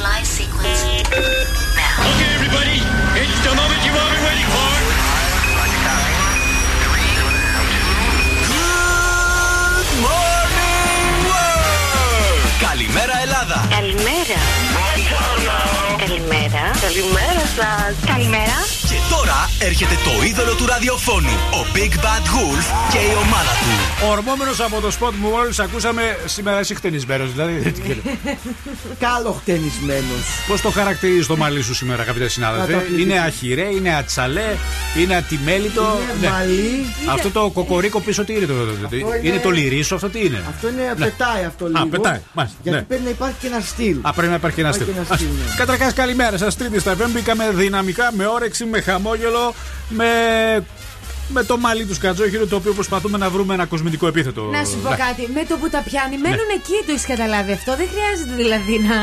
Fly sequence now. Okay, everybody, it's the moment you've all been waiting for. Καλημέρα Ελλάδα! Καλημέρα. Καλημέρα. Καλημέρα σα. Καλημέρα. Και τώρα έρχεται το είδωλο του ραδιοφώνου, ο Big Bad Wolf και η ομάδα του. Ορμόμενος από το σποτ μου μόλι ακούσαμε σήμερα είσαι χτενισμένος. Δηλαδή. Κάλο χτενισμένος. Πώς το χαρακτηρίζεις το μαλλί σου σήμερα, αγαπητέ συνάδελφε; Καταπληκτικό. Είναι αχυρέ, είναι ατσαλέ, είναι ατιμέλιτο. Είναι Ναι. μαλλί. Αυτό το κοκορίκο πίσω τι είναι το. το- το- είναι- Είναι το λυρίσο, αυτό τι είναι; Αυτό είναι Ναι. πετάει αυτό λίγο. Α, πετάει. Μάλιστα. Γιατί Ναι. πρέπει να υπάρχει και ένα στυλ. Α, πρέπει να υπάρχει και ένα Υπάρχει στυλ. και ένα στυλ, ναι. Καταρχάς, καλημέρα σας. Τρίτη στα FM μπήκαμε δυναμικά, με όρεξη, με χαμόγελο, με. Με το μαλλί τους σκατζόχυρο, το οποίο προσπαθούμε να βρούμε ένα κοσμητικό επίθετο. Να σου πω Ναι. κάτι. Με το που τα πιάνει, μένουν εκεί, το έχεις καταλάβει αυτό; Δεν χρειάζεται δηλαδή να,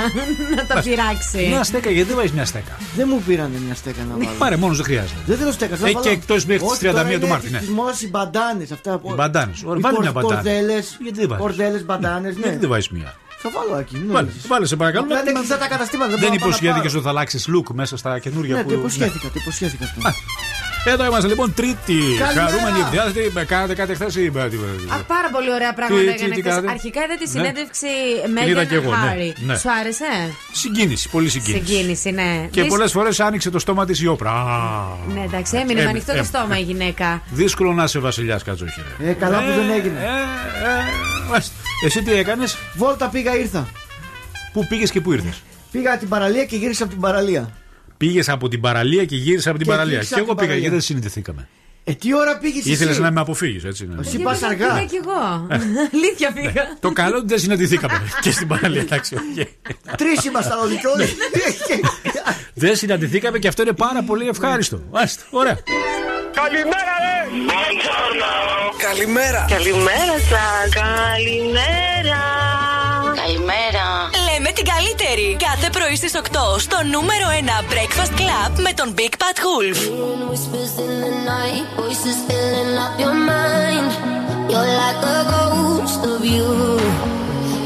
να τα πειράξει. Μια στέκα, γιατί δεν βάζεις μια στέκα; Δεν μου πήρανε μια στέκα να βάλω. Πάρε μόνος, δεν χρειάζεται. Δεν θέλω στέκα. Ε, και εκτός μέχρι τις 31 του Μάρτη, ναι. Τις μόλι οι μπαντάνες αυτά. που- Οι μπαντάνες. Ωραία, οι βάλε κορ- μια μπαντάνα. Κορδέλες, Γιατί δεν βάζεις; Κορδέλες, μπαντάνες. Γιατί δεν βάζεις μία. Θα βάλω εκεί. μην Βάλε, νομίζεις. βάλε σε παρακαλώ. Απλά να- είναι να- κλειστά τα καταστήματα. Δεν μπορώ να πάω να υποσχέθηκε πάρω. ότι θα αλλάξεις look μέσα στα καινούργια Ναι, που. το υποσχέθηκα, το υποσχέθηκα αυτό. Α, Εδώ είμαστε λοιπόν τρίτη. Καλημέρα. Χαρούμενοι εκδιάστατοι. Με κάνατε κάτι χθες ή. με- τι- Αχ, πάρα πολύ ωραία πράγματα Τι- τι- έκανε τι χθες. κάνατε; Αρχικά είδα τη Ναι. συνέντευξη Την είδα και Μέγαν εγώ, ναι. Χάρη. Ναι. Σου άρεσε; Συγκίνηση, πολύ συγκίνηση. Συγκίνηση, ναι. Και Δυσ- πολλές φορές άνοιξε το στόμα της η όπρα. Α, Ναι, εντάξει, έμεινε με Έμεινε, ανοιχτό το έμεινε. στόμα η γυναίκα. Δύσκολο να είσαι βασιλιάς κατζόχυρα. Ε, καλά που δεν έγινε. Ε, ε, μάλιστα. Εσύ τι έκανες, Βόλτα πήγα, ήρθα. πού πήγες και πού ήρθες; Πήγα από την παραλία και γύρισα από την παραλία. Πήγες από την παραλία και γύρισε από την Και παραλία. γύρισα Και από εγώ την πήγα γιατί παραλία. δεν συνηθηθήκαμε. Ε, τι ώρα πήγες εσύ; Ήθελες να με αποφύγεις, έτσι. ναι. Εσύ Γιατί πας πήγα- αργά. Πήγα κι εγώ. Αλήθεια πήγα. Το καλό είναι ότι δεν συναντηθήκαμε και στην παραλία. Εντάξει, οκ. Τρεις ήμασταν όλοι και όλοι. Δεν συναντηθήκαμε και αυτό είναι πάρα πολύ ευχάριστο. Μάλιστα, ωραία. Καλημέρα, ρε! Καλημέρα! Καλημέρα σα. Καλημέρα. Καλημέρα. Λέμε την καλύτερη. Κάθε πρωί στις 8 στο νούμερο 1 Breakfast Club με τον Big Bad Wolf. Whispers in the night, voices filling up your mind. You're like a ghost of you.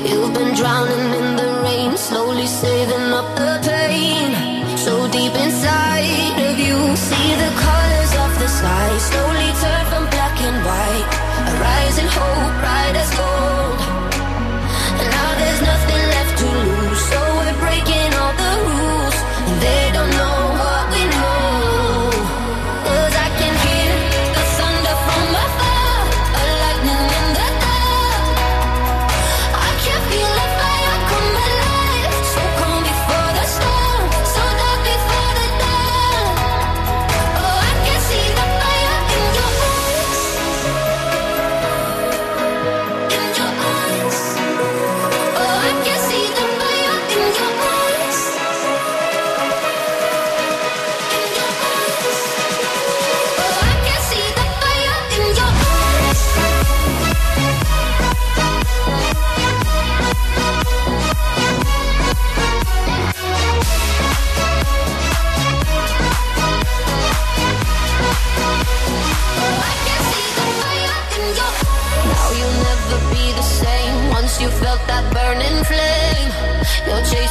You've been drowning in the rain, slowly saving up the pain. So deep inside of you, see the slowly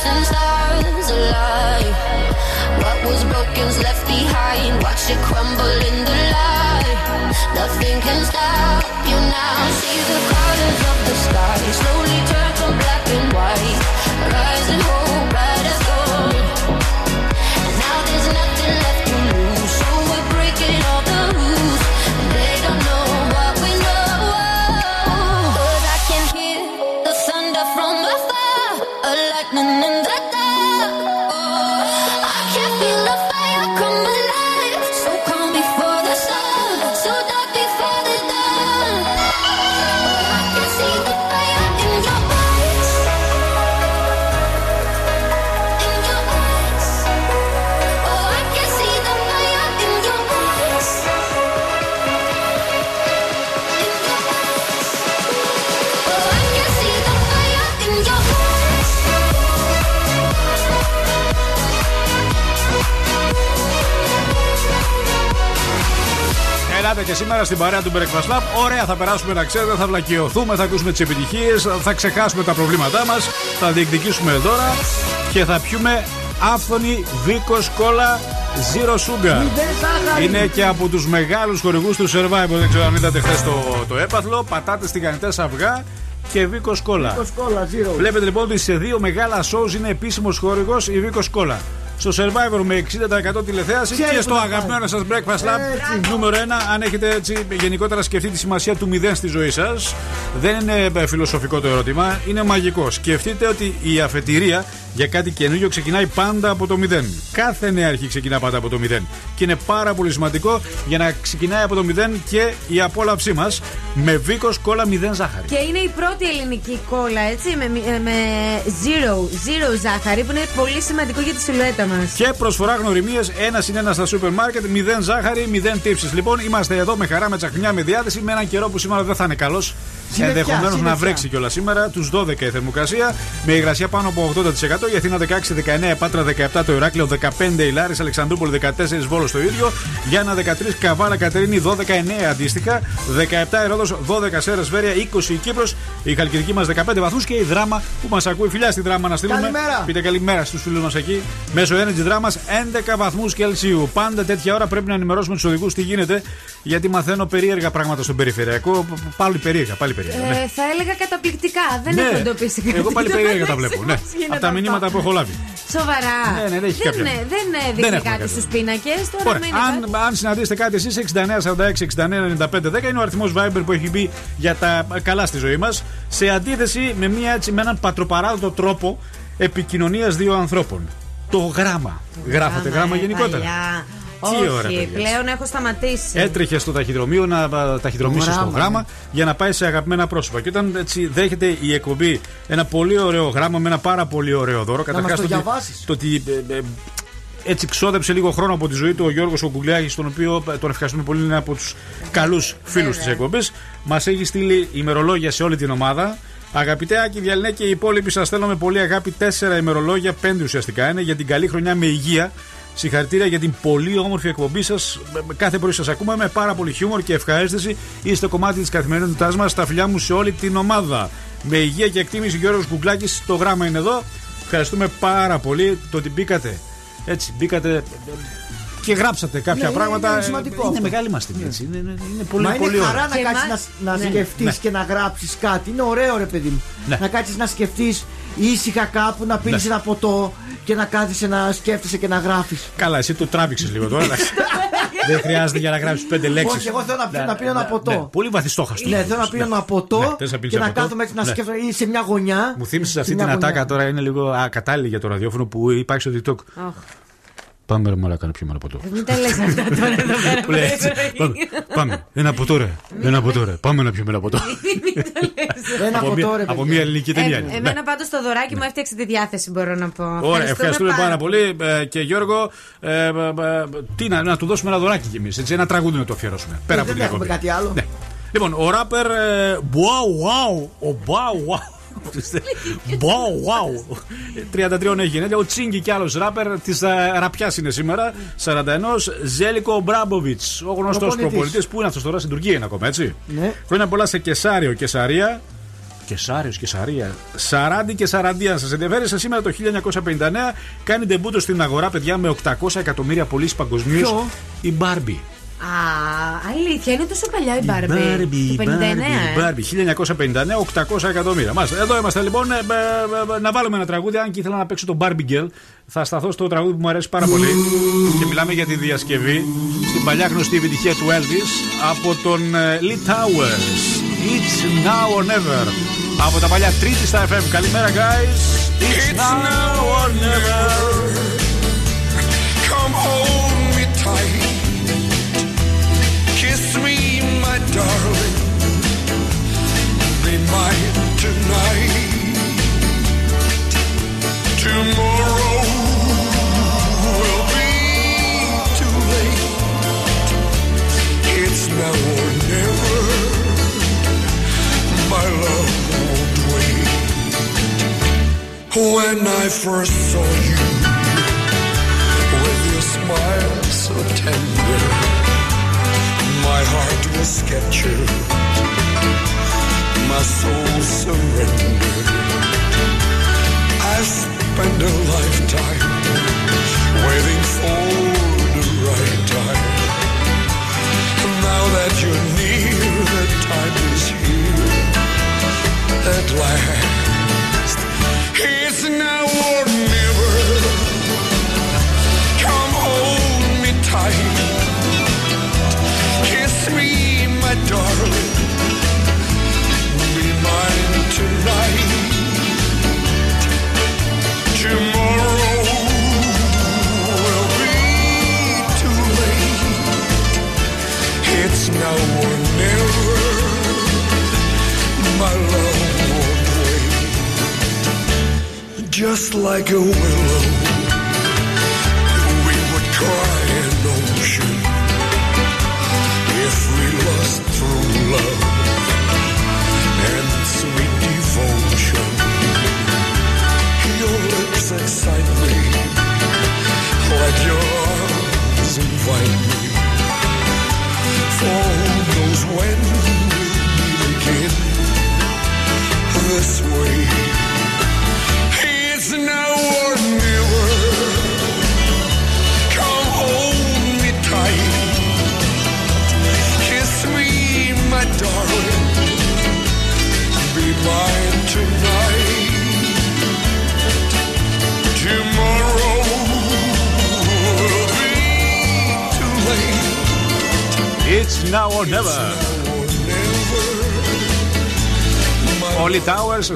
Chasing stars alive. What was broken's left behind. Watch it crumble in the light. Nothing can stop you now. See the colors of the sky slowly Ελάτε και σήμερα στην παρέα του Breakfast Lab. Ωραία, θα περάσουμε να ξέρετε, θα βλακιωθούμε, θα ακούσουμε τις επιτυχίες, θα ξεχάσουμε τα προβλήματά μας, θα διεκδικήσουμε τώρα και θα πιούμε άφθονη βίκος κόλλα Zero Sugar. Μηδέν ζάχαρη. Είναι και από τους μεγάλους χορηγούς του Survivor. Δεν ξέρω αν είδατε χθες το, το έπαθλο. Πατάτες τηγανιτές αυγά και βίκος κόλλα. Κοσκόλα, zero. Βλέπετε λοιπόν ότι σε δύο μεγάλα shows είναι επίσημος χορηγός η Βίκος Κόλλα. Στο Survivor με 60% τηλεθέαση Ξέρει και που στο να αγαπημένο σας Breakfast Lab Έτσι. νούμερο 1. Αν έχετε έτσι γενικότερα σκεφτεί τη σημασία του 0 στη ζωή σας, δεν είναι ε, φιλοσοφικό το ερώτημα, είναι μαγικό. Σκεφτείτε ότι η αφετηρία για κάτι καινούριο ξεκινάει πάντα από το 0. Κάθε νέα αρχή ξεκινά πάντα από το 0. Και είναι πάρα πολύ σημαντικό για να ξεκινάει από το 0 και η απόλαυσή μας με Βίκος Κόλλα 0 ζάχαρη. Και είναι η πρώτη ελληνική κόλλα, έτσι, με, με, με zero, zero ζάχαρη, που είναι πολύ σημαντικό για τη σιλουέτα μας. Και προσφορά γνωριμίες ένα συν ένα στα σούπερ μάρκετ, 0 ζάχαρη, 0 τύψεις. Λοιπόν, είμαστε εδώ με χαρά, με τσαχνιά, με διάθεση, με έναν καιρό που σήμερα δεν θα είναι καλός. Συννεφιά, Ενδεχομένως να συννεφιά. βρέξει κιόλας σήμερα. Τους 12 η θερμοκρασία, με υγρασία πάνω από 80%. Η Αθήνα 16, 19, Πάτρα 17, το Ηράκλειο 15, η Λάρη, Αλεξανδρούπολη 14, Βόλος το ίδιο. Γιάννα 13, Καβάλα Κατερίνη 12, 9 αντίστοιχα. 17 Ερόδο, 12 Σέρας Βέρεια, 20 η Κύπρος. Η Χαλκιδική μας 15 βαθμούς και η Δράμα που μας ακούει. Φιλιά στη Δράμα να στείλουμε. Καλημέρα. Πείτε καλημέρα στους φίλους μας εκεί. Μέσω Energy Drama 11 βαθμούς Κελσίου. Πάντα τέτοια ώρα πρέπει να ενημερώσουμε τους οδηγούς τι γίνεται, γιατί μαθαίνω περίεργα πράγματα στον περιφερειακό. Πάλι περίεργα, πάλι περίεργα. Ναι. Ε, θα έλεγα καταπληκτικά. Δεν Ναι. έχω εντοπίσει κάτι. Εγώ πάλι Το περίεργα τα μεταξύ βλέπω. Ναι. μας γίνεται Από τα αυτό. μηνύματα που έχω λάβει. Σοβαρά. Ναι, ναι, δεν έχει κάποια. δεν, δεν ε, Δεν δείχνει έχουμε κάτι κάτι. στους πίνακες. Τώρα Ωραία. μένει κάτι. Αν, αν συναντήσετε κάτι εσείς, 6946-699510 είναι ο αριθμός Viber που έχει μπει για τα καλά στη ζωή μας. Σε αντίθεση με, μια, έτσι, με έναν πατροπαράδοτο τρόπο επικοινωνίας δύο ανθρώπων. Το γράμμα. Γράφετε γράμμα ε, γενικότερα. παλιά. Τι Όχι, ώρα, παιδιά. πλέον έχω σταματήσει. Έτρεχε στο ταχυδρομείο να α, ταχυδρομήσεις Το το γράμμα, γράμμα για να πάει σε αγαπημένα πρόσωπα. Και όταν έτσι δέχεται η εκπομπή ένα πολύ ωραίο γράμμα με ένα πάρα πολύ ωραίο δώρο, μας το ότι- διαβάσεις. το ότι ε, ε, έτσι ξόδεψε λίγο χρόνο από τη ζωή του ο Γιώργος Ογκουλιάκη, τον οποίο ε, τον ευχαριστούμε πολύ, είναι από τους καλούς φίλους της εκπομπής. Μας έχει στείλει ημερολόγια σε όλη την ομάδα. Αγαπητέ Άκη Διαλυνέ και οι υπόλοιποι, σας θέλω με πολύ αγάπη τέσσερα ημερολόγια, πέντε ουσιαστικά είναι, για την καλή χρονιά με υγεία. Συγχαρητήρια για την πολύ όμορφη εκπομπή σας. Κάθε πρωί σας ακούμε με πάρα πολύ χιούμορ και ευχαρίστηση. Είστε κομμάτι της καθημερινότητάς μας. Τα φιλιά μου σε όλη την ομάδα. Με υγεία και εκτίμηση, Γιώργος Γκουγκλάκη. Το γράμμα είναι εδώ. Ευχαριστούμε πάρα πολύ το ότι μπήκατε. Έτσι, μπήκατε ε, και γράψατε κάποια Ναι, πράγματα. είναι σημαντικό είναι αυτό. μεγάλη μας τιμή. έτσι. Είναι, είναι, είναι πολύ, Μα πολύ είναι ωραίο. χαρά να Και κάτσεις μας- να, να Ναι. σκεφτείς Ναι. και να γράψεις κάτι. Είναι ωραίο, ρε παιδί μου. Ναι. Να κάτσεις να σκεφτείς ήσυχα κάπου, να πίνεις Ναι. ένα ποτό και να κάθεσαι να σκέφτεσαι και να γράφεις. Καλά, εσύ το τράβηξες λίγο τώρα. εντάξει. Δεν χρειάζεται για να γράψεις πέντε λέξεις. Όχι, εγώ θέλω να πίνω- να πίνω ένα ποτό. πολύ βαθιστόχαστο. Ναι, θέλω να πίνω ένα ποτό Ναι, θες να πίνεις και ένα να ποτό; κάθομαι έτσι να Ναι. σκέφτομαι ή σε μια γωνιά. Μου θύμισες σε αυτή μια την γωνιά. ατάκα τώρα, είναι λίγο ακατάλληλη για το ραδιόφωνο που υπάρχει στο TikTok. Αχ, Πάμε ρε μαλάκα να πιούμε ένα ποτό. Μην τα λες αυτά τώρα εδώ πέρα. Που λέει έτσι, Πάμε, πάμε, ένα ποτό ρε. Ένα ποτό ρε. Πάμε να πιούμε ένα ποτό. Ένα Από ποτό, μια- ρε Από παιδιά. μια ελληνική ταινία. είναι. Ναι. Ε, εμένα πάντως το δωράκι μου έφτιαξε τη διάθεση, μπορώ να πω. Ωραία, ευχαριστούμε πάρα πολύ. Ε, Και Γιώργο, ε, ε, ε, τι να, να του δώσουμε ένα δωράκι κι εμείς. Ένα τραγούδι να το αφιερώσουμε. Πέρα Ε, από δεν την έχουμε εκπομπή. κάτι άλλο. Ναι. Λοιπόν, ο ράπερ ε, Wow Wow. Ο Wow Wow. Wow Wow. 33 έχει γενέθλια. Ο Τσίγκη κι άλλος ράπερ της ραπιάς είναι σήμερα. 41. Ζέλικο Μπράμποβιτς. Ο γνωστός Προπονητής. προπονητής που είναι αυτός τώρα στην Τουρκία είναι ακόμα, έτσι; Ναι. Χρόνια πολλά σε Κεσάριο, Κεσαρία. Κεσάριος, Κεσαρία. Σαράντι και Σαραντία. Σας ενδιαφέρει σε σήμερα το 1959 κάνει ντεμπούτο στην αγορά, παιδιά, με 800 εκατομμύρια πωλήσεις παγκοσμίως. Ποιο; Η Μπάρμπι. Α, αλήθεια, είναι τόσο παλιά η Μπάρμπι. Μπάρμπι, Το 59, Μπάρμπι, ε. Μπάρμπι. 1959, 800 εκατομμύρια. Μάλιστα. Εδώ είμαστε λοιπόν. ε, ε, ε, να βάλουμε ένα τραγούδι. Αν και ήθελα να παίξω το Barbie Girl, θα σταθώ στο τραγούδι που μου αρέσει πάρα πολύ. και μιλάμε για τη διασκευή στην παλιά γνωστή επιτυχία του Elvis από τον ε, Lee Towers. It's now or never. Από τα παλιά τρίτη στα FM. Καλημέρα, guys. It's now or never. Darling. Be mine tonight. Tomorrow will be too late. It's now or never. My love won't wait. When I first saw you with your smile so tender. My heart was captured, my soul surrendered. I've spent a lifetime waiting for the right time. Now that you're near, the time is here at last. Like a willow,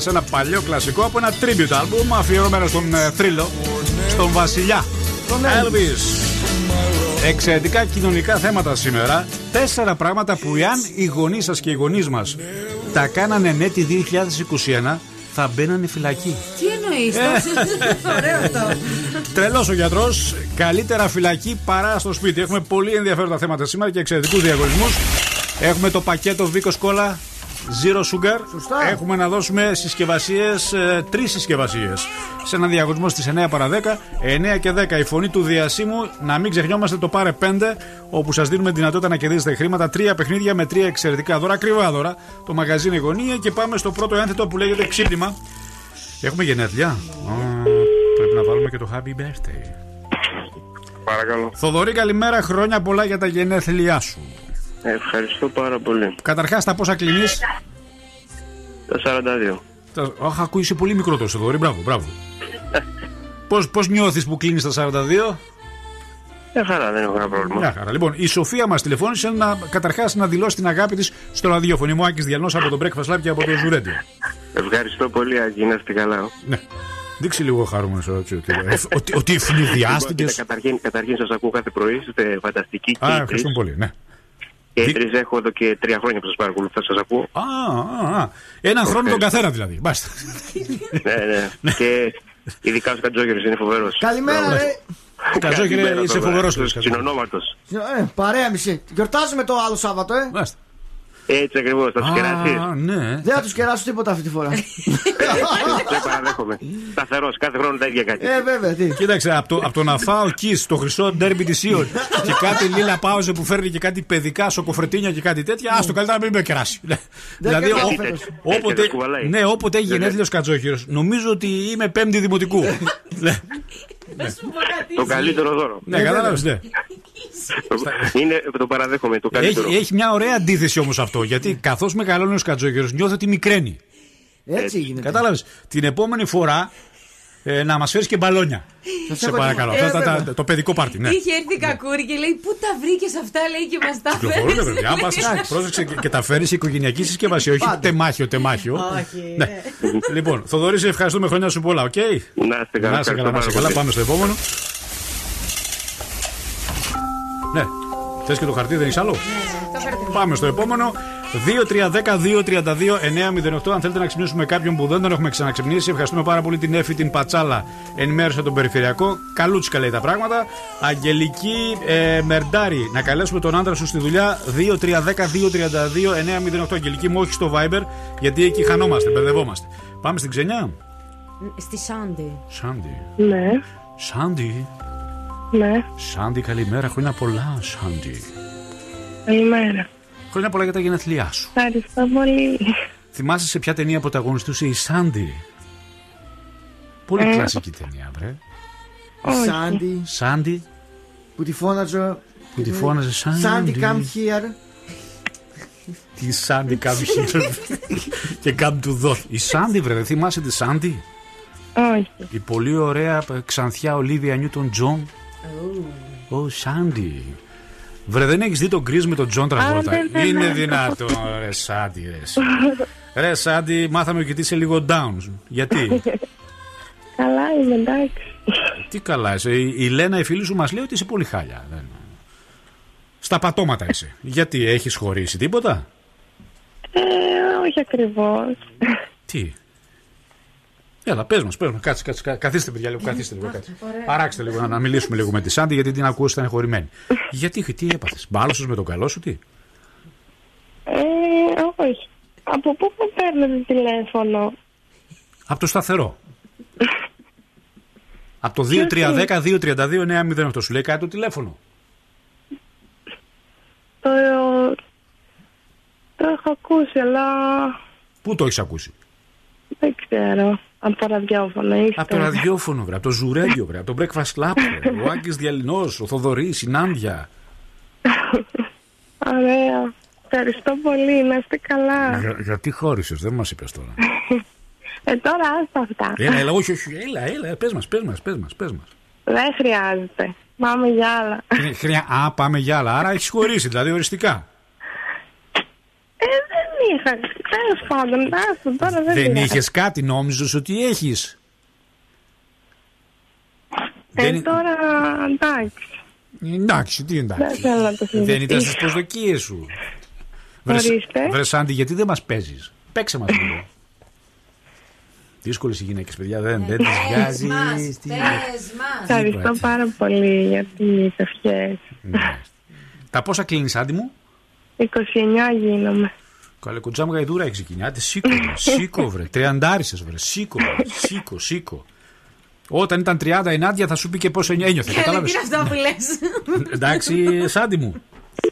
σε ένα παλιό κλασικό από ένα tribute album αφιερωμένο στον ε, θρύλο, στον Βασιλιά. Τον Elvis. Εξαιρετικά κοινωνικά θέματα σήμερα. Τέσσερα πράγματα που εάν οι γονείς σας και οι γονείς μας τα κάνανε ναι τη 2021 θα μπαίνανε φυλακή. Τι εννοείς, Ωραίο αυτό. Τρελός ο γιατρός. Καλύτερα φυλακή παρά στο σπίτι. Έχουμε πολύ ενδιαφέροντα θέματα σήμερα και εξαιρετικούς διαγωνισμούς. Έχουμε το πακέτο Βίκο Κόλλα Zero Sugar. Σωστά. Έχουμε να δώσουμε συσκευασίες, τρεις συσκευασίες. Σε ένα διαγωνισμό στις 9 παρα 10, 9 και 10. Η φωνή του διασύμου, να μην ξεχνιόμαστε το πάρε 5, όπου σας δίνουμε δυνατότητα να κερδίσετε χρήματα. Τρία παιχνίδια με τρία εξαιρετικά δώρα, ακριβά δώρα. Το μαγαζίνο γωνία και πάμε στο πρώτο ένθετο που λέγεται ξύπνημα. Έχουμε γενέθλια. Α, πρέπει να βάλουμε και το happy birthday. Παρακαλώ. Θοδωρή, καλημέρα. Χρόνια πολλά για τα γενέθλιά σου. Ευχαριστώ πάρα πολύ. Καταρχάς, τα πόσα κλείνεις; Τα 42. Αχ, ακούει είσαι πολύ μικρότερο, Θοδωρή. Μπράβο, μπράβο. Πώς, πώς νιώθεις που κλείνεις τα 42 Μια χαρά, δεν έχω κανένα πρόβλημα. Μια χαρά. Λοιπόν, η Σοφία μας τηλεφώνησε να, καταρχάς να δηλώσει την αγάπη της στο ραδιόφωνο. Είμαι ο Άκης Διαλνός από το Breakfast Lab και από το Ζουρέντιο. Ευχαριστώ πολύ, Άκη, να είστε καλά. Ναι. Δείξει λίγο χαρούμενος έτσι, ότι, ε, ότι, ότι ευνηδιάστηκες. Καταρχήν, καταρχήν σας ακούω κάθε πρωί, είστε φανταστικοί και Α, οι τρεις. ευχαριστούμε πολύ. Ναι. Και οι τρεις έχω εδώ και τρία χρόνια που σας παρακολουθώ, σας ακούω. Α, α, α. Έναν χρόνο τον καθένα δηλαδή. Μπάστα. ναι, ναι. και ειδικά ο Κατζόγερος είναι φοβερός. Καλημέρα, ρε. Κατζόγερε, είσαι φοβερός. Συνονόματος. Ε, παρέα μισή. Γιορτάζουμε το άλλο Σάββατο, ε. Μάλιστα. Έτσι ακριβώς, θα τους κεράσει. Α, ναι. Δεν θα τους κεράσω τίποτα αυτή τη φορά. Δεν παραδέχομαι. Σταθερός, κάθε χρόνο τα ίδια κάτι. ε, βέβαια, τι. Κοίταξε, από το, από το να φάω κις το χρυσό ντέρμπι της Ιων και κάτι λίλα πάουζε που φέρνει και κάτι παιδικά σοκοφρετίνια και κάτι τέτοια, άστο καλύτερα να μην με κεράσει. δηλαδή, κεράσει, ό- φέτος. όποτε, Έτσι, κουβαλάει. ναι, όποτε έχει γενέθλιο Κατζόχυρος, νομίζω ότι είμαι πέμπτη δημοτικού. Ναι, Το καλύτερο δώρο. ναι, κατάλαβες, ναι. Είναι, το παραδέχομαι, το καλύτερο. Έχει, έχει μια ωραία αντίθεση όμως αυτό. Γιατί καθώς μεγαλώνει ο Κατζόχυρο, νιώθω ότι μικραίνει. Έτσι γίνεται. Κατάλαβες. Την επόμενη φορά ε, να μας φέρεις και μπαλόνια. Σε έχω παρακαλώ. και- Αυτά τα- Ε, τα- το παιδικό πάρτι, ναι. Είχε έρθει κακούρι και λέει Πού τα βρήκες αυτά, λέει και μας τα Κυκλοφορούν, φέρνει. βέβαια. Αν πας, πρόσεξε και- και τα φέρεις σε οικογενειακή συσκευασία, όχι Πάντα. τεμάχιο, τεμάχιο. Όχι. Ναι. Λοιπόν, Θοδωρή, σε ευχαριστούμε χρόνια σου πολλά, οκ; Να είστε καλά. Να είσαι ευχαριστώ καλά, να είσαι πάρα καλά. πολύ. Πάμε στο επόμενο. Ναι. Θες και το χαρτί, δεν έχεις άλλο; Το χαρτί. Πάμε στο επόμενο. 2-3-10-2-32-9-08. Αν θέλετε να ξυπνήσουμε κάποιον που δεν τον έχουμε ξαναξυπνήσει, ευχαριστούμε πάρα πολύ την Εφη την Πατσάλα. Ενημέρωσε τον Περιφερειακό. Καλούτσικα λέει τα πράγματα. Αγγελική ε, Μερντάρη, να καλέσουμε τον άντρα σου στη δουλειά. 2-3-10-2-32-9-08. Αγγελική μου, όχι στο Viber, γιατί εκεί χανόμαστε, μπερδευόμαστε. Πάμε στην ξενιά. Στη Σάντι. Σάντι. Ναι, Σάντι. Ναι. Σάντι, καλημέρα. Χρόνια πολλά, Σάντι. Καλημέρα. Χρόνια πολλά για τα γενέθλιά σου. Ευχαριστώ πολύ. Θυμάσαι σε ποια ταινία πρωταγωνιστούσε η Σάντι; Πολύ Ε. κλασική ταινία, βρε. Η Σάντι Σάντι που τη φώναζε. που τη φώναζε Σάντι. Σάντι, come here. Τη Σάντι come here και come to δω. Η Σάντι, βρε, δεν θυμάσαι τη Σάντι; Όχι. Η πολύ ωραία ε, ξανθιά Ολίβια Νιούτον Τζον. Ω, Σάντι. Βρε, δεν έχεις δει τον Grease με τον Τζον Τραβόλτα; δεν, δεν, Είναι δεν. δυνατό, ρε Σάντι, ρε. εσύ. Ρε Σάντι, μάθαμε και τι είσαι λίγο down. Γιατί, Καλά είμαι, εντάξει. τι καλά είσαι. Η, η Λένα, η φίλη σου, μας λέει ότι είσαι πολύ χάλια. Δεν- Στα πατώματα είσαι. Γιατί, έχεις χωρίσει τίποτα; Ε, όχι ακριβώς. Τι; Έλα, πες μας, πες μας. Κάτσε, κάτσε, κα- καθίστε, παιδιά, λίγο. Καθίστε λίγο. Κάτσε. Αράξτε λίγο να, να μιλήσουμε λίγο με τη Σάντι, γιατί την ακούω ήταν χωρημένη. γιατί, τι έπαθες. Μπάλωσες με τον καλό σου, τι; Ε, όχι. Από πού θα παίρνετε τηλέφωνο; Από το σταθερό. Από το 2310-232-908 αυτό σου λέει κάτι το τηλέφωνο. Το, το έχω ακούσει, αλλά Πού το έχεις ακούσει; δεν ξέρω. Από το ραδιόφωνο είστε. Από το ραδιόφωνο, βρε, από το ζουρέντιο, βρε, από το breakfast club, βρε, ο Άκη Διαλυνός, ο Θοδωρής, η Νάντια. Ωραία. Ευχαριστώ πολύ. Να είστε καλά. Για- γιατί χώρισες, δεν μας είπες τώρα. Ε, τώρα άστα αυτά. Έλα, έλα, όχι, όχι, έλα, έλα, πες μας, πες μας, πες μας. Πες μας. Δεν χρειάζεται. Πάμε για άλλα. Είναι χρειά- Α, πάμε για άλλα. Άρα έχεις χωρίσει, δηλαδή οριστικά. Ε, δεν είχα. Τέλο πάντων, άστα τώρα δεν Δεν πειράζει. είχες κάτι, νόμιζες ότι έχεις; Ε, τώρα εντάξει. Εντάξει, τι Δεν εντάξει. θέλω να το Δεν ήταν συζητήσω. στις προσδοκίες σου. Βρε- Ορίστε. Βρε Σάντι, γιατί δεν μας παίζεις; Παίξε μας λίγο. Δύσκολες οι γυναίκες, παιδιά, δεν, δεν τις βγάζει. Τι- Ευχαριστώ έτσι. πάρα πολύ για τις ευχές. Ναι. Τα πόσα κλείνεις, Άντι μου; 29 γίνομαι. Καλέ κοντζάμ γαϊδούρα έχει ξεκινήσει. Άντε, σήκω, βρε, σήκω, βρε. Τριαντάρισε, βρε. Σήκω, βρε. Σήκω, σήκω. Όταν ήταν 30 η Νάντια θα σου πει και πώ ένιωθε. Καλέ, Κατάλαβε. τι είναι αυτό που λε. Εντάξει, Σάντι μου.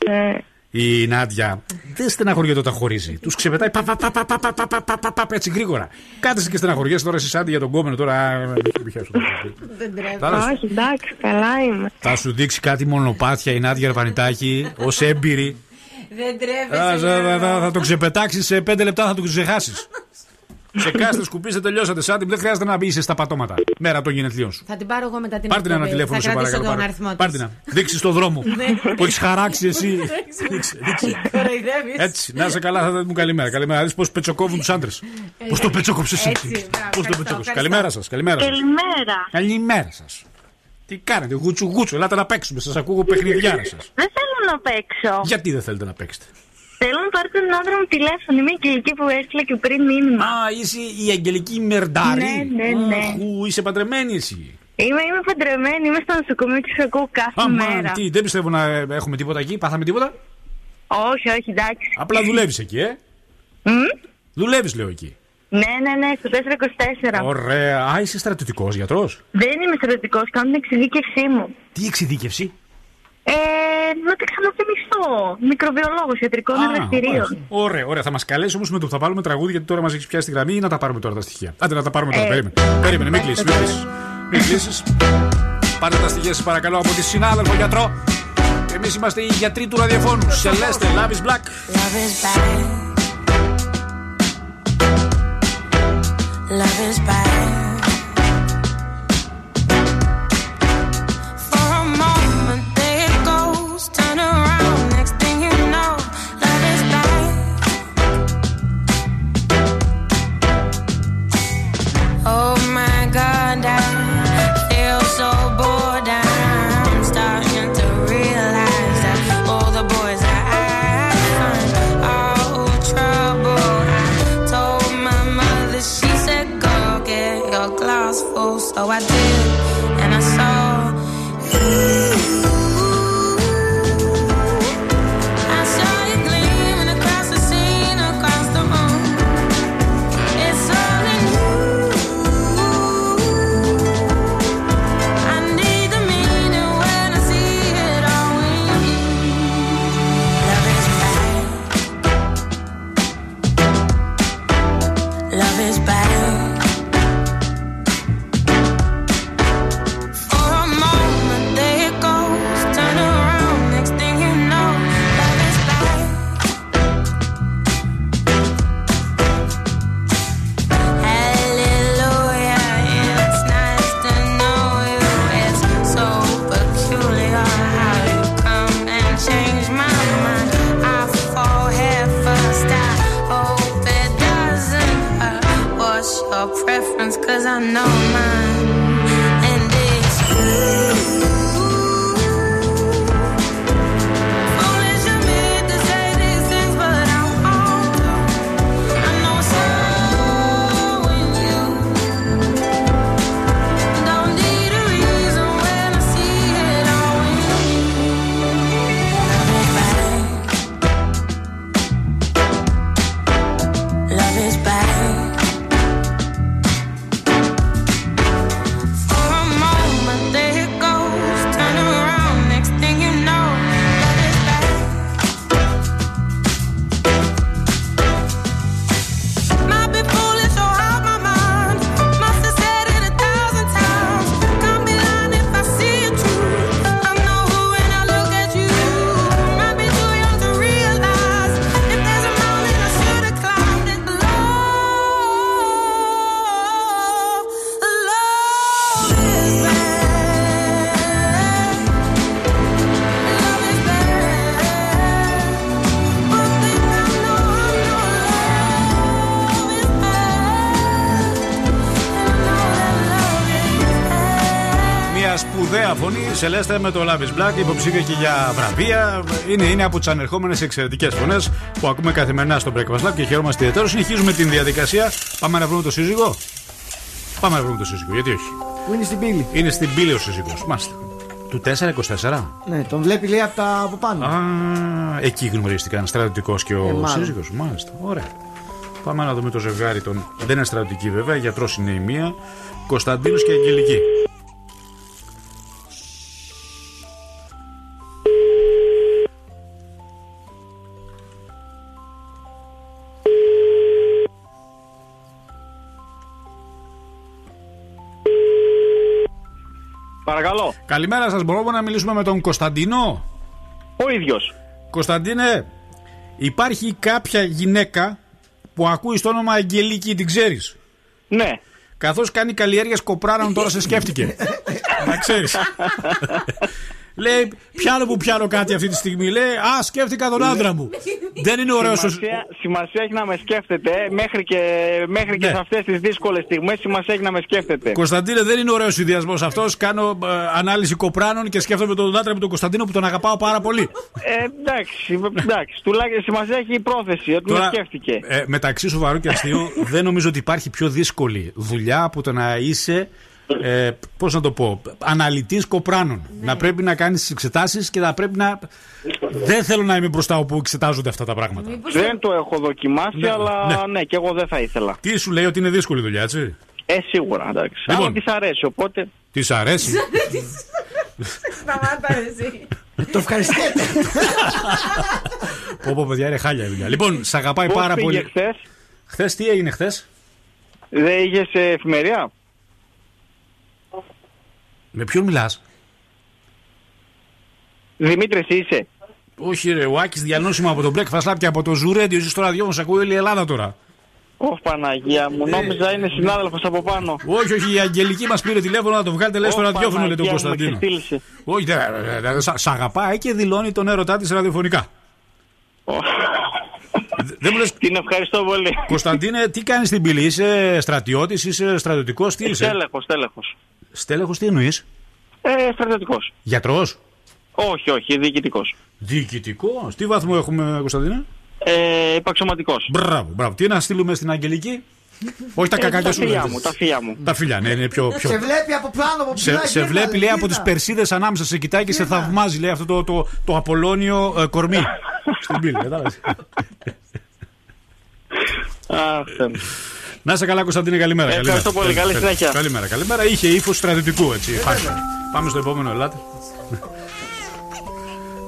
Ε, Η Νάντια δεν στεναχωριέται όταν χωρίζει. Του ξεπετάει πα, πα, πα, πα, πα, πα, πα, πα, πα, πα, πα, έτσι γρήγορα. Κάτσε και στεναχωριέσαι τώρα εσύ Σάντι για τον κόμενο τώρα. Δεν τρέπει. Θα σου- όχι, εντάξει, καλά είμαι. Θα σου δείξει κάτι μονοπάτια η Νάντια Ρβανιτάκη ω έμπειρη. Δεν Α, τρέπεσαι. θα, θα, θα, Γιώργο. θα το ξεπετάξεις σε πέντε λεπτά, θα το ξεχάσεις. σε κάστε, σκουπίστε, τελειώσατε. Σάντι, μου, δεν χρειάζεται να μπει στα πατώματα. Μέρα των γενεθλίων σου. Θα την πάρω εγώ μετά την Πάρτε ένα εκπομπή. τηλέφωνο, Θα σε κρατήσω παρακαλώ. τον πάρε. αριθμό Πάρτε της. ένα. Δείξει το δρόμο που έχεις χαράξει εσύ. Δείξε, δείξε. Κοροϊδεύεις. Έτσι, να είσαι καλά, θα δούμε καλημέρα. Καλημέρα. Δεις πώς πετσοκόβουν τους άντρες. Πώς το πετσοκόψες εσύ. Έτσι, μπράβο, Πώς το ευχαριστώ, πετσοκόψες. ευχαριστώ. Καλημέρα σας. Καλημέρα σας. Καλημέρα. Καλημέρα σας. Τι κάνετε, γούτσου γούτσου, ελάτε να παίξουμε. Σας ακούω παιχνιδιάρα σας. Δεν θέλω να παίξω. Γιατί δεν θέλετε να παίξετε; Θέλω να πάρετε τον άντρα μου τηλέφωνο. Είμαι η Αγγελική που έστειλα και πριν μήνυμα. Α, είσαι η Αγγελική Μερντάρη; Ναι, ναι, ναι. Αχου, είσαι παντρεμένη εσύ; Είμαι, είμαι παντρεμένη, είμαι στο νοσοκομείο και σε ακούω κάθε Αμάν, μέρα. τι, δεν πιστεύω να ε, έχουμε τίποτα εκεί. Πάθαμε τίποτα; Όχι, όχι, εντάξει. Απλά δουλεύεις εκεί, ε; Μμ; Δουλεύεις, λέω εκεί. Ναι, ναι, ναι, στο 424. Ωραία. Α, είσαι στρατιωτικός γιατρός; Δεν είμαι στρατιωτικός, κάνω την εξειδίκευσή μου. Τι εξειδίκευση; Ε, να τα ξαναθυμηθώ. Μικροβιολόγος ιατρικών Α, εργαστηρίων. ωραία. Ωραία, ωραία. Θα μας καλέσεις όμως με το που θα βάλουμε τραγούδι γιατί τώρα μας έχεις πιάσει τη γραμμή ή να τα πάρουμε τώρα τα στοιχεία. Άντε να τα πάρουμε τώρα. Ε, Περίμενε. Περίμενε, μην κλείσεις. Μην κλείσεις. Μην κλείσεις. Πάρτε τα στοιχεία σας παρακαλώ από τη συνάδελφο γιατρό. Εμείς είμαστε οι γιατροί του ραδιοφώνου. Σελέστε, Love is Black. Love is bad. Love is bad. preference, cause I know mine. And it's good. Σελέστε με το Love is Black, υποψήφια και για βραβεία. Είναι, είναι από τις ανερχόμενες εξαιρετικές φωνές που ακούμε καθημερινά στο Breakfast Lab και χαιρόμαστε ιδιαίτερω. Συνεχίζουμε την διαδικασία. Πάμε να βρούμε το σύζυγο. Πάμε να βρούμε το σύζυγο, γιατί όχι. Που είναι στην πύλη. Είναι στην πύλη ο σύζυγος. Μάλιστα. Του 424. Ναι, τον βλέπει λέει από, τα, από πάνω. Α, εκεί γνωρίστηκαν στρατιωτικός και ο Ε, μάλλον. σύζυγος. Μάλιστα. Ωραία. Πάμε να δούμε το ζευγάρι των. Δεν είναι στρατιωτική βέβαια, γιατρός είναι η μία. Κωνσταντίνος και Αγγελική. Καλημέρα σας. Μπορούμε να μιλήσουμε με τον Κωνσταντίνο; Ο ίδιος. Κωνσταντίνε, υπάρχει κάποια γυναίκα που ακούει το όνομα Αγγελική, την ξέρεις; Ναι. Καθώς κάνει καλλιέργεια κοπράνων, τώρα σε σκέφτηκε. Να ξέρεις. Λέει, πιάνω που πιάνω κάτι αυτή τη στιγμή. Λέει, Α, σκέφτηκα τον άντρα μου. Δεν είναι ωραίος. Σημασία, σημασία έχει να με σκέφτεται ε, μέχρι και, μέχρι και Ναι. σε αυτές τις δύσκολες στιγμές. Σημασία έχει να με σκέφτεται. Κωνσταντίνε, δεν είναι ωραίος συνδυασμό αυτός. Κάνω ε, ανάλυση κοπράνων και σκέφτομαι τον άντρα μου τον Κωνσταντίνο που τον αγαπάω πάρα πολύ. Ε, εντάξει, εντάξει. Τουλάχιστον σημασία έχει η πρόθεση ότι με σκέφτηκε. ε, μεταξύ σοβαρού και αστείου, δεν νομίζω ότι υπάρχει πιο δύσκολη δουλειά από το να είσαι. Ε, Πώς να το πω, αναλυτής κοπράνων. Να πρέπει να κάνεις τις εξετάσεις και να πρέπει να. Δεν θέλω να είμαι μπροστά όπου εξετάζονται αυτά τα πράγματα. Δεν το έχω δοκιμάσει, Ναι, αλλά ναι. ναι. και εγώ δεν θα ήθελα. Τι σου λέει ότι είναι δύσκολη δουλειά, έτσι; Ε, σίγουρα, εντάξει. Λοιπόν. Αλλά της αρέσει, οπότε. Της αρέσει. Σταμάτα εσύ. Το ευχαριστείτε. Πω πω παιδιά είναι χάλια η δουλειά. Λοιπόν, σε αγαπάει Πώς πάρα πήγε πολύ. χθες; Χθες τι έγινε χθες; Δεν είχε εφημερία. Με ποιον μιλάς; Δημήτρης, είσαι. Όχι, ρε, ο Άκης διανόσημα από τον Breakfast Lab και από το Ζουρέντιο. Είσαι στο ραδιόφωνο, σε ακούει όλη η Ελλάδα τώρα. Ωχ, Παναγία μου, νόμιζα είναι συνάδελφος από πάνω. Όχι, όχι, η Αγγελική μας πήρε τηλέφωνο να το βγάλετε, λέει στο Ω, ραδιόφωνο, λέει τον Παναγία μου, με Κωνσταντίνο. ξεφτύλισε. Όχι, δεν- δεν- δεν- σ' σ' αγαπάει και δηλώνει τον έρωτά της ραδιοφωνικά. Δεν μου λες, Την ευχαριστώ πολύ. Κωνσταντίνε, τι κάνεις στην πύλη, είσαι στρατιώτης, είσαι στρατιωτικός, τι είσαι; Στέλεχος, στέλεχος. Στέλεχο, τι εννοείς; Ε, στρατιωτικός. Γιατρός; Όχι, όχι, διοικητικός. Διοικητικός. Τι βαθμό έχουμε, Κωνσταντίνε; Ε, υπαξιωματικό. Μπράβο, μπράβο. Τι να στείλουμε στην Αγγελική; Όχι τα Ε, κακάκια τα σου. φιλιά λέει. μου, τα φιλιά μου. Τα φιλιά, ναι, είναι πιο. πιο... Σε βλέπει από πάνω, από ψηλά. Σε, σε γύρνα, βλέπει, ρε, λέει, από γύρνα. τις περσίδες ανάμεσα. Σε κοιτάει και σε θαυμάζει, λέει, αυτό το, το, το απολώνιο ε, κορμί. Στην πύλη, κατάλαβες. Α, Θεέ μου. Να είσαι καλά, Κωνσταντίνε, καλημέρα. Ε, καλημέρα. ευχαριστώ πολύ, καλή συνέχεια. Καλημέρα, καλημέρα. Είχε ύφος στρατιωτικού, έτσι. Υπάρχει. Πάμε στο επόμενο, ελάτε.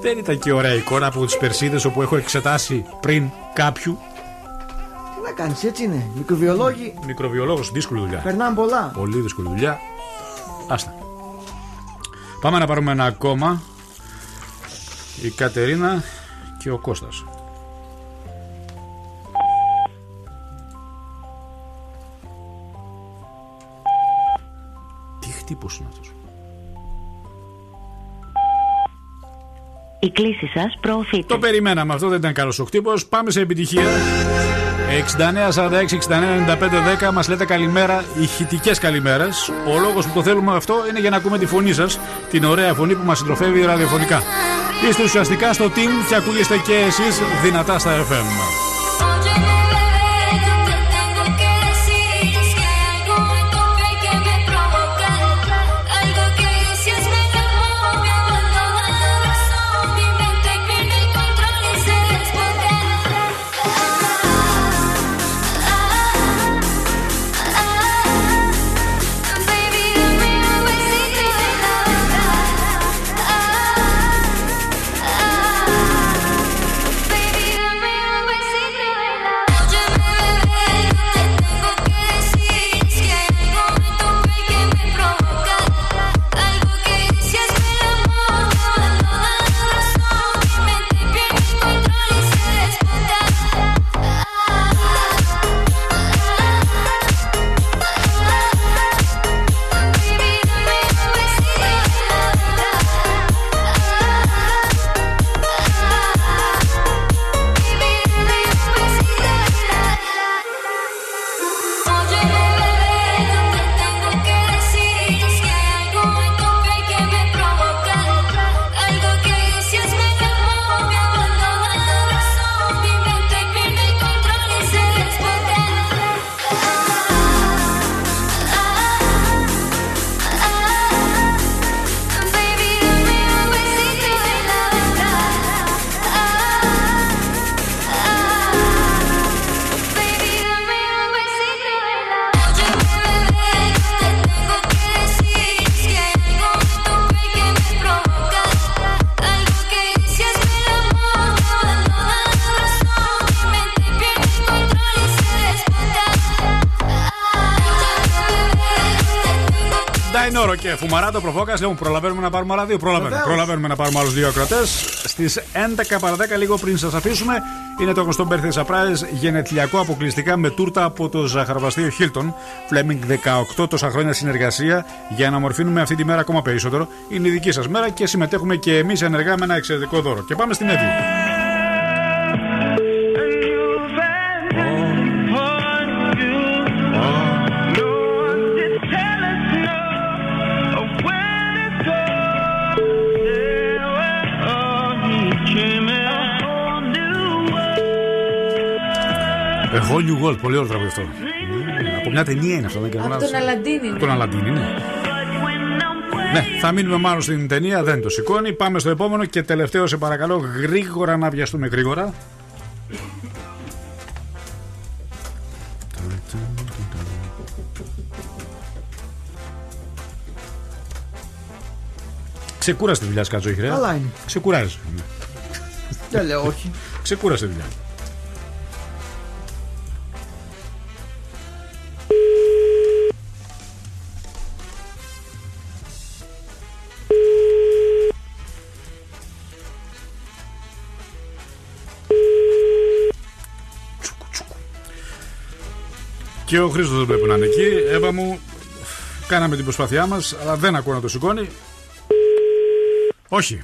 Δεν ήταν και ωραία εικόνα από τις περσίδες όπου έχω εξετάσει πριν κάποιου. Τι να κάνεις, έτσι είναι. Μικροβιολόγοι Μικροβιολόγος, δύσκολη δουλειά. περνάνε πολλά. Πολύ δύσκολη δουλειά. Άστα. Πάμε να πάρουμε ένα ακόμα. Η Κατερίνα και ο Κώστας. Τι χτύπος είναι αυτός. Η κλίση σας προωθείται. Το περιμέναμε, αυτό δεν ήταν καλός ο χτύπος. Πάμε σε επιτυχία. 69, 46, 69, 95, 10 μας λέτε καλημέρα, ηχητικές καλημέρες. Ο λόγος που το θέλουμε αυτό είναι για να ακούμε τη φωνή σας, την ωραία φωνή που μας συντροφεύει ραδιοφωνικά. Είστε ουσιαστικά στο team και ακούγεστε και εσείς δυνατά στα FM. Φουμαράτο, προφόκας, λέμε προλαβαίνουμε να πάρουμε άλλα δύο. Προλαβαίνουμε, προλαβαίνουμε να πάρουμε άλλους δύο ακροτέ. Στις 11 παρα 10, λίγο πριν σας αφήσουμε, είναι το γνωστό Birthday Surprise γενετλιακό αποκλειστικά με τούρτα από το ζαχαροπαστείο Hilton. Φλέμινγκ 18 τόσα χρόνια συνεργασία για να μορφύνουμε αυτή τη μέρα ακόμα περισσότερο. Είναι η δική σας μέρα και συμμετέχουμε και εμείς ενεργά με ένα εξαιρετικό δώρο. Και πάμε στην Εύη. Whole New World, πολύ ωραίο τραγούδι αυτό. Ναι, Από μια ταινία είναι αυτό, δεν Από τον Αλαντίνη. Από ναι. τον Αλαντίνη, ναι. Ναι, θα μείνουμε μάλλον στην ταινία, δεν το σηκώνει. Πάμε στο επόμενο και τελευταίο, σε παρακαλώ, γρήγορα να βιαστούμε γρήγορα. Ξεκούρασε τη δουλειά, Σκάτζο, είχε. Καλά είναι. Ξεκουράζει. Δεν λέω όχι. Ξεκούρασε τη δουλειά. Και ο Χρήστος δεν πρέπει να είναι εκεί. Έβα μου, κάναμε την προσπάθειά μας, αλλά δεν ακούω να το σηκώνει. Όχι.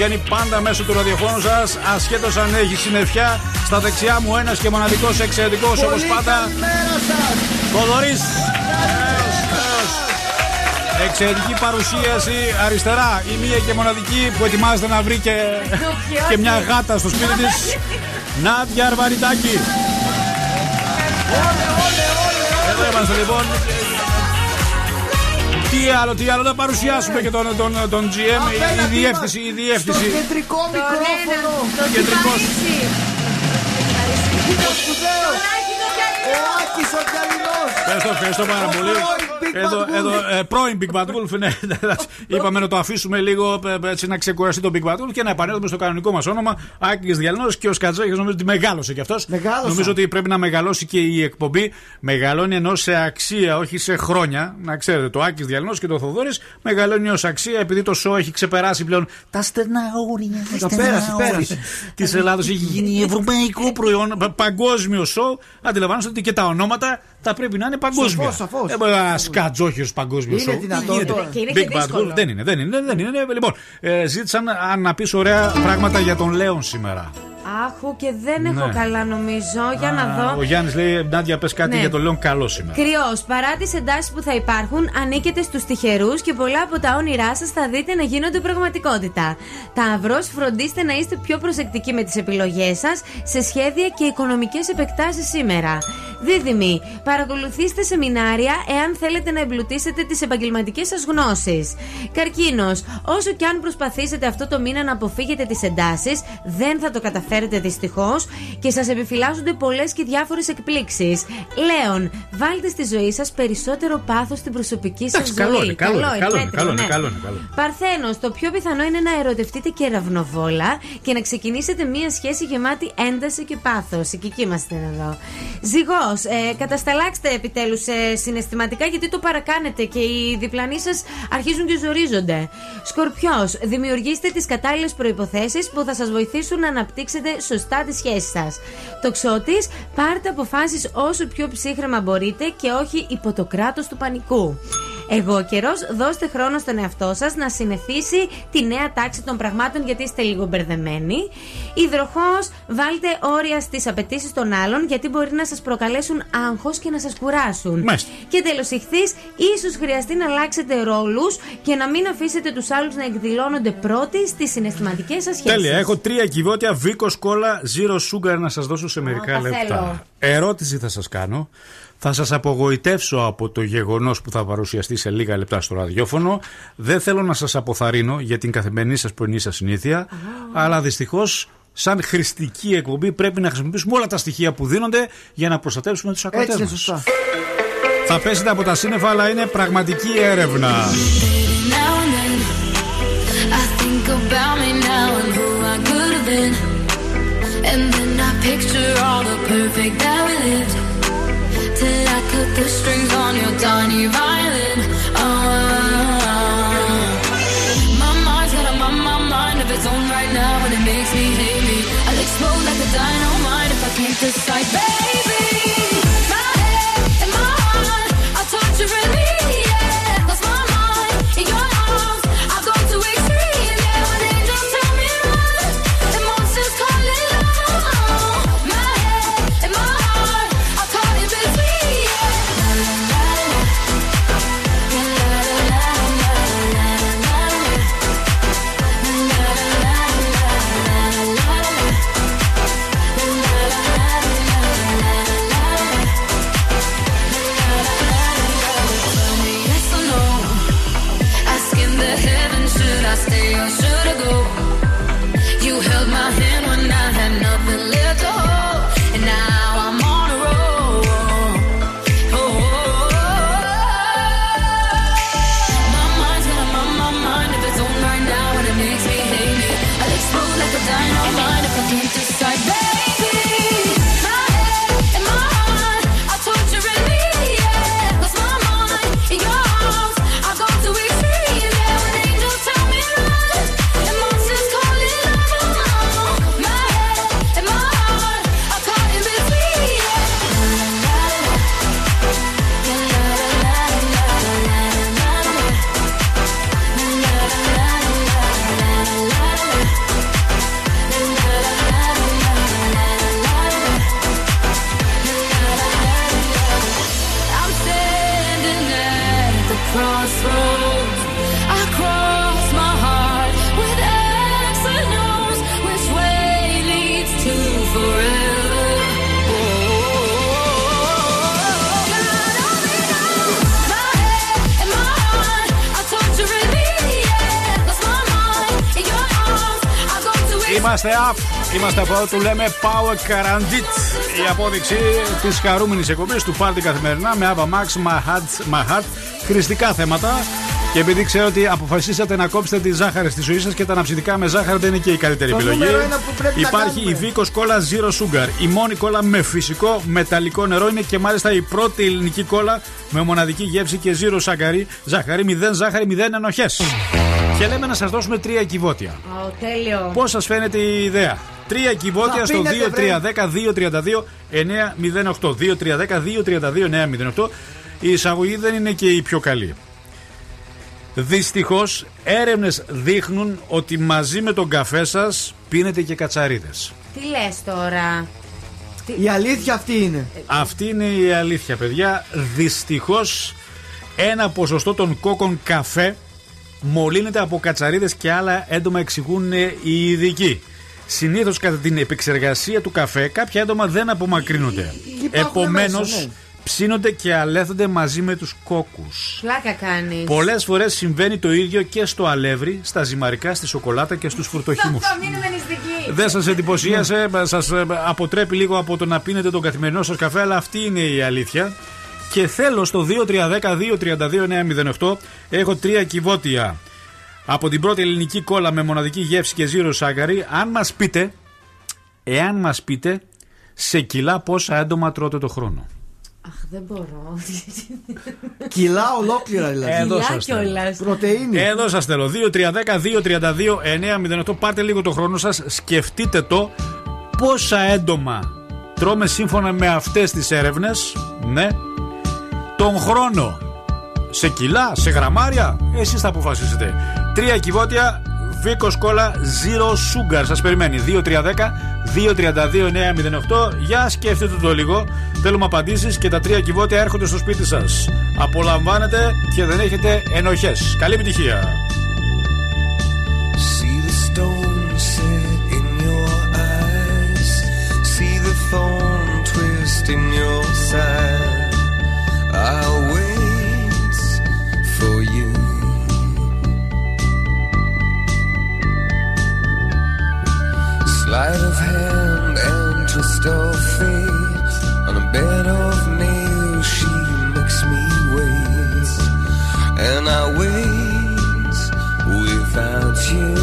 Βγαίνει πάντα μέσω του ραδιοφώνου σας. Ασχέτως αν έχει συννεφιά. Στα δεξιά μου ένας και μοναδικός εξαιρετικός όπως πάντα. Κοδωρής. Εξαιρετική παρουσίαση αριστερά. Η μία και μοναδική που ετοιμάζεται να βρει και, και μια γάτα στο σπίτι της. Νάντια Αρβαριτάκη. Εδώ είμαστε λοιπόν. Τι άλλο, τι άλλο, να παρουσιάσουμε και τον, τον, τον GM, η, η διεύθυνση, η διεύθυνση. Στο κεντρικό μικρόφωνο. Κεντρικός. Το σπουδαίο. Ο Άκης ο Καλινός. Ευχαριστώ, ευχαριστώ πάρα Ο πολύ. Πρώην Big Bad Εδώ, Wolf. εδώ, ε, πρώην Big Bad Wolf, ναι. Είπαμε να το αφήσουμε λίγο ε, έτσι να ξεκουραστεί το Big Bad Wolf και να επανέλθουμε στο κανονικό μας όνομα. Άκη Διαλνός και ο Σκατζέχη νομίζω ότι μεγάλωσε κι αυτός. Μεγάλωσα. Νομίζω ότι πρέπει να μεγαλώσει και η εκπομπή. Μεγαλώνει ενώ σε αξία, όχι σε χρόνια. Να ξέρετε, το Άκη Διαλνός και το Θοδόρη μεγαλώνει ως αξία επειδή το σοου έχει ξεπεράσει πλέον τα στενά όρια. Το πέρασε, πέρασε. Της Ελλάδος έχει γίνει ευρωπαϊκό προϊόν, πα- παγκόσμιο σοου. Αντιλαμβάνεστε ότι και τα ονόματα θα πρέπει να είναι παγκόσμια. Σαφώς, σαφώς. Ε, μα, Σκατζόχιο παγκόσμιος Είναι σοου. δυνατόν Τι γίνεται. τώρα. Και είναι και Big Bad δύσκολο. Wolf. Δεν είναι, δεν είναι. Δεν είναι. Λοιπόν, ε, ζήτησαν αν να πεις ωραία πράγματα για τον Λέον σήμερα. Άχου και δεν έχω Ναι. καλά νομίζω. Για να Α, Ο δω. Γιάννης λέει: Νάντια, πες κάτι Ναι. για τον Λέον καλός σήμερα. Κρυός, παρά τις εντάσεις που θα υπάρχουν, ανήκετε στους τυχερούς και πολλά από τα όνειρά σας θα δείτε να γίνονται πραγματικότητα. Ταύρος, φροντίστε να είστε πιο προσεκτικοί με τις επιλογές σας σε σχέδια και οικονομικές επεκτάσεις σήμερα. Δίδυμοι, παρακολουθήστε σεμινάρια εάν θέλετε να εμπλουτίσετε τις επαγγελματικές σας γνώσεις. Καρκίνος, όσο και αν προσπαθήσετε αυτό το μήνα να αποφύγετε τις εντάσεις, δεν θα το καταφέρετε δυστυχώς και σας επιφυλάσσονται πολλές και διάφορες εκπλήξεις. Λέων, βάλτε στη ζωή σας περισσότερο πάθος στην προσωπική σας Εντάξει, ζωή. καλό είναι, καλό είναι, καλό είναι, μέτριο, καλό είναι, ναι. καλό είναι, καλό είναι. Παρθένος, το πιο πιθανό είναι να ερωτευτείτε και ραυνοβόλα και να ξεκινήσετε μία σχέση γεμάτη ένταση και πάθος. Η Κική είμαστε εδώ. Ζυγός, ε, κατασταλάξτε επιτέλους ε, συναισθηματικά γιατί το παρακάνετε και οι διπλανοί σας αρχίζουν και ζορίζονται. Σκορπιός, δημιουργήστε τις κατάλληλες προποθέσει που θα σας βοηθήσουν να αναπτύξετε σωστά τη σχέση σας. Τοξότη, πάρτε αποφάσεις όσο πιο ψύχρεμα μπορείτε και όχι υπό το κράτος του πανικού. Εγώ καιρός, δώστε χρόνο στον εαυτό σας να συνηθίσει τη νέα τάξη των πραγμάτων γιατί είστε λίγο μπερδεμένοι. Υδροχός, βάλτε όρια στις απαιτήσεις των άλλων γιατί μπορεί να σας προκαλέσουν άγχος και να σας κουράσουν. Μάλιστα. Και τέλος, ηχθείς, ίσως χρειαστεί να αλλάξετε ρόλους και να μην αφήσετε τους άλλους να εκδηλώνονται πρώτοι στις συναισθηματικές σας σχέσεις. Τέλεια, έχω τρία κυβότια Βίκος Κόλλα Zero Sugar να σας δώσω σε μερικά τα λεπτά. θέλω. Ερώτηση θα σας κάνω. Θα σας απογοητεύσω από το γεγονός που θα παρουσιαστεί σε λίγα λεπτά στο ραδιόφωνο. Δεν θέλω να σας αποθαρρύνω για την καθημερινή σας πρωινή σας συνήθεια. Αλλά δυστυχώς, σαν χρηστική εκπομπή, πρέπει να χρησιμοποιήσουμε όλα τα στοιχεία που δίνονται για να προστατεύσουμε τους ακροατές Έτσι είναι μας. σωστά. Θα πέσετε από τα σύννεφα, αλλά είναι πραγματική έρευνα. Now and then, I think about me now and who I could have been. And then I picture all the perfect that we lived. Till I cut the strings on your tiny violin. Oh, my mind's got a my mind of its own right now, and it makes me hate me. I'll explode like a dynamite if I can't decide, baby. Είμαστε up. Είμαστε από εδώ του λέμε Power Carandit. Η απόδειξη της χαρούμενης εκπομπής του Πάρτι καθημερινά με Ava Max, My Heart, My Heart. Χρηστικά θέματα. Και επειδή ξέρω ότι αποφασίσατε να κόψετε τη ζάχαρη στη ζωή σας και τα αναψυντικά με ζάχαρη δεν είναι και η καλύτερη Το επιλογή. νούμερο ένα που πρέπει να Υπάρχει η κάνουμε. Vico Cola Zero Sugar. Η μόνη κόλλα με φυσικό μεταλλικό νερό είναι και μάλιστα η πρώτη ελληνική κόλλα με μοναδική γεύση και zero ζάχαρη. Ζάχαρη, μηδέν ζάχαρη, μηδέν ενοχές. Και λέμε να σας δώσουμε τρία κυβότια. Ω, τέλειο. Πώς σας φαίνεται η ιδέα; Τρία κυβότια Θα στο πίνετε, 2-3-10-2-32-908. 2-3-10-2-32-908. Η εισαγωγή δεν είναι και η πιο καλή. Δυστυχώς, έρευνες δείχνουν ότι μαζί με τον καφέ σας πίνετε και κατσαρίδες. Τι λες τώρα; Η αλήθεια αυτή είναι. Αυτή είναι η αλήθεια, παιδιά. Δυστυχώς, ένα ποσοστό των κόκκων καφέ μολύνεται από κατσαρίδες και άλλα έντομα, εξηγούν οι ειδικοί. Συνήθως κατά την επεξεργασία του καφέ, κάποια έντομα δεν απομακρύνονται. Υπάρχουν Επομένως, μέσα, ναι. Ψήνονται και αλέθονται μαζί με τους κόκκους. Πλάκα κάνεις. Πολλές φορές συμβαίνει το ίδιο και στο αλεύρι, στα ζυμαρικά, στη σοκολάτα και στους φρουτοχύμους. Θα μείνουμε νηστικοί. Δεν σας εντυπωσίασε, σας αποτρέπει λίγο από το να πίνετε τον καθημερινό σας καφέ, αλλά αυτή είναι η αλήθεια. Και θέλω στο 2310-232-908 έχω τρία κυβότια από την πρώτη ελληνική κόλλα με μοναδική γεύση και ζύρο σάκαρη. Αν μας πείτε, εάν μας πείτε, σε κιλά πόσα έντομα τρώτε το χρόνο. Αχ, δεν μπορώ. Κιλά ολόκληρα δηλαδή. Εδώ Κιλά σας θέλω. κιόλας. Πρωτεΐνη. Εδώ σας θέλω. 2-3-10-2-32-908. Πάρτε λίγο το χρόνο σας. Σκεφτείτε το πόσα έντομα τρώμε σύμφωνα με αυτές τις έρευνες. Ναι. Τον χρόνο. Σε κιλά, σε γραμμάρια. Εσείς θα αποφασίσετε. Τρία κυβότια. Βίκο κόλλα Zero Sugar. Σας περιμένει. 2-3-10-2-32-908. Για σκεφτείτε το λίγο. Θέλουμε απαντήσεις και τα τρία κυβότια έρχονται στο σπίτι σας. Απολαμβάνετε και δεν έχετε ενοχές. Καλή επιτυχία. Sleight of hand and twist of fate. On a bed of nails, she makes me wait. And I wait without you.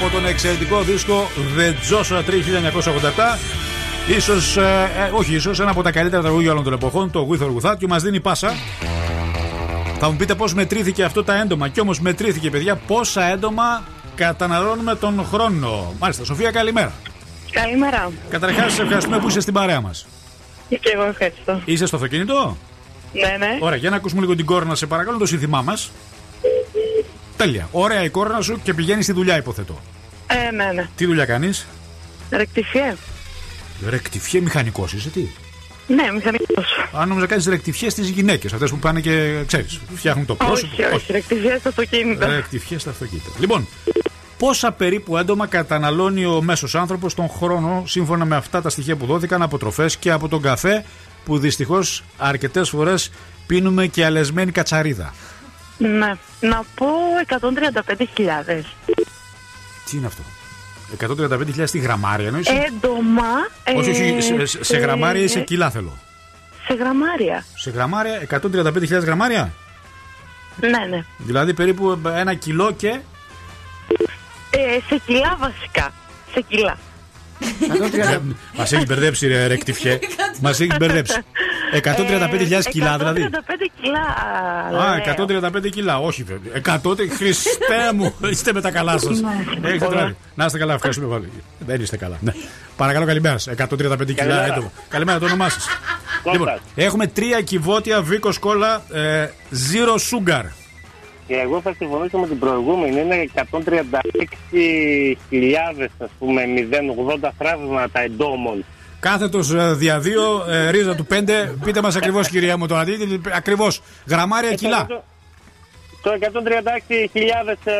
Από τον εξαιρετικό δίσκο The Joshua Tree 1987. Ίσως, ε, ε, όχι ίσως, ένα από τα καλύτερα τραγούδια όλων των εποχών, το With or Without You, μας δίνει πάσα. Θα μου πείτε πώς μετρήθηκε αυτό τα έντομα. Και όμως μετρήθηκε, παιδιά, πόσα έντομα καταναλώνουμε τον χρόνο. Μάλιστα, Σοφία, καλημέρα. Καλημέρα. Καταρχάς, σε ευχαριστούμε που είσαι στην παρέα μας. Και εγώ ευχαριστώ. Είσαι στο αυτοκίνητο; Ναι, ναι. Ωραία, για να ακούσουμε λίγο την κόρνα, σε παρακαλώ, το σύνθημά μας. Τέλεια. Ωραία η κόρνα σου και πηγαίνει στη δουλειά, υποθέτω. Ε, ναι, ναι. Τι δουλειά κάνεις, Ρεκτιφιέ. Ρεκτιφιέ μηχανικός, είσαι τι; Ναι, μηχανικός. Αν νόμιζα κάνεις ρεκτιφιέ στις γυναίκες, αυτές που πάνε και ξέρεις, φτιάχνουν το πρόσωπο. Όχι, όχι, ρεκτιφιέ στο αυτοκίνητο. Ρεκτιφιέ στα αυτοκίνητα. Λοιπόν, πόσα περίπου έντομα καταναλώνει ο μέσος άνθρωπος τον χρόνο σύμφωνα με αυτά τα στοιχεία που δόθηκαν από τροφές και από τον καφέ που δυστυχώς αρκετές φορές πίνουμε και αλεσμένη κατσαρίδα. Ναι. Να πω 135.000. Τι είναι αυτό; 135.000 στη γραμμάρια εννοείς; Έντομα. ε, όχι, όχι, σε, σε- σε ε, γραμμάρια ή σε κιλά θέλω. Σε γραμμάρια. Σε γραμμάρια, 135.000 γραμμάρια; Ναι, ναι. Δηλαδή περίπου ένα κιλό και; Ε, σε κιλά βασικά. Σε κιλά. Μας έχει μπερδέψει, ρε, ρε κτυφιέ. Μας έχει μπερδέψει. 135.000 κιλά δηλαδή. 135 κιλά. Α, λέω. 135 κιλά, όχι βέβαια. 100, Χριστέ μου, είστε με τα καλά σας. Έχετε τράβει. Να είστε καλά, ευχαριστούμε πολύ. Δεν είστε καλά. Ναι. Παρακαλώ, καλημέρα σας. 135 κιλά Καλημέρα. έντομα. Καλημέρα, το όνομά σας. Λοιπόν, έχουμε τρία κυβότια Βίκος Κόλλα ε, Zero Sugar. Και εγώ θα συμφωνήσω με την προηγούμενη. Είναι 136.000 ας πούμε 080 θραύματα εντόμων. Κάθετος δια δύο, ε, ρίζα του 5. Πείτε μας ακριβώς, κυρία μου, το αντίθετο. Ακριβώς. Γραμμάρια κιλά. Το 136.000 ε,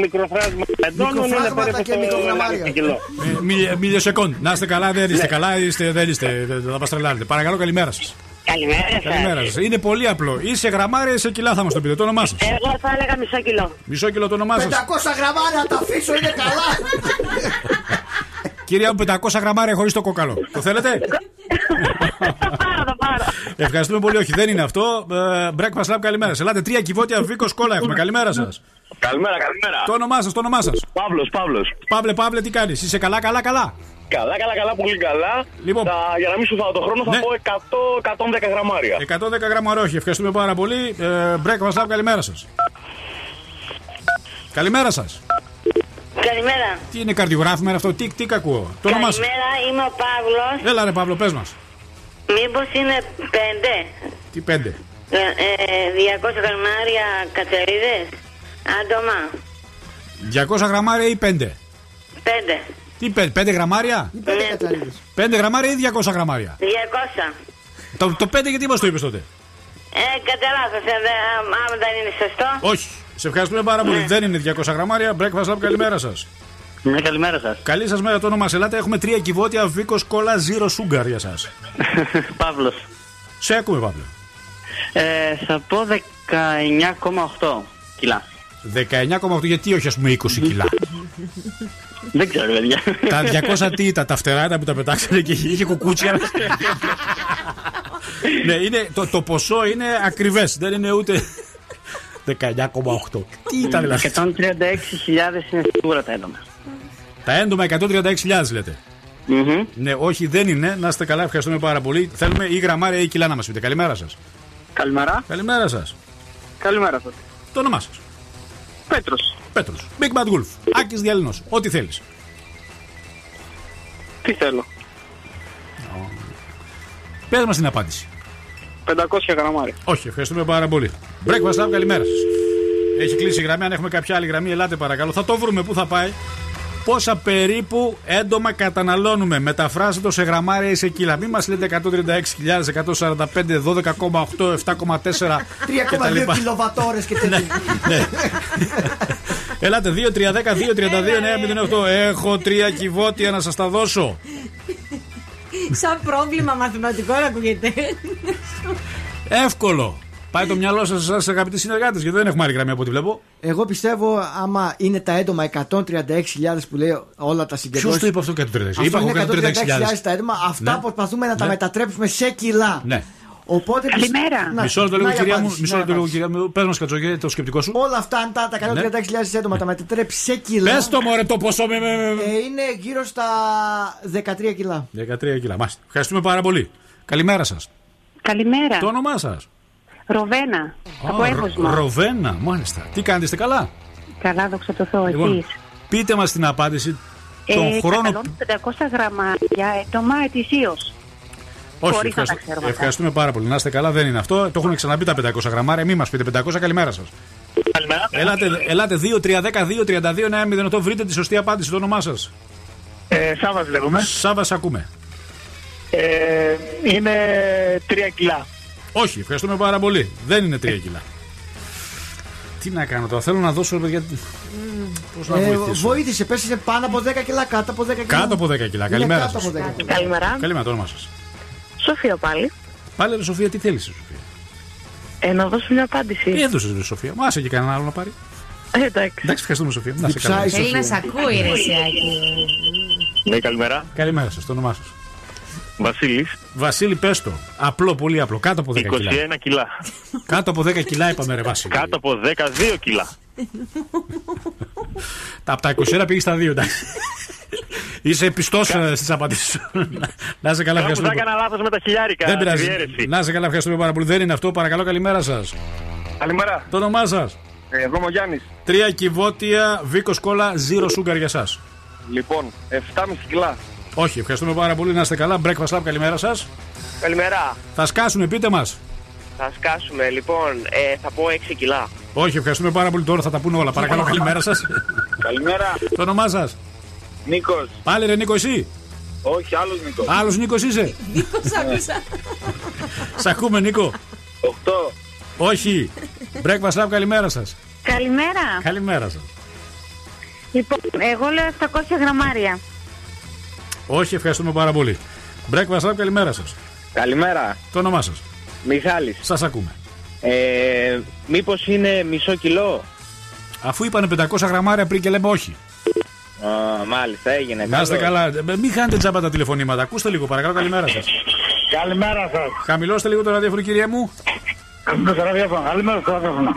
μικροθράσματα εντόμων είναι Μικροφράγματα περίπου και το μικρογραμμάρια. 1,5 κιλό. Μιλιοσεκόντ. Να είστε καλά, δεν είστε Ναι. καλά, είστε, δεν είστε. Δεν θα μα τρελάνετε. Παρακαλώ, καλημέρα σας. Καλημέρα σας. Καλημέρα σας. Είναι πολύ απλό. Είσαι γραμμάρια ή σε κιλά, θα μας το πείτε. Το όνομά σας. Εγώ θα έλεγα μισό κιλό. Μισό κιλό το όνομά 500 σα. γραμμάρια τα αφήσω, είναι καλά. Κυρία μου, 500 γραμμάρια χωρίς το κόκαλο. Το θέλετε; Ευχαριστούμε πολύ. Όχι, δεν είναι αυτό. Ε, Breakfast Lab, καλημέρα. σας. Ελάτε, τρία κυβότια Βίκο Κόλλα έχουμε. Καλημέρα σας. Καλημέρα, καλημέρα. Το όνομά σας, το όνομά σας. Παύλος, Παύλος. Παύλε, Παύλε, τι κάνεις; Είσαι καλά, καλά, καλά; Καλά, καλά, καλά, πολύ καλά. Λοιπόν. Θα, για να μην σου φάω το χρόνο, θα Ναι. πω 100-110 γραμμάρια. 110 γραμμάρια, όχι. Ευχαριστούμε πάρα πολύ. Ε, Breakfast Lab, καλημέρα σας. Καλημέρα σας. Καλημέρα. Τι είναι καρδιογράφημα αυτό, τι, τι ακούω. Το όνομά σα. Καλημέρα, είμαι ο Παύλος. Έλα, ρε Παύλο, πες μας. Μήπως είναι πέντε; Τι πέντε; Ε, ε, 200 γραμμάρια κατσαρίδες. Άτομα. 200 γραμμάρια ή 5. Πέντε. Τι 5, 5 γραμμάρια; Ναι. 5 γραμμάρια ή 200 γραμμάρια; 200. Το, το 5 γιατί μας το είπες τότε; Ε, κατά λάθος, ε, δε, άμα δεν είναι σωστό. Όχι. Σε ευχαριστούμε πάρα πολύ. Δεν είναι 200 γραμμάρια. Breakfast Lab, καλημέρα σας. Ναι, καλημέρα σας. Καλή σας μέρα, το όνομα σε Ελάτε. Έχουμε τρία κυβότια Βίκος Κόλλα Zero Sugar για εσά. Παύλος. Σε ακούμε, Παύλο. Ε, θα πω 19,8 κιλά. 19,8 γιατί όχι, ας πούμε, 20 κιλά. Δεν ξέρω, παιδιά. τα 200 τι ήταν, τα φτερά που τα πετάξανε και είχε κουκούτσια. ναι, είναι, το, το ποσό είναι ακριβές. Δεν είναι ούτε. 19,8. Τι ήταν δηλαδή; 136.000 είναι σίγουρα τα έντομα. Τα έντομα 136.000 λέτε. Ναι, όχι, δεν είναι. Να είστε καλά, ευχαριστούμε πάρα πολύ. Θέλουμε ή γραμμάρια ή κιλά να μας πείτε. Καλημέρα σας. Καλημέρα. Καλημέρα σας. Καλημέρα σας. Το όνομά σας. Πέτρος. Πέτρος. Big Bad Wolf. Άκης Διαλυνός. Ό,τι θέλεις. Τι θέλω. Πες μας την απάντηση. 500 γραμμάρια. Όχι, ευχαριστούμε πάρα πολύ. Breakfast Lab, καλημέρα σας. Έχει κλείσει η γραμμή. Αν έχουμε κάποια άλλη γραμμή, ελάτε παρακαλώ. Θα το βρούμε. Πού θα πάει. Πόσα περίπου έντομα καταναλώνουμε. Μεταφράστε το σε γραμμάρια ή σε κιλά. Μην μας λέτε 136.145, 12,8, 7,4 3,2 κιλοβατόρες και τέτοια. ναι. Ελάτε 2, 3, 10, 2, 32, 9, 08. Έχω τρία κυβότια να σας τα δώσω. Σαν πρόβλημα μαθηματικό να ακούγεται. Εύκολο. Πάει το μυαλό σας, εσά αγαπητοί συνεργάτες, γιατί δεν έχουμε άλλη γραμμή από ό,τι βλέπω. Εγώ πιστεύω άμα είναι τα έντομα 136.000 που λέει όλα τα συγκεντρώσει. Ποιος το είπε αυτό 136. Αυτό Είπα εγώ είναι 136.000. 136.000 τα έντομα. Αυτά Ναι. προσπαθούμε να τα Ναι. μετατρέψουμε σε κιλά. Ναι. Οπότε Καλημέρα. Να- Μισό λεπτό λίγο, να η κυρία μου. απάντηση, Μισό να η λεπτό λίγο, απάντηση. κυρία μου. Πες μας, Κατζογέ, το σκεπτικό σου. Όλα αυτά, αν τα, τα 136.000 άτομα τα μετατρέψει σε κιλά. Πες το μωρέ το ποσό με. με- με- ε, είναι γύρω στα 13 κιλά. 13 κιλά. Μάλιστα. Ευχαριστούμε πάρα πολύ. Καλημέρα σας. Καλημέρα. Το όνομά σας. Ροβένα. Από Εύωσμα. Ροβένα, μάλιστα. Τι κάνετε, είστε καλά; Καλά, δόξα τω Θεώ. Λοιπόν, Εσείς. πείτε μας την απάντηση. Τον Ε, χρόνο. καταναλώνω 500 γραμμάρια έτομα ετησίως. Όχι, χωρίς να τα ευχαριστώ- ξέρουμε ευχαριστούμε πάρα πολύ. Να είστε καλά, δεν είναι αυτό. Το έχουν ξαναπεί τα 500 γραμμάρια. Μην μας πείτε 500, καλημέρα σας. Καλημέρα. Ελάτε, ελάτε 2-3-10-2-32-9-08. Βρείτε τη σωστή απάντηση, το όνομά σας. Ε, Σάββας λέγομαι. Σάβα, ακούμε. Ε, είναι 3 κιλά. Όχι, ευχαριστούμε πάρα πολύ. Δεν είναι 3 κιλά. Τι να κάνω τώρα, θέλω να δώσω παιδιά. Πώς να Ε, βοηθήσω; βοήθησε, πες είναι πάνω από 10 κιλά, κάτω από 10 κιλά. Κάτω από 10 κιλά. Είναι Καλημέρα κάτω σας. από 10 κιλά. Καλημέρα. Καλημέρα, το όνομά σας. Σοφία πάλι. Πάλι ρε Σοφία, τι θέλεις, Σοφία; Ε, να δώσω μια απάντηση. Τι έδωσες, ρε Σοφία. Μα άσε και κανένα άλλο να πάρει. Ε, εντάξει. Εντάξει, ευχαριστούμε, Σοφία. Να σε Διψάεις καλά. η Θέλει να σε ακούει, ρε Σιάκη. Ναι, καλημέρα. Καλημέρα σας, το όνομά σας. Βασίλης. Βασίλη, πες το. Απλό, πολύ απλό. Κάτω από 10 κιλά. 21 κιλά. Κάτω από 10 κιλά είπαμε, ρε Βασίλη. Κάτω από 12 κιλά. Τα, από τα 21 πήγε στα 2, εντάξει. Είσαι πιστός στις απαντήσεις σου. Να είσαι καλά, Κάπου θα ευχαριστούμε. έκανα λάθος με τα χιλιάρικα. Δεν τη πειράζει. διαίρεση. Να είσαι καλά, ευχαριστούμε πάρα πολύ. Δεν είναι αυτό. Παρακαλώ, καλημέρα σας. Καλημέρα. Το όνομά σας. Ε, Εδώ είμαι ο Γιάννης. Τρία κυβότια, βίκος κόλλα, zero sugar για εσά. Λοιπόν, 7,5 κιλά. Όχι, ευχαριστούμε πάρα πολύ. Να είστε καλά. Breakfast Lab, καλημέρα σας. Καλημέρα. Θα σκάσουμε, πείτε μας. Θα σκάσουμε. Λοιπόν, ε, θα πω 6 κιλά. Όχι, ευχαριστούμε πάρα πολύ. Τώρα θα τα πούνε όλα. Παρακαλώ, καλημέρα σας. Καλημέρα. Το όνομά σας. Νίκος. Πάλι ρε Νίκο, εσύ; Όχι, άλλος Νίκος. Άλλος Νίκος είσαι; Νίκος άκουσα. Σ' ακούμε, Νίκο. 8. Όχι. Breakfast Lab, καλημέρα σας. Καλημέρα. Καλημέρα σας. Λοιπόν, εγώ λέω 700 γραμμάρια. Όχι, ευχαριστούμε πάρα πολύ. Breakfast Lab, καλημέρα σας. Καλημέρα. Το όνομά σας. Μιχάλης. Σας ακούμε. Ε, μήπως είναι μισό κιλό; Αφού είπανε 500 γραμμάρια πριν και λέμε όχι. Α, μάλιστα, έγινε. Να είστε Καλώς. καλά. Ε, Μην χάνετε τζάμπα τα τηλεφωνήματα. Ακούστε λίγο, παρακαλώ, καλημέρα σας. Καλημέρα σας. Χαμηλώστε λίγο το ραδιόφωνο, κυρία μου. Καλημέρα στο ραδιόφωνο. Καλημέρα στο ραδιόφωνο.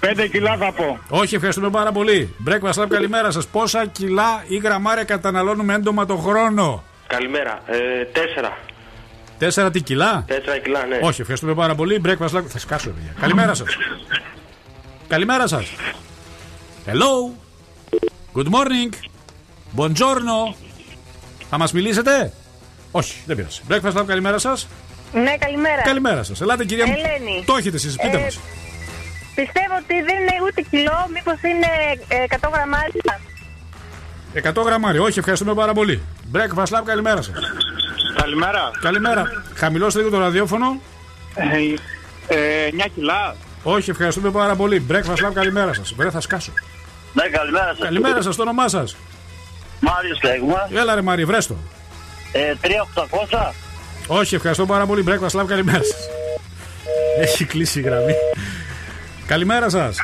5 κιλά θα πω. Όχι, ευχαριστούμε πάρα πολύ. Breakfast Lab, καλημέρα σας. Πόσα κιλά ή γραμμάρια καταναλώνουμε έντομα το χρόνο; Καλημέρα. Ε, τέσσερα. Τέσσερα τι κιλά; Τέσσερα κιλά, ναι. Όχι, ευχαριστούμε πάρα πολύ. Breakfast Lab. Θα σκάσω, παιδιά. Καλημέρα σας. καλημέρα σας. Hello; Good morning. Buongiorno. Θα μας μιλήσετε; Όχι, δεν πειράζει. Breakfast Lab, καλημέρα σας. Ναι, καλημέρα. Καλημέρα σας. Ελάτε, κυρία μου. Ελένη. Το έχετε εσείς, πείτε Ε, μας. Πιστεύω ότι δεν είναι ούτε κιλό, μήπως είναι ε, 100 γραμμάρια. 100 γραμμάρια. Όχι, ευχαριστούμε πάρα πολύ. Breakfast Lab, καλημέρα σας. Καλημέρα. Καλημέρα. Χαμηλώστε λίγο το ραδιόφωνο. Ε, 9 κιλά. Όχι, ευχαριστούμε πάρα πολύ. Breakfast Lab, καλημέρα σας. Βέβαια, θα σκάσω. Ναι, καλημέρα σας. Καλημέρα σας, το όνομά σας. Μάριος λέγουμε. Έλα, ρε Μαρή, βρέστο. Ε, 3800. Όχι, ευχαριστώ πάρα πολύ. Breakfast Lab, καλημέρα σας. Έχει κλείσει η γραμμή. Καλημέρα σας.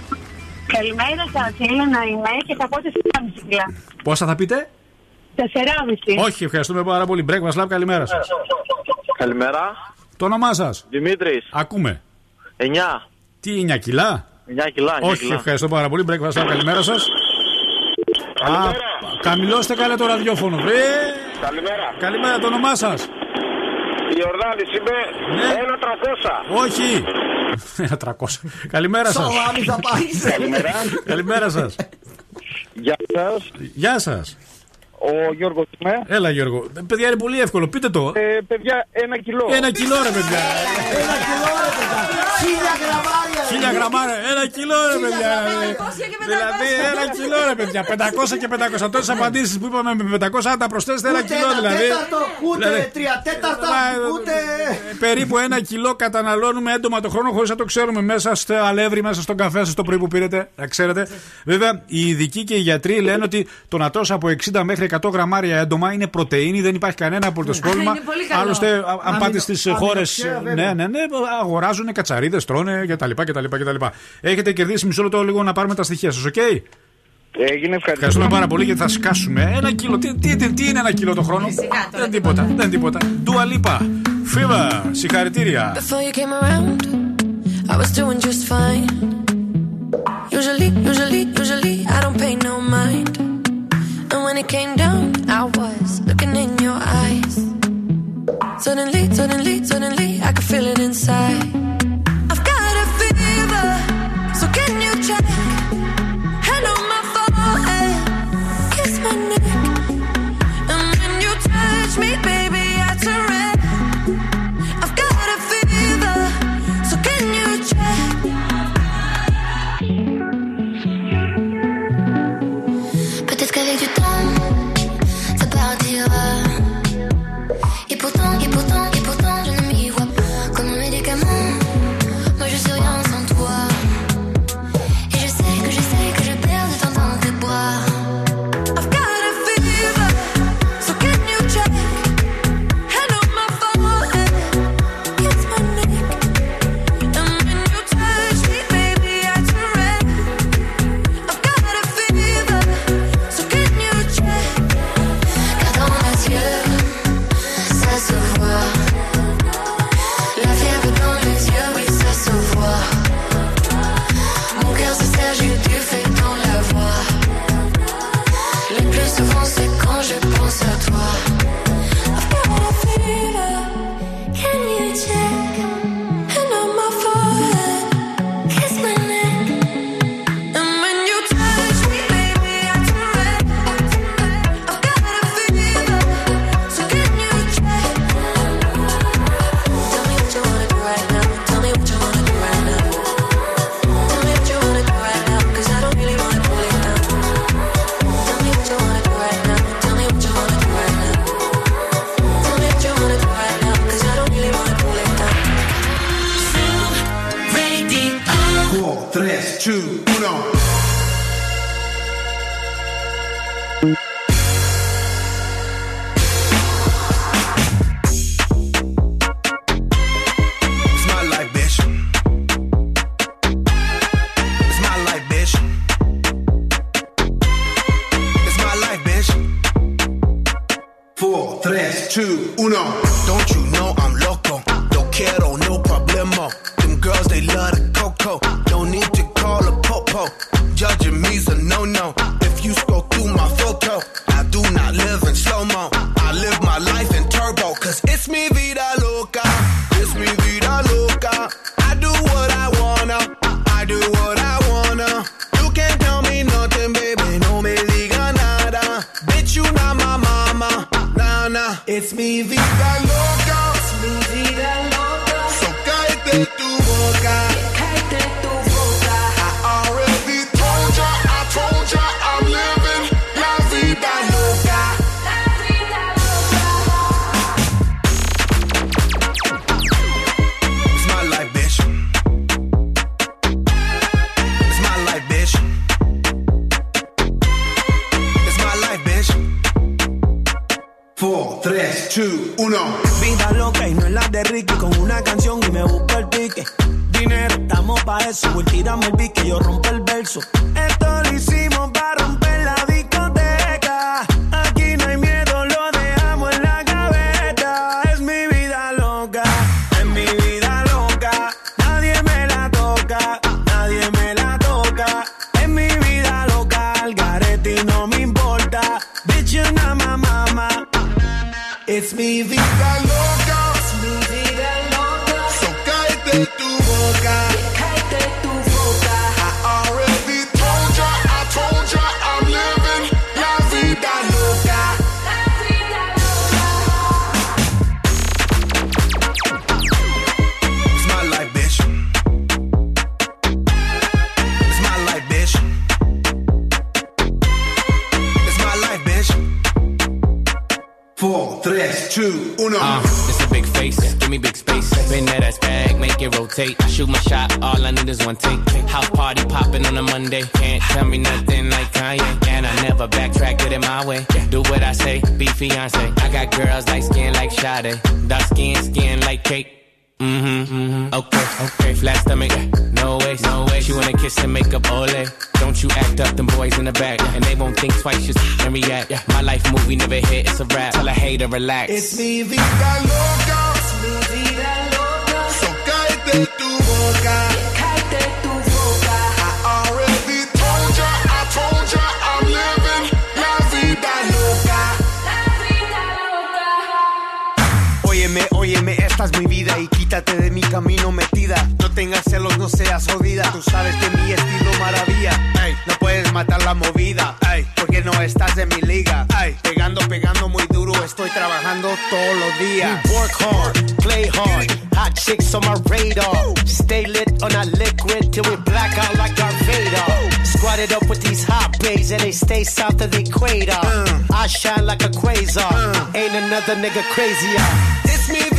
Καλημέρα σας, η Έλενα είμαι και θα πω 4,5 κιλά. Πόσα θα πείτε; 4,5. Όχι, ευχαριστούμε πάρα πολύ. Breakfast Lab, καλημέρα σας. Καλημέρα. Το όνομά σας. Δημήτρης. Ακούμε. 9. Τι, 9 κιλά; 9 κιλά. 9 Όχι, κιλά. ευχαριστώ πάρα πολύ. Breakfast Lab, καλημέρα σας. Α, καμιλώστε καλά το ραδιόφωνο. Βρε. Καλημέρα. Καλημέρα, το όνομά σας. Ιορδάνης είμαι. Ναι. 1 300. Όχι. Ένα 300. Καλημέρα σας. Σοβάμι θα πάει. Καλημέρα. Καλημέρα σας. Γεια σας. Γεια σας. Ο Γιώργος είμαι. Έλα, Γιώργο. Ε, Παιδιά, είναι πολύ εύκολο. Πείτε το. Ε, παιδιά, ένα κιλό. Ένα κιλό, ρε παιδιά. Ένα κιλό ρε παιδιά. Χίλια γραμμάρια. ρε. Χίλια γραμμάρια. Ένα κιλό, ρε παιδιά. 500 και 500. Δηλαδή, ένα κιλό, ρε παιδιά. 500 και 500. Τόσες απαντήσεις που είπαμε με 500, αν τα προσθέσετε ένα Ούτε κιλό ένα δηλαδή. τέταρτο, ούτε Δηλαδή, τρία τέταρτα, ε, ούτε... Περίπου ένα κιλό καταναλώνουμε έντομα το χρόνο χωρίς να το ξέρουμε μέσα στο αλεύρι, μέσα στον καφέ σας το πρωί που πήρετε. Να ξέρετε. Βέβαια, οι ειδικοί και οι γιατροί λένε ότι το να τρως από 60 μέχρι 100 γραμμάρια έντομα είναι πρωτεΐνη, δεν υπάρχει κανένα απολύτως πρόβλημα. Είναι πολύ καλό. Άλλωστε, α- αν Αμυνο- πάτε στις χώρες. αμινοξέα, βέβαια. Ναι, ναι, ναι, αγοράζουν Παγίδε, τρώνε κτλ. κτλ, κτλ. Έχετε κερδίσει μισό λεπτό λίγο να πάρουμε τα στοιχεία σας, OK; Okay? Έγινε ευχαριστώ. Ευχαριστούμε πάρα πολύ γιατί θα σκάσουμε. Ένα κιλό. Τι, τι, τι, είναι ένα κιλό το χρόνο; Φυσικά, δεν τίποτα. Δεν τίποτα. Dua Lipa. Φίβα. Συγχαρητήρια.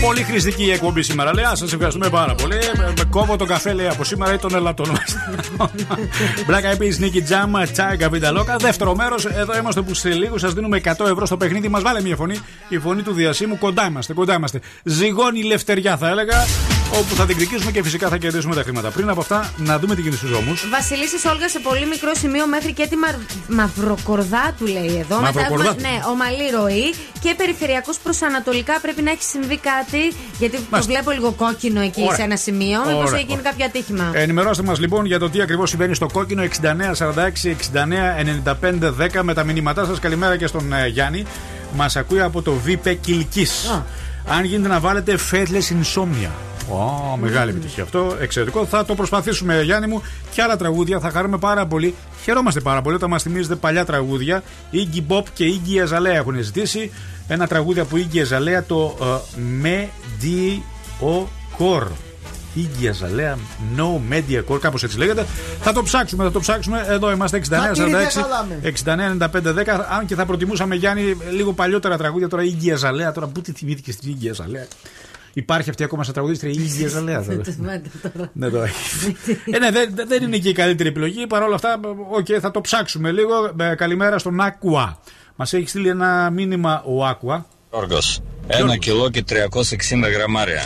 Πολύ χρηστική η εκπομπή σήμερα, λέει. Σας ευχαριστούμε πάρα πολύ. Με, με κόβω τον καφέ, λέει από σήμερα ή τον ελαττών μας. Black Eyed Peas, Nicky Jam, Τσάγκα Βινταλόκα. Δεύτερο μέρος, εδώ είμαστε που σε λίγο σας δίνουμε 100 ευρώ στο παιχνίδι μας. Βάλε μια φωνή, η φωνή του διασύμου. Κοντά είμαστε, κοντά είμαστε. Ζυγώνει λευτεριά, θα έλεγα. Όπου θα διεκδικήσουμε και φυσικά θα κερδίσουμε τα χρήματα. Πριν από αυτά, να δούμε τι γίνεται στους δρόμους. Βασιλίση Όλγα σε πολύ μικρό σημείο μέχρι και τη μα... μαυροκορδά του λέει εδώ. Μαυροκορδά του. ναι, ομαλή ροή και περιφερειακός προς Ανατολικά πρέπει να έχει συμβεί κάτι. Γιατί το Μάλιστα. βλέπω λίγο κόκκινο εκεί Ωραία. σε ένα σημείο. Μήπω Ωραία, έχει γίνει ωραία. κάποιο ατύχημα. Ενημερώστε μας λοιπόν για το τι ακριβώς συμβαίνει στο κόκκινο 6946 69 95 10 με τα μηνύματά σας. Καλημέρα και στον ε, Γιάννη. Μας ακούει από το VP Κιλκή. Αν γίνεται να βάλετε Faithless Insomnia. Ω, μεγάλη επιτυχία αυτό. Εξαιρετικό. Θα το προσπαθήσουμε, Γιάννη μου. Και άλλα τραγούδια θα χαρούμε πάρα πολύ. Χαιρόμαστε πάρα πολύ όταν μας θυμίζετε παλιά τραγούδια. Iggy Pop και Iggy Azalea έχουν ζητήσει ένα τραγούδι από Iggy Azalea το ε, Mediocre. Iggy Azalea No Media Core, κάπως έτσι λέγεται. Θα το ψάξουμε, θα το ψάξουμε. Εδώ είμαστε 69 Θα τηρηθεί 46 69 95 10. Αν και θα προτιμούσαμε Γιάννη λίγο παλιότερα τραγούδια τώρα Iggy Azalea. Τώρα πού τη θυμήθηκε στην Iggy Azalea. Υπάρχει αυτή ακόμα σαν τραγουδίστρια η Iggy Azalea. τώρα. Ναι, το έχει. ε, ναι, δεν, δεν είναι και η καλύτερη επιλογή. Παρ' όλα αυτά, οκ, θα το ψάξουμε λίγο. Ε, καλημέρα στον Aqua. Μας έχει στείλει ένα μήνυμα ο Aqua. Γιώργος, ένα κιλό και 360 γραμμάρια.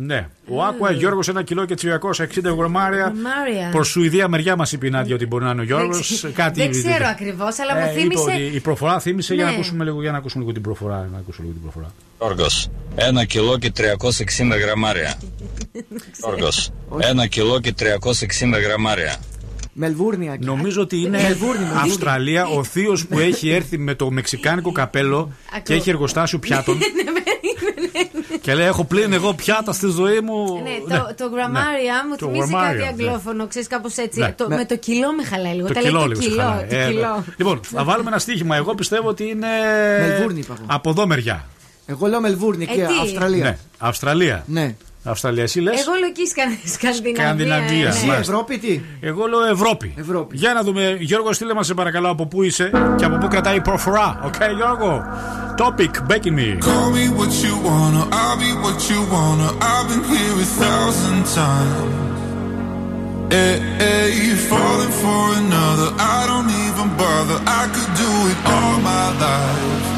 Ναι. Ο Aqua, Γιώργος, ένα κιλό και 360 γραμμάρια. Γραμμάρια. Προ Σουηδία μεριά μας είπε η Νάντια ότι μπορεί να είναι ο Γιώργος. Δεν Κάτι Δεν είπε. ξέρω ακριβώς, αλλά μου Ε, είπε θύμισε. ότι η προφορά θύμισε για να Ναι. ακούσουμε λίγο, για να ακούσουμε λίγο την προφορά. Να ακούσουμε λίγο την προφορά. Γιώργος, ένα κιλό και 360 γραμμάρια. Γιώργος, ένα κιλό και 360 γραμμάρια. Μελβούρνια. Νομίζω ότι είναι Μελβούρνη, Μελβούρνη. Αυστραλία ο θείος που έχει έρθει με το μεξικάνικο καπέλο και έχει εργοστάσιο πιάτων. και λέει: Έχω πλύνει εγώ πιάτα στη ζωή μου. Ναι, το, το γραμμάρια μου Το θυμίζει γραμμάρια, κάτι ναι. αγγλόφωνο, ξέρεις κάπως έτσι. Ναι. Το, Ναι. Με το κιλό με χαλάει λίγο. Το Τα λέει κιλό το λίγο σε κιλό. χαλάει. το Ε, κιλό. Λοιπόν, θα βάλουμε ένα στοίχημα. Εγώ πιστεύω ότι είναι. Μελβούρνη είπα εγώ. Από εδώ μεριά. Εγώ λέω Μελβούρνη Ε, και τι; Αυστραλία. Ναι. Αυστραλία. Ναι. Αυστραλία, εσύ λες; Εγώ λέω εκεί Σκα- Σκανδιναβία. Σκανδιναβία. ε, Εσύ ναι. Μάλιστα. Ευρώπη τι; Εγώ λέω Ευρώπη. Ευρώπη. Για να δούμε, Γιώργο, στείλε μας σε παρακαλώ από πού είσαι και από πού κρατάει η προφορά. Οκ, Γιώργο. Topic, begging me. Call me what you wanna, I'll be what you wanna. I've been here a thousand times. Hey, hey, falling for another, I don't even bother. I could do it all my life.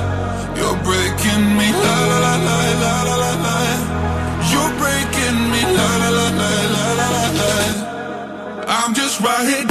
right here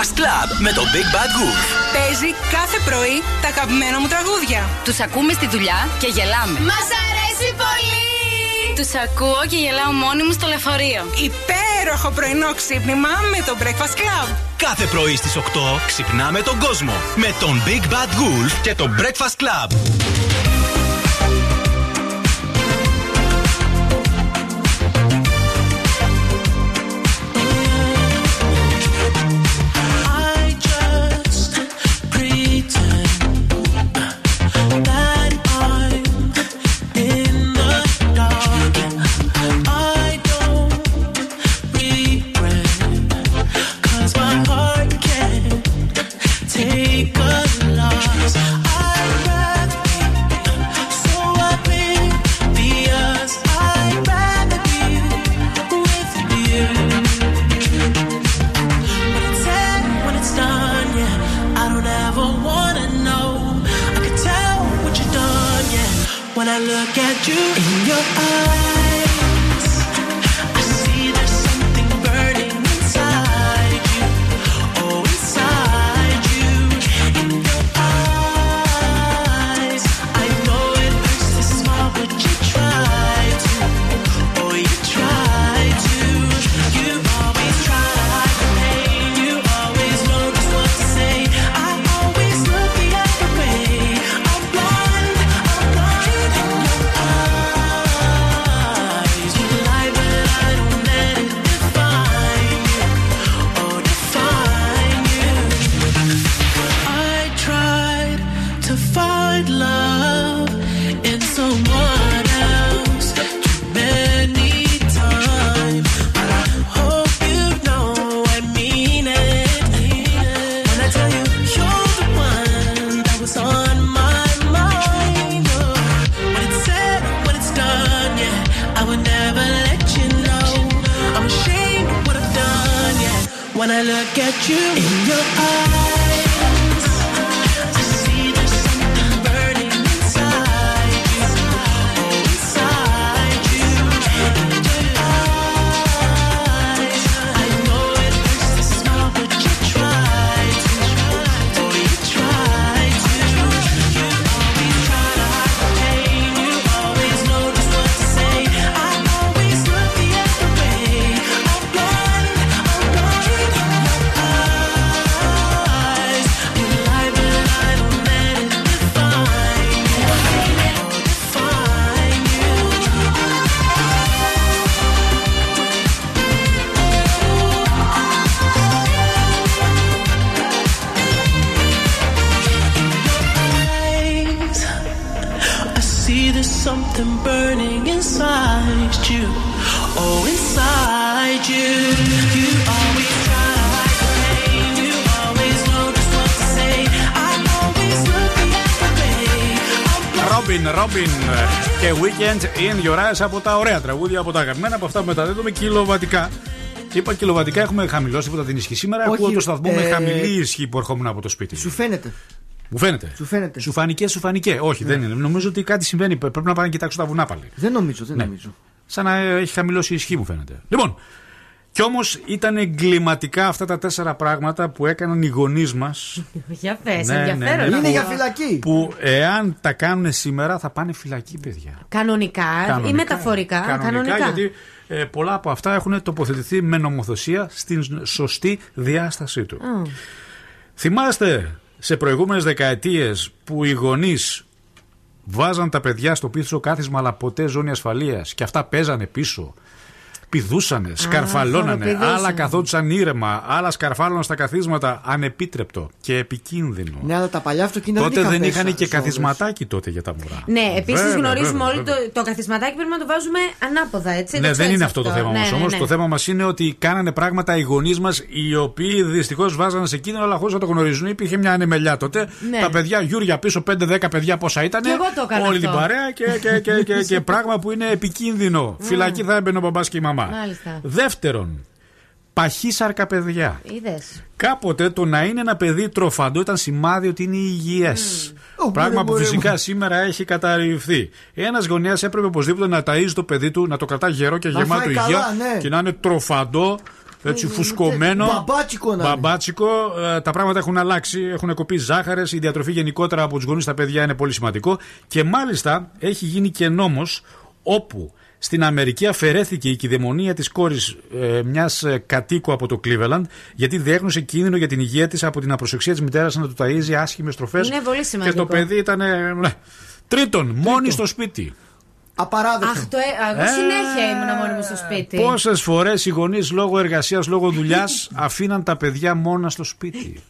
Breakfast Club με το Big Bad Wolf. Παίζει κάθε πρωί τα αγαπημένα μου τραγούδια. Τους ακούμε στη δουλειά και γελάμε. Μας αρέσει πολύ! Τους ακούω και γελάω μόνη μου στο λεωφορείο. Υπέροχο πρωινό ξύπνημα με το Breakfast Club. Κάθε πρωί στις 8 ξυπνάμε τον κόσμο με τον Big Bad Wolf και το Breakfast Club. Weekend in Your Eyes από τα ωραία τραγούδια, από τα αγαπημένα, από αυτά που μεταδίδουμε κιλοβατικά. Είπα κιλοβατικά, έχουμε χαμηλώσει τίποτα την ισχύ σήμερα. Όχι, Ακούω το σταθμό με ε, χαμηλή ισχύ που ερχόμουν από το σπίτι. Σου φαίνεται. Μου φαίνεται. Σου φαίνεται. Σου φάνηκε, σου φάνηκε. Όχι, δεν είναι. Νομίζω ότι κάτι συμβαίνει. Πρέπει να πάω να κοιτάξω τα βουνά πάλι. Δεν νομίζω, δεν Ναι. νομίζω. Σαν να έχει χαμηλώσει η ισχύ, μου φαίνεται. Λοιπόν, κι όμως ήταν εγκληματικά αυτά τα τέσσερα πράγματα που έκαναν οι γονείς μας. Για πες, Ναι, ενδιαφέρον. ναι, ναι. Είναι Που- για φυλακή. Που εάν τα κάνουν σήμερα θα πάνε φυλακή, παιδιά. Κανονικά, ή μεταφορικά. Κανονικά, γιατί ε, πολλά από αυτά έχουν τοποθετηθεί με νομοθεσία στην σωστή διάστασή του. Α. Θυμάστε σε προηγούμενες δεκαετίες που οι γονείς βάζαν τα παιδιά στο πίσω κάθισμα αλλά ποτέ ζώνη ασφαλείας και αυτά παίζανε πίσω πηδούσανε, σκαρφαλώνανε, χοροπηδούσαν. άλλα καθόντουσαν ήρεμα, άλλα σκαρφάλωναν στα καθίσματα ανεπίτρεπτο και επικίνδυνο. Ναι, αλλά τα παλιά αυτοκίνητα Τότε δεν πέσα είχαν και σόδες. καθισματάκι τότε για τα μωρά. Ναι, επίσης Βέβαια, γνωρίζουμε βέβαια, όλοι το, βέβαια. το καθισματάκι πρέπει να το βάζουμε ανάποδα, έτσι. Ναι, το δεν ξέρεις είναι αυτό το θέμα Ναι, όμως. ναι, Όμως ναι. Το θέμα μας είναι ότι κάνανε πράγματα οι γονείς μας, οι οποίοι δυστυχώς βάζανε σε κίνδυνο, αλλά χωρίς να το γνωρίζουν. Υπήρχε μια ανεμελιά τότε. Ναι. Τα παιδιά, Γιούρια πίσω, 5-10 παιδιά πόσα ήταν. Κι εγώ το έκανα Όλη αυτό. την παρέα και, και, και, και, και πράγμα που είναι επικίνδυνο. Φυλακή θα έμπαινε ο μπαμπάς και η μαμά. Μάλιστα. Δεύτερον, παχύσαρκα παιδιά. Είδες. Κάποτε το να είναι ένα παιδί τροφαντό ήταν σημάδι ότι είναι υγιές. Πράγμα μπορεί, που μπορεί. φυσικά σήμερα έχει καταρριφθεί. Ένας γονέας έπρεπε οπωσδήποτε να ταΐζει το παιδί του, να το κρατά γερό και Να γεμάτο φάει υγεία καλά, ναι. και να είναι τροφαντό. Έτσι, φουσκωμένο. Μπαμπάτσικο να είναι. Μπαμπάτσικο. Ε, τα πράγματα έχουν αλλάξει. Έχουν κοπεί ζάχαρες. Η διατροφή γενικότερα από τους γονείς στα παιδιά είναι πολύ σημαντικό. Και μάλιστα έχει γίνει και νόμος όπου στην Αμερική αφαιρέθηκε η κυδαιμονία της κόρης ε, μιας κατοίκου από το Cleveland γιατί διέγνωσε κίνδυνο για την υγεία της από την απροσεξία της μητέρας να του ταΐζει άσχημες τροφέ. Είναι πολύ Και σημαντικό. το παιδί ήταν. ε, ναι. Τρίτον, μόνη στο σπίτι. Απαράδεκτο. Αχ, το, ε, εγώ Ε, συνέχεια ήμουν μόνη μου στο σπίτι. Πόσες φορές οι γονείς λόγω εργασίας, λόγω δουλειάς αφήναν τα παιδιά μόνα στο σπίτι.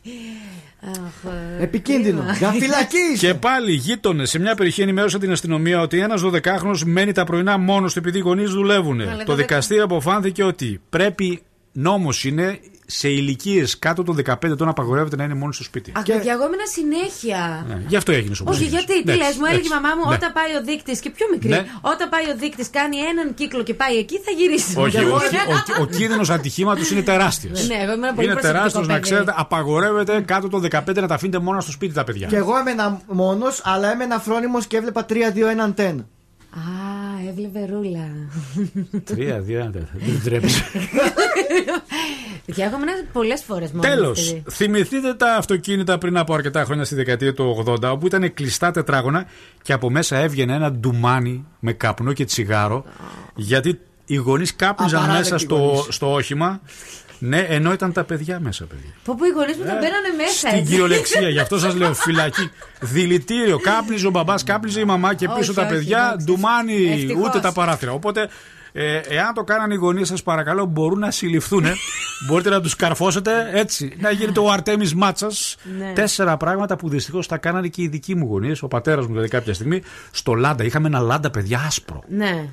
Αχ, ε, Επικίνδυνο. κρίμα. Για φυλακή. Και πάλι γείτονες σε μια περιοχή ενημέρωσαν την αστυνομία ότι ένας 12χρονο μένει τα πρωινά μόνος του επειδή οι γονείς δουλεύουν. Αλλά Το το δικαστήριο αποφάνθηκε ότι πρέπει, νόμος είναι, σε ηλικίες κάτω των 15 ετών απαγορεύεται να είναι μόνος στο σπίτι. Αχ, παιδιά, εγώ ήμουν συνέχεια. Ναι, γι' αυτό έγινε όπω Όχι, γιατί, τι λες, μου έλεγε η μαμά μου, Ναι. όταν πάει ο δείκτης και πιο μικρή, Ναι. όταν πάει ο δείκτης, κάνει έναν κύκλο και πάει εκεί, θα γυρίσει. Όχι, Και ο, εγώ- ο, ο, κίνδυνος ατυχήματος είναι τεράστιος. Ναι, εγώ ήμουν πολύ Είναι προσεκτικό τεράστιος, να παιδί. ξέρετε, απαγορεύεται κάτω των 15 να τα αφήνετε μόνο στο σπίτι τα παιδιά. Και εγώ έμενα μόνος, αλλά έμενα φρόνιμος και έβλεπα 3-2-1-10. Α, έβλεπε ρούλα. Τρία, δύο, ένα, τέσσερα. Δεν τρέψει. Παιδιά, έχω μείνει πολλές φορές μόνο. Τέλος, παιδί. θυμηθείτε τα αυτοκίνητα πριν από αρκετά χρόνια στη δεκαετία του 80, όπου ήταν κλειστά τετράγωνα και από μέσα έβγαινε ένα ντουμάνι με καπνό και τσιγάρο, γιατί οι γονείς κάπνιζαν Απαράδεκτοι μέσα στο, γονείς. στο όχημα. Ναι, ενώ ήταν τα παιδιά μέσα, παιδιά. Πω πω οι γονείς μου τα μπαίνανε μέσα. Στην έτσι. κυριολεξία, γι' αυτό σας λέω φυλακή. Δηλητήριο. Κάπνιζε ο μπαμπάς, κάπνιζε η μαμά και Όχι, πίσω τα όχι, παιδιά. εντάξει. Ντουμάνι, Ευτυχώς. ούτε τα παράθυρα. Οπότε, ε, εάν το κάνανε οι γονείς σας, παρακαλώ, μπορούν να συλληφθούν. Μπορείτε να τους καρφώσετε έτσι. Να γίνεται ο Αρτέμις Μάτσας. Ναι. Τέσσερα πράγματα που δυστυχώς τα κάνανε και οι δικοί μου γονείς. Ο πατέρας μου δηλαδή κάποια στιγμή. Στο Λάντα. Είχαμε ένα Λάντα, παιδιά, άσπρο. Ναι.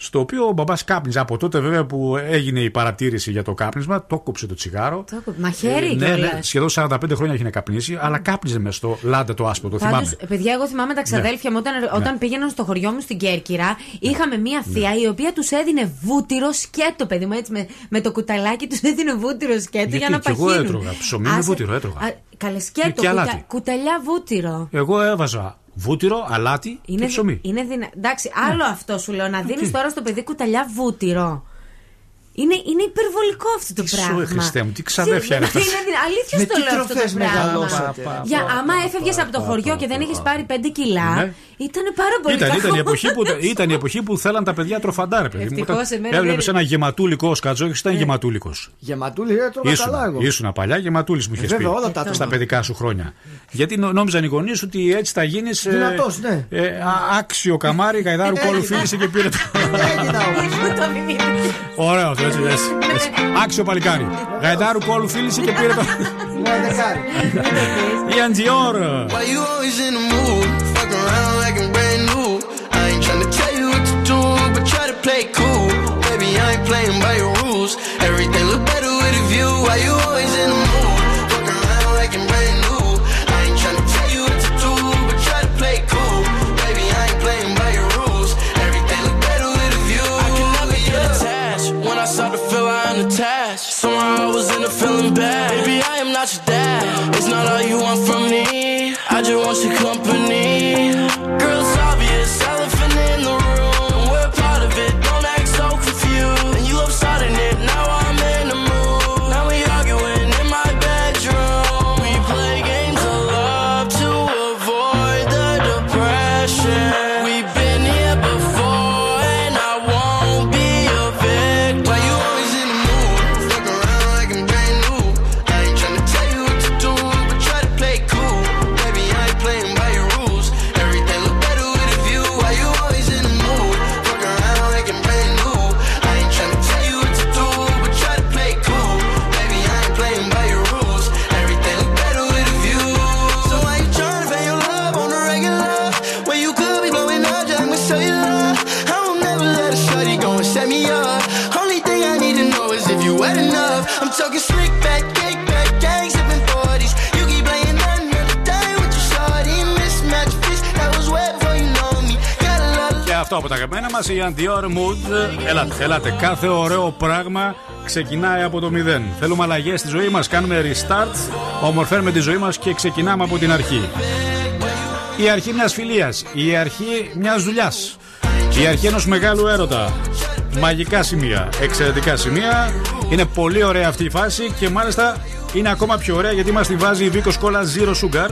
Στο οποίο ο μπαμπάς κάπνιζε. Από τότε βέβαια που έγινε η παρατήρηση για το κάπνισμα, το κόψε το τσιγάρο. Το έχω- Μαχαίρι ναι, κιόλας. ναι, σχεδόν 45 χρόνια έχει να καπνίσει, αλλά κάπνιζε μες στο λάντα το άσπρο, το Πάντως, θυμάμαι. παιδιά, εγώ θυμάμαι τα ξαδέλφια μου όταν, όταν πήγαιναν στο χωριό μου στην Κέρκυρα. Είχαμε μία θεία η οποία τους έδινε βούτυρο σκέτο, παιδί μου, έτσι με, με το κουταλάκι τους έδινε βούτυρο σκέτο Γιατί για να κι εγώ παχύνουν. έτρωγα. Ψωμί με Άσε- βούτυρο έτρωγα. Α, Καλέ σκέτο, Και αλάτι. κουτα- κουταλιά βούτυρο. Εγώ έβαζα βούτυρο, αλάτι Είναι, και ψωμί. είναι δυνα... Εντάξει, άλλο αυτό σου λέω. Να δίνεις τι; τώρα στο παιδί κουταλιά βούτυρο. Είναι, είναι υπερβολικό αυτό το Τι σου, πράγμα. ε, Χριστέ μου, τι ξαδέρφια είναι αυτά. Είναι δυνα- Αλήθεια Με στο τι λέω αυτό το τροφές πράγμα. μεγαλώσατε. Για άμα έφευγες από το χωριό και δεν έχεις πάρει 5 κιλά, Ναι. ήταν πάρα πολύ Ήταν, κακό. ήταν, η εποχή που, ήταν η εποχή που θέλαν τα παιδιά τροφαντάρε, παιδί μου. Ευτυχώς, εμένα Έβλεπες δεν- ένα γεματούλικο, ο Σκατζόκης ήταν γεματούλικος. Γεματούλη, έτρωγα καλά εγώ. Ήσουν παλιά γεματούλης μου είχες πει. βέβαια, όλα τα Στα έτρωγα. παιδικά σου χρόνια. Γιατί νο- νόμιζαν οι γονείς ότι έτσι θα γίνεις. Δυνατός, ναι. άξιο καμάρι, γαϊδάρου κόλου φίλησε και πήρε το. Έγινα όμως. Ωραίο, έτσι, έτσι, έτσι. Άξιο παλικάρι. Γαϊδάρου κόλου φίλησε και πήρε το. Ναι, δεκάρι. Ιαν Τζιόρ. Why you always in the mood? Fuck around like I'm brand new. I ain't tryna tell you what to do, but try to play it cool. Baby, I ain't playing by your rules. Everything look better with a view. Why you always Not. It's not all you want from me. I just want your company. Αυτό από τα αγαπημένα μας, η Antior Mood. Ελάτε, ελάτε. Κάθε ωραίο πράγμα ξεκινάει από το μηδέν. Θέλουμε αλλαγές στη ζωή μας, κάνουμε restart, ομορφαίνουμε τη ζωή μας και ξεκινάμε από την αρχή. Η αρχή μιας φιλίας, η αρχή μιας δουλειάς, η αρχή ενός μεγάλου έρωτα. Μαγικά σημεία, εξαιρετικά σημεία. Είναι πολύ ωραία αυτή η φάση και μάλιστα είναι ακόμα πιο ωραία γιατί μας τη βάζει η Vico Cola Zero Sugar.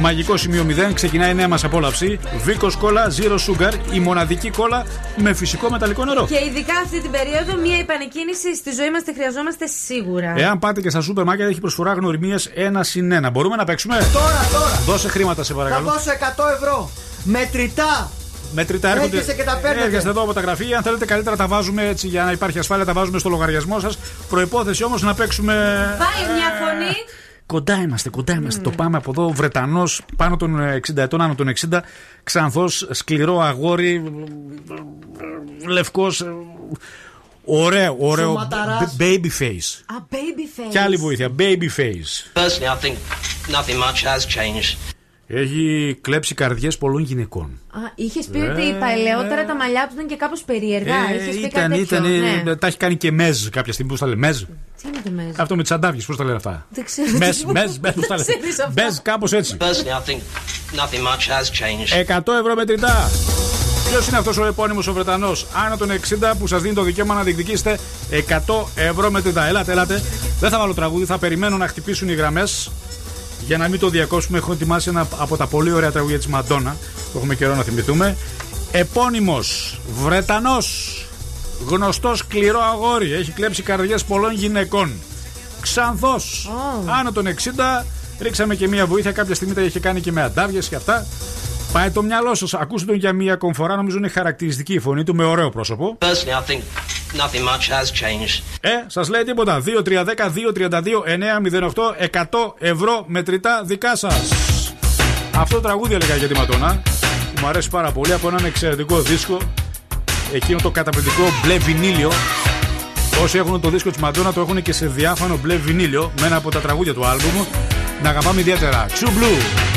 Μαγικό σημείο 0, ξεκινάει η νέα μας απόλαυση. Vico Cola Zero Sugar, η μοναδική κόλλα με φυσικό μεταλλικό νερό. Και ειδικά αυτή την περίοδο, μια επανεκκίνηση στη ζωή μας τη χρειαζόμαστε σίγουρα. Εάν πάτε και στα σούπερ μάρκετ έχει προσφορά γνωριμίες 1 συν 1. Μπορούμε να παίξουμε; Τώρα, τώρα. Δώσε χρήματα σε Θα παρακαλώ. δώσω 100 ευρώ. Μετρητά. Μετρητά έρχονται. Έρχεσαι και τα παίρνετε. Έρχεστε εδώ από τα γραφεία. Αν θέλετε καλύτερα τα βάζουμε έτσι για να υπάρχει ασφάλεια, τα βάζουμε στο λογαριασμό σας. Προπόθεση όμως να παίξουμε. Πάλι μια φωνή. Κοντά είμαστε, κοντά είμαστε. Το πάμε από εδώ. Βρετανός, πάνω των 60 ετών, άνω των 60. Ξανθός, σκληρό αγόρι. Λευκός. Ωραίο, ωραίο. Σωματαράς. b- Baby face. Α, baby face. Και άλλη βοήθεια. Baby face. Personally, I think nothing much has changed. Έχει κλέψει καρδιές πολλών γυναικών. Α, είχες πει Ε, ότι παλαιότερα τα μαλλιά τους ήταν και κάπως περίεργα. Ε, Είχες πει ήταν, κάτι ήταν, τέτοιο, ναι. τα έχει κάνει και μεζ κάποια στιγμή. Πώς τα λέει, μεζ; Τι είναι το μέζ. Αυτό με τις αντάβιες, πώς τα λένε αυτά; Δεν ξέρω. Μεζ, τι- μεζ, μεζ, πώς τα λένε; Ξέρεις αυτά. Μεζ, κάπως έτσι. Personally, I think nothing much has changed. 100 ευρώ μετρητά. Ποιος είναι αυτός ο επώνυμος ο Βρετανός, άνω των 60, που σας δίνει το δικαίωμα να διεκδικήσετε 100 ευρώ μετρητά. Ελάτε, ελάτε. Δεν θα βάλω τραγούδι, θα περιμένω να χτυπήσουν οι γραμμές. Για να μην το διακόψουμε, έχω ετοιμάσει ένα από τα πολύ ωραία τραγούδια της Μαντόνα που έχουμε καιρό να θυμηθούμε. Επώνυμος Βρετανός, γνωστός σκληρό αγόρι, έχει κλέψει καρδιές πολλών γυναικών. Ξανθός, άνω των 60, ρίξαμε και μία βοήθεια. Κάποια στιγμή τα είχε κάνει και με αντάβιες και αυτά. Πάει το μυαλό σας. Ακούστε τον για μία ακόμη φορά. Νομίζω είναι χαρακτηριστική η φωνή του με ωραίο πρόσωπο. Personally, I think nothing much has changed. Ε, σας λέει τίποτα. 2-3-10-2-32-9-08 100 ευρώ μετρητά δικά σας. Αυτό το τραγούδι έλεγα για τη Ματώνα που μου αρέσει πάρα πολύ από έναν εξαιρετικό δίσκο. Εκείνο το καταπληκτικό μπλε βινίλιο. Όσοι έχουν το δίσκο της Μαντόνα το έχουν και σε διάφανο μπλε βινίλιο με ένα από τα τραγούδια του άλμπουμ. Να αγαπάμε ιδιαίτερα. True Blue.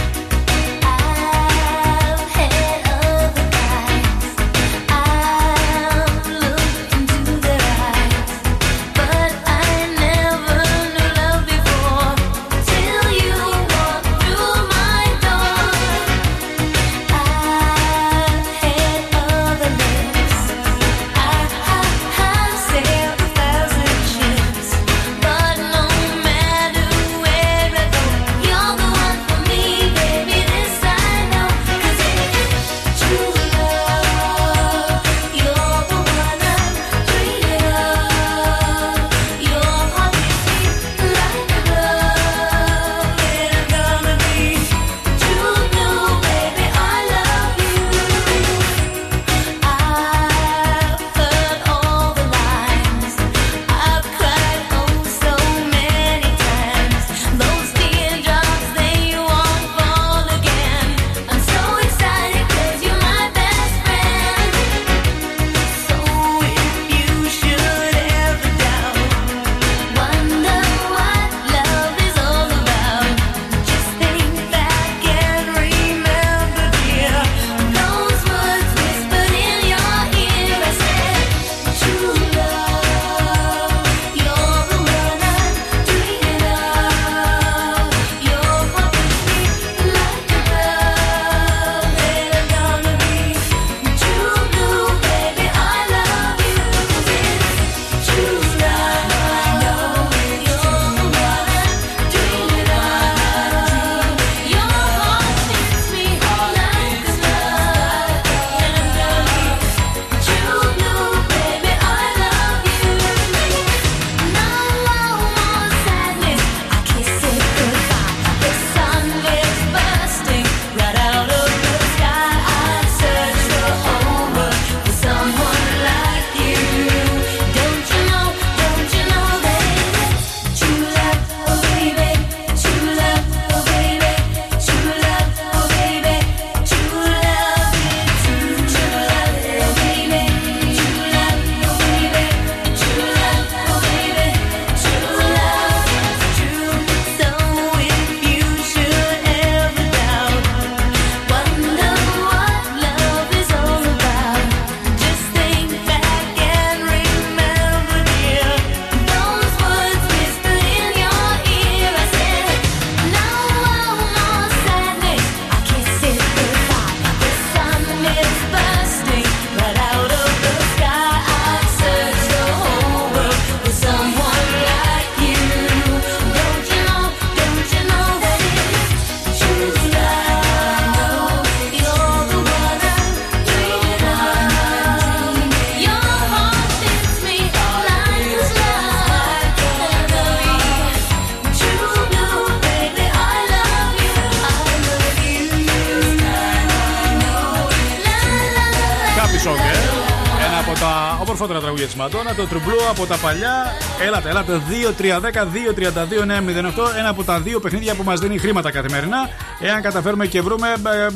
Τραγούδια τη Μαντόνα, το Τρουμπλού από τα παλιά. Έλατε, έλατε. 2-3-10-2-32-9-08. Ένα από τα δύο παιχνίδια που μας δίνει χρήματα καθημερινά. Εάν καταφέρουμε και βρούμε,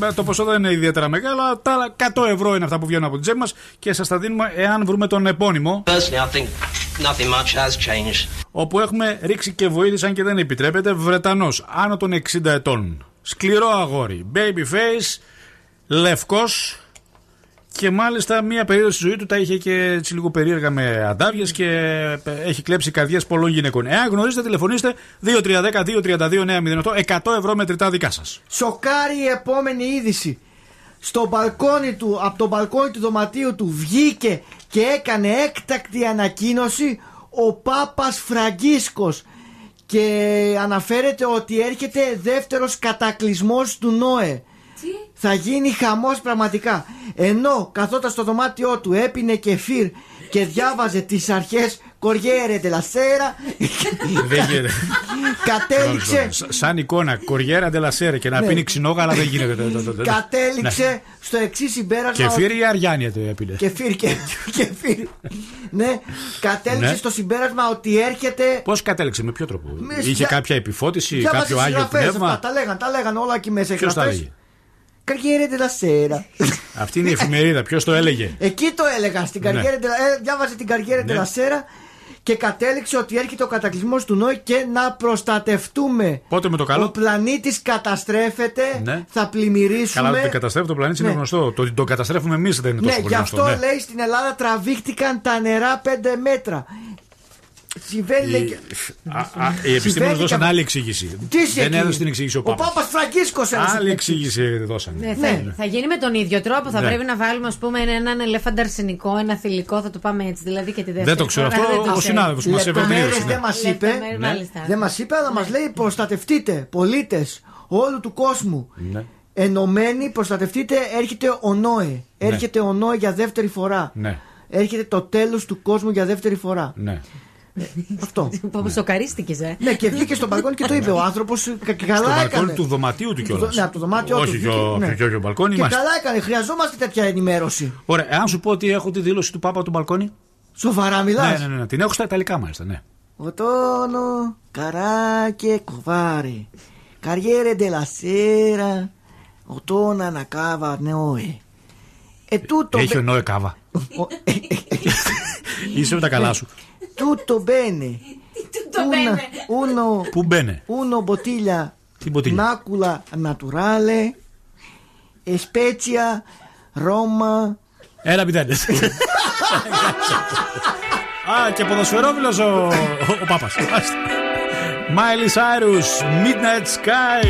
ε, ε, το ποσό δεν είναι ιδιαίτερα μεγάλο. Τα 100 ευρώ είναι αυτά που βγαίνουν από την τσέπη μας και σας τα δίνουμε εάν βρούμε τον επώνυμο. Personally, I think nothing much has changed. Όπου έχουμε ρίξει και βοήθηση, αν και δεν επιτρέπεται, Βρετανός, άνω των 60 ετών. Σκληρό αγόρι, baby face, λευκός. Και μάλιστα μία περίοδος στη ζωή του τα είχε και έτσι λίγο περίεργα με αντάβιε και ε, έχει κλέψει καρδιέ πολλών γυναικών. Εάν γνωρίζετε, τηλεφωνήστε 2310-232-908. 100 ευρώ μετρητά δικά σας. Σοκάρει η επόμενη είδηση. Στο μπαλκόνι του, από το μπαλκόνι του δωματίου του βγήκε και έκανε έκτακτη ανακοίνωση ο Πάπας Φραγκίσκος και αναφέρεται ότι έρχεται δεύτερος κατακλυσμός του Νόε. Θα γίνει χαμός πραγματικά. Ενώ καθόταν στο δωμάτιό του έπινε κεφίρ και διάβαζε τις αρχές Κοριέρε τελασέρα Δεν γίνεται. Κατέληξε Σ- Σαν εικόνα, κοριέρα ντελασέρε και να Ναι. πίνει ξινόγαλα δεν γίνεται. Κατέληξε στο εξή συμπέρασμα Και ότι- φύρι ή αριάνια το έπινε. Κεφίρ και κεφίρ. ναι, κατέληξε Ναι. στο συμπέρασμα ότι έρχεται. Πώς κατέληξε, με ποιο τρόπο; Με- Είχε για- κάποια επιφώτιση, Διάβασε κάποιο άγιο συγγραφές πνεύμα; αυτά, Τα λέγαν, τα λέγαν όλα εκεί μέσα. οι Ποιος τα γραφές. Έλεγε. Καριέρε τελασέρα. Αυτή είναι η εφημερίδα, ποιος το έλεγε; Εκεί το έλεγα. Στην Ναι. καριέρα, ε, διάβαζε την καριέρα Ναι. τελασέρα και κατέληξε ότι έρχεται ο κατακλυσμός του Νόη και να προστατευτούμε. Πότε με το Ο καλό. πλανήτης καταστρέφεται, Ναι. θα πλημμυρίσουμε. Καλά, ότι καταστρέφει το πλανήτη είναι Ναι. γνωστό. Το ότι το καταστρέφουμε εμείς δεν είναι Ναι, τόσο πολύ γι' γνωστό. αυτό ναι. λέει στην Ελλάδα τραβήχτηκαν τα νερά 5 μέτρα. Συμβαίνει λέει, Η, και- α, α, οι επιστήμονε Συμβαίνει δώσαν και- άλλη εξήγηση. Τι Δεν συγκεκριμένα; έδωσε την εξήγηση ο Ο Πάπας. Πάπας Φραγκίσκος έδωσε Άλλη την εξήγηση δώσαν. Ναι, θα, θα γίνει με τον ίδιο τρόπο. Θα Ναι. πρέπει να βάλουμε, ας πούμε, έναν ελέφαντα αρσενικό, ένα θηλυκό. Θα το πάμε έτσι. Δηλαδή και τη δεύτερη. Δεν το ξέρω φορά αυτό, δεν το ο ξέρω. συνάδελφος μας Λεπτομέρειες ευεργετήριος, ναι. δεν μας είπε. Λεπτομέρειες, μάλιστα. Δεν μας είπε, αλλά μας λέει προστατευτείτε, πολίτες όλου του κόσμου. Ναι. Ενωμένοι, προστατευτείτε, έρχεται ο Νόε. Έρχεται ο Νόε για δεύτερη φορά. Ναι. Έρχεται το τέλος του κόσμου για δεύτερη φορά. Ναι. Αυτό. Πώ σοκαρίστηκε, ε. Ναι, και βγήκε στον μπαλκόνι και το είπε ο άνθρωπο. Και Στο καλά μπαλκόνι έκανε. του δωματίου του κιόλα. Ναι, από το δωμάτιό του. Όχι βγήκε, πιο ναι. πιο- πιο μπαλκόνι. Και μάλιστα. καλά έκανε. Χρειαζόμαστε τέτοια ενημέρωση. Ωραία, εάν σου πω ότι έχω τη δήλωση του Πάπα του μπαλκόνι. Σοβαρά μιλά. Ναι, ναι, ναι, ναι. Την έχω στα Ιταλικά μάλιστα, ναι. Otono, carà che covare, carriere della sera, ottona una cava noi. E tutto, Έχει ο be- Νόε Κάβα. Είσαι με τα καλά σου. Tutto bene. Una- uno, Πού μπαίνε. uno bottiglia Τι μποτήλια. macula naturale, e spezia, Roma. Ένα μηδέν. Α, και ποδοσφαιρόφιλος ο, ο, ο Πάπας. Μάλιστα. Miley Cyrus, Midnight Sky.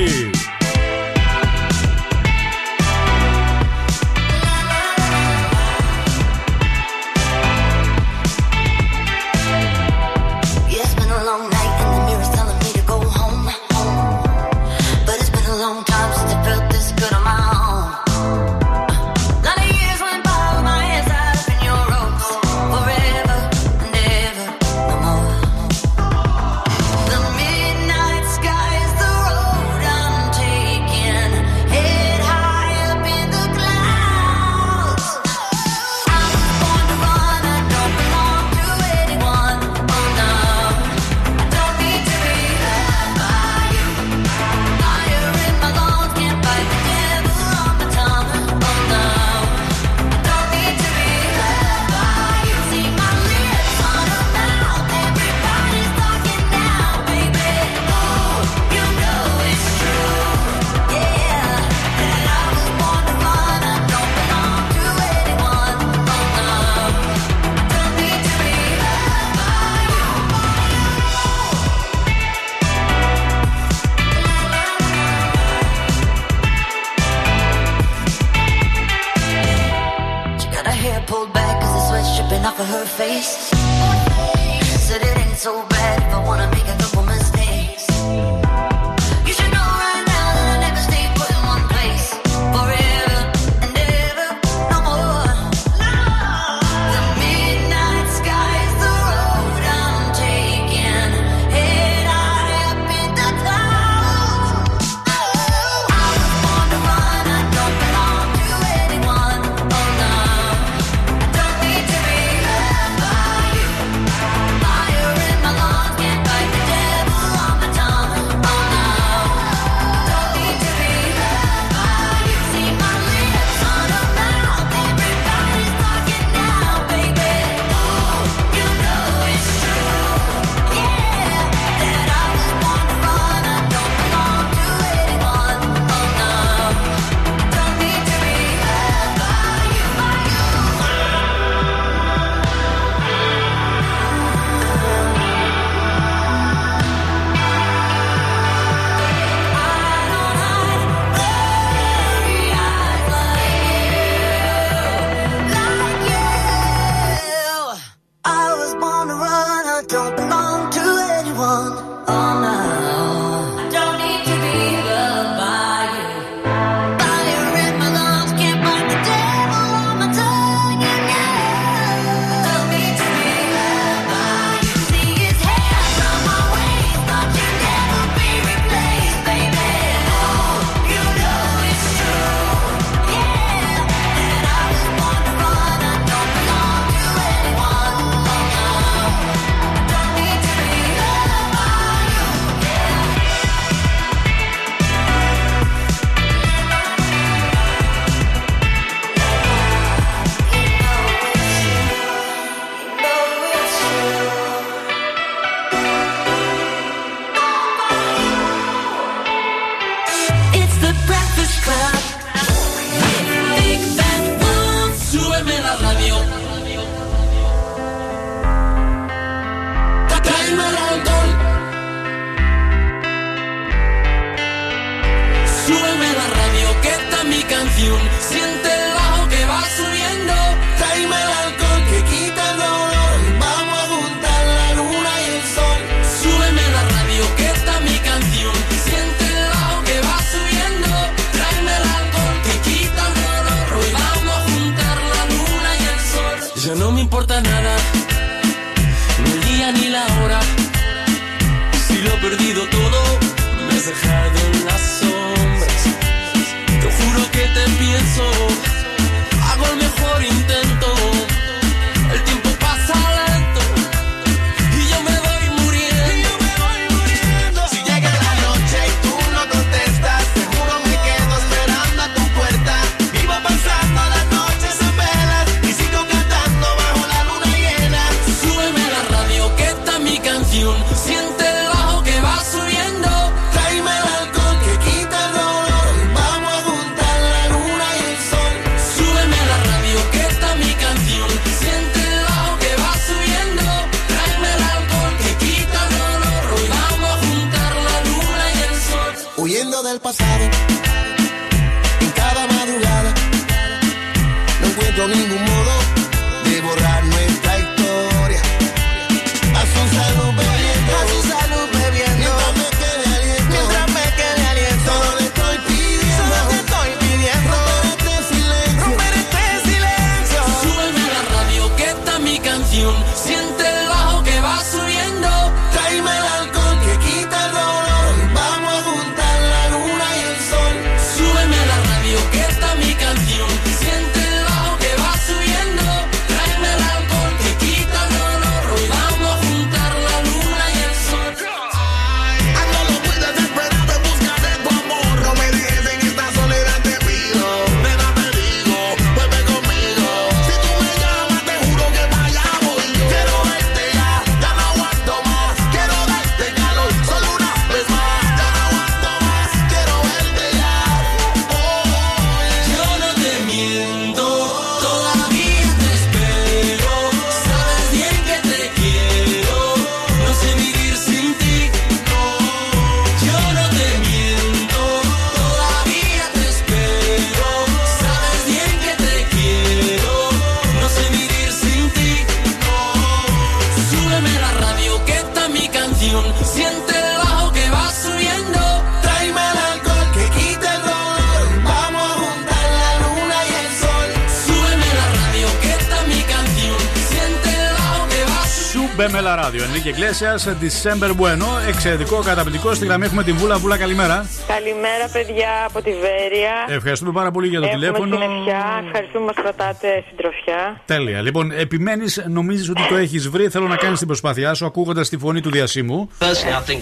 Ράδιο. Ενίκη Εκκλέσια, December Bueno. Εξαιρετικό, καταπληκτικό. Στη γραμμή έχουμε την Βούλα. Βούλα, καλημέρα. Καλημέρα, παιδιά από τη Βέρεια. Ευχαριστούμε πάρα πολύ για το Έχουμε τηλέφωνο. συννεφιά. Ευχαριστούμε που μας κρατάτε συντροφιά. Τέλεια. Λοιπόν, επιμένεις, νομίζεις ότι το έχεις βρει. Θέλω να κάνεις την προσπάθειά σου ακούγοντας τη φωνή του διασύμου. Personally, I think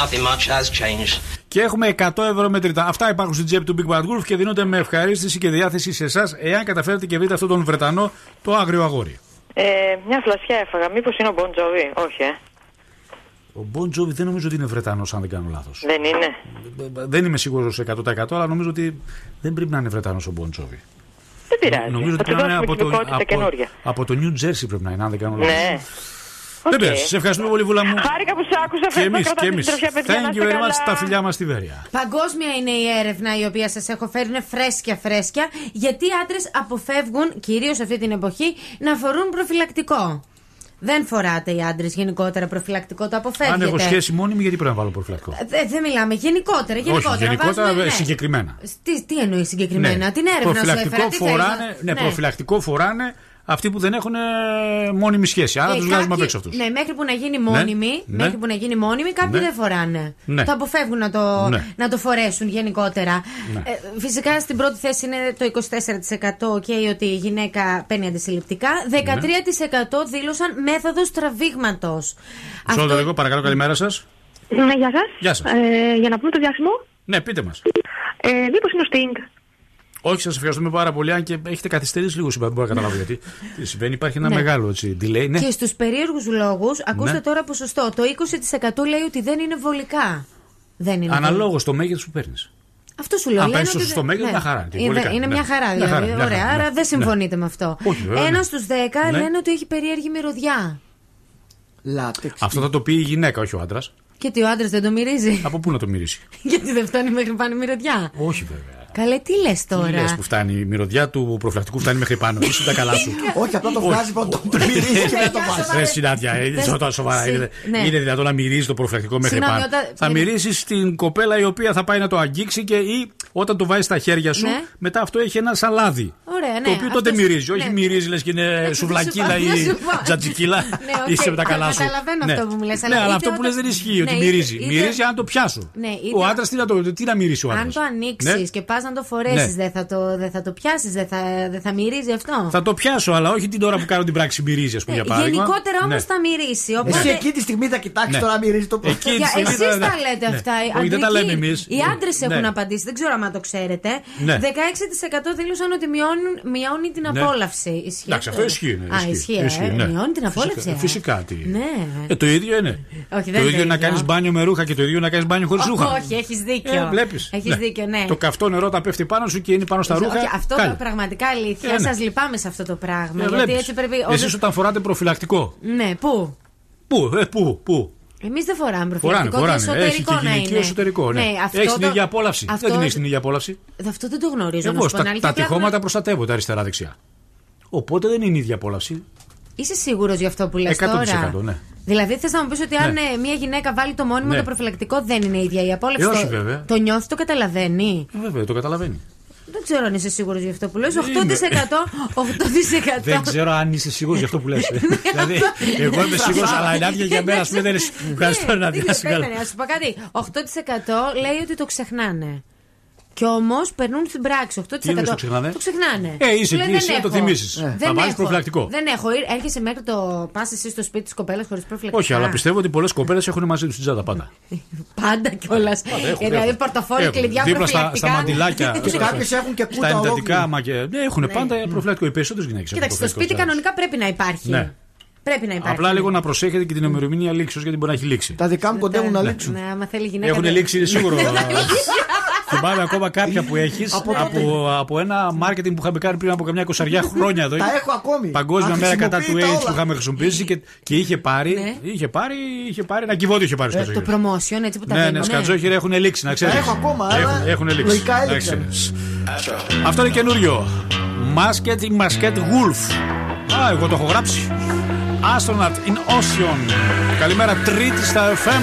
nothing much has changed. Και έχουμε 100 ευρώ μετρητά. Αυτά υπάρχουν στην τσέπη του Big Bad Wolf και δίνονται με ευχαρίστηση και διάθεση σε εσάς, εάν καταφέρετε και βρείτε αυτόν τον Βρετανό, το άγριο αγόρι. Ε, μια φλασιά έφαγα. Μήπως είναι ο Bon Jovi. Όχι, ε. Ο Bon Jovi δεν νομίζω ότι είναι Βρετανός, αν δεν κάνω λάθος. Δεν είναι. Δεν είμαι σίγουρος 100% αλλά νομίζω ότι δεν πρέπει να είναι Βρετανός ο Bon Jovi. Δεν πειράζει. Νομίζω ότι Θα του πρέπει να είναι δώσουμε από το, κυβικότητα από, καινούρια. από το New Jersey πρέπει να είναι, αν δεν κάνω λάθος. Ναι. Δεν Οκ. πειράζει. Σε ευχαριστούμε πολύ, Βούλα μου. Χάρηκα που σ' άκουσα. Και Ευχαριστώ. εμείς, Κρατάτε και εμείς. συντροφιά, παιδιά. να Thank είστε you very much. καλά. Τα φιλιά μας στη Βέρεια. Παγκόσμια είναι η έρευνα η οποία σας έχω φέρει. Είναι φρέσκια φρέσκια. Γιατί οι άντρες αποφεύγουν, κυρίως αυτή την εποχή, να φορούν προφυλακτικό. Δεν φοράτε οι άντρες γενικότερα προφυλακτικό, το αποφεύγετε. Αν έχω σχέση μόνιμη, γιατί πρέπει να βάλω προφυλακτικό; Δεν δεν μιλάμε γενικότερα. γενικότερα Όχι, γενικότερα βάζουμε, ναι. συγκεκριμένα. Τι, τι εννοείς συγκεκριμένα, Ναι. την έρευνα σου προφυλακτικό έφερα. τι θέλεις φοράνε, να- ναι, προφυλακτικό φοράνε αυτοί που δεν έχουν ε, μόνιμη σχέση. Άρα Ε, τους βγάζουμε απ' κάποιοι- έξω αυτούς. Ναι, μέχρι που να γίνει μόνιμη, ναι. μέχρι που να γίνει μόνιμη, κάποιοι Ναι. δεν φοράνε. Ναι. Το αποφεύγουν να το, Ναι. να το φορέσουν γενικότερα. Ναι. Ε, φυσικά στην πρώτη θέση είναι το 24% και ότι η γυναίκα παίρνει αντισυλληπτικά. 13% δήλωσαν μέθοδος τραβήγματος. Μισό λεπτό λίγο, παρακαλώ, καλημέρα σας. Ναι, γεια σας. Γεια σας. Ε, για να πούμε το διάσημο. Ναι, πείτε μας. Ε, Μήπως είναι ο Sting. Όχι, σας ευχαριστούμε πάρα πολύ. Αν και έχετε καθυστερήσει λίγο σήμερα, δεν μπορώ να καταλάβω γιατί. Τι συμβαίνει, υπάρχει ένα Ναι. μεγάλο έτσι, delay. Ναι. Και στους περίεργους λόγους, ακούστε Ναι. τώρα ποσοστό. Το 20% λέει ότι δεν είναι βολικά. Δεν είναι Αναλόγως το μέγεθος που παίρνεις. Αυτό σου λέω. Αν λένε παίρνεις ότι σωστό δεν- μέγεθος, ναι. μια χαρά. είναι. Είναι, Βολικά, είναι ναι. μια χαρά, Μια δηλαδή. χαρά, μια Ωραία, χαρά, άρα ναι. δεν συμφωνείτε με αυτό. Όχι, βέβαια, Ένα ναι. στους 10 Ναι. λένε ότι έχει περίεργη μυρωδιά. Λάτεξ. Αυτό θα το πει η γυναίκα, όχι ο άντρας. Και ότι ο άντρας δεν το μυρίζει; Από πού να το μυρίσει; Γιατί δεν φτάνει μέχρι πάνω η μυρωδιά. όχι βέβαια. Καλέ, τι λες Τι τώρα; λες που φτάνει, η μυρωδιά του προφυλακτικού φτάνει μέχρι πάνω. Είσαι τα καλά σου. Όχι, απλά το βγάζει πρώτα, το μυρίζει και μετά το βάζεις. Ρε Συνάντια, ε, Δες- σοβαρά, σοβαρά. Συ- Είναι, ναι. είναι δυνατόν να μυρίζει το προφυλακτικό μέχρι Συγγνώμη, πάνω. όταν- Θα είναι- μυρίσει την κοπέλα η οποία θα πάει να το αγγίξει και ή Όταν το βάζεις στα χέρια σου, Ναι. μετά αυτό έχει ένα σαν λάδι. Ωραία, ναι. το οποίο τότε αυτός- μυρίζει. Όχι ναι. μυρίζει, λες και είναι θα σουβλακίλα σου ή πω, θα σου πω. τζατζικίλα. Ναι, οκ, Είσαι με τα καλά σου. καταλαβαίνω αυτό που μου λες, αλλά Ναι, αλλά είτε αυτό που λες όταν- δεν ισχύει, ότι Ναι, είτε- μυρίζει. είτε- Μυρίζει αν το πιάσω. Ναι, Ο είτε- άντρας τι να το- τι να μυρίσει ο άντρας. Αν το ανοίξεις Ναι. και πας να το φορέσεις, Ναι. δεν θα το, δεν θα το πιάσεις, δεν θα, δεν θα μυρίζει αυτό. Θα το πιάσω, αλλά όχι την ώρα που κάνω την πράξη μυρίζει, ας πούμε, για παράδειγμα. Γενικότερα όμως Ναι. θα μυρίσει. Οπότε... Εσύ εκεί τη στιγμή θα κοιτάξεις Ναι. τώρα μυρίζει το Εκεί τη Για στιγμή εσείς θα- τα ναι. λέτε Ναι. αυτά. οι Όχι, δεν τα αντρικοί. λέμε εμείς. Οι άντρες έχουν απαντήσει, δεν ξέρω αν το ξέρετε. Ναι. 16% δήλωσαν ότι μειώνουν, μειώνει την Ναι. απόλαυση. Ισχύει Εντάξει, αυτό ισχύει. ναι, Α, ισχύει. ε. ναι. Μειώνει την απόλαυση. Φυσικά, ε. Φυσικά. Τι. Ναι. Ε, το ίδιο είναι. Όχι, δεν το είναι ίδιο το να ίδιο. κάνεις μπάνιο με ρούχα και το ίδιο να κάνεις μπάνιο χωρίς Ω, ρούχα. Όχι, έχεις δίκιο. Ε, βλέπεις. Έχεις Ναι. δίκιο, ναι. Το καυτό νερό τα πέφτει πάνω σου και είναι πάνω στα ρούχα. Όχι, αυτό Κάλια. πραγματικά αλήθεια. Ε, ναι. Σας λυπάμαι σε αυτό το πράγμα. Ε, γιατί βλέπεις. έτσι πρέπει. Εσείς όταν φοράτε προφυλακτικό. Ναι, πού; Πού, ε, πού, πού; Εμείς δεν φοράμε Φοράνε, προφυλακτικό φοράνε. και Έχει εσωτερικό και να γυναικείο είναι. εσωτερικό. Ναι. αυτό Έχει την το- ίδια απόλαυση. αυτό- Δεν την έχει την ίδια απόλαυση. Αυτό δεν το γνωρίζω. να Εγώ, σου πω την τα, αλήθεια. τα Απλά τυχώματα έχουμε- προστατεύονται αριστερά-δεξιά. Οπότε δεν είναι η ίδια απόλαυση. Είσαι σίγουρος για αυτό που λες 100% τώρα. ναι. Δηλαδή θες να μου πεις ότι αν Ναι. ε, μια γυναίκα βάλει το μόνιμο Ναι. το προφυλακτικό δεν είναι η ίδια η απόλαυση; Ε, όχι, το, βέβαια. το νιώθει, το καταλαβαίνει; Ε, βέβαια, το καταλαβαίνει. Δεν ξέρω αν είσαι σίγουρος για αυτό που λες 8%. Είμαι. 8%. Δεν ξέρω αν είσαι σίγουρος για αυτό που λες δηλαδή, εγώ είμαι σίγουρος, αλλά η Νάντια για μένα, ας πούμε, δεν είναι. Ευχαριστώ, Ναι, Νάντια. δεν σιγά. περίμενε, να σου πω κάτι. 8% λέει ότι το ξεχνάνε. Κι όμως περνούν στην πράξη. 8%. Τι εννοείς το ξεχνάνε; Το ξεχνάνε. Ε, είσαι Σου λέει, εκεί, δεν εσύ να το έχω. θυμίσεις. Δεν Θα βάλεις έχω. προφυλακτικό. Δεν έχω. Ήρ- Έρχεσαι μέχρι το. Πας εσύ στο σπίτι της κοπέλας χωρίς προφυλακτικό. Όχι, αλλά πιστεύω ότι πολλές κοπέλες έχουν μαζί τους την τσάντα πάντα. Πάντα κιόλας. έχουν, Δηλαδή έχουν. πορτοφόλι, Έχουν. κλειδιά, Δίπλα στα, προφυλακτικά. στα μαντιλάκια. Και στα- κάποιες έχουν και Στα κούτα εντατικά ολόκληρη. άμα και. Ναι, έχουν πάντα προφυλακτικό. Οι περισσότερες γυναίκες Κοίταξε, στο σπίτι κανονικά πρέπει να υπάρχει. Ναι. Πρέπει να υπάρχει. Απλά λίγο να προσέχετε και την ημερομηνία λήξεως γιατί μπορεί να έχει λήξει. Τα δικά μου κοντεύουν να λήξουν. Ναι, άμα θέλει η γυναίκα. Έχουν δεν- λήξει, είναι σίγουρο. Θυμάμαι ακόμα κάποια που έχεις Από από, από ένα marketing που είχαμε κάνει πριν από καμιά εικοσαριά χρόνια εδώ. Τα έχω ακόμη. Παγκόσμια Α, μέρα κατά του χρησιμοποιεί τα AIDS που όλα. είχαμε χρησιμοποιήσει και, και είχε πάρει. Ναι. Είχε πάρει, είχε πάρει ένα κυβότιο είχε πάρει στο Ε, Το σκατζόχυρο. promotion έτσι που τα Ναι, ναι, δίνουν, σκατζόχυρα έχουν λήξει, να ξέρεις. Τα έχω ακόμα, αλλά Έχουν λήξει. λογικά Εντάξει. έλειξαν. Αυτό είναι καινούριο. Μάσκετ ή μασκετ Wolf. Α, εγώ το έχω γράψει. Astronaut in Ocean. Καλημέρα, Τρίτη στα FM.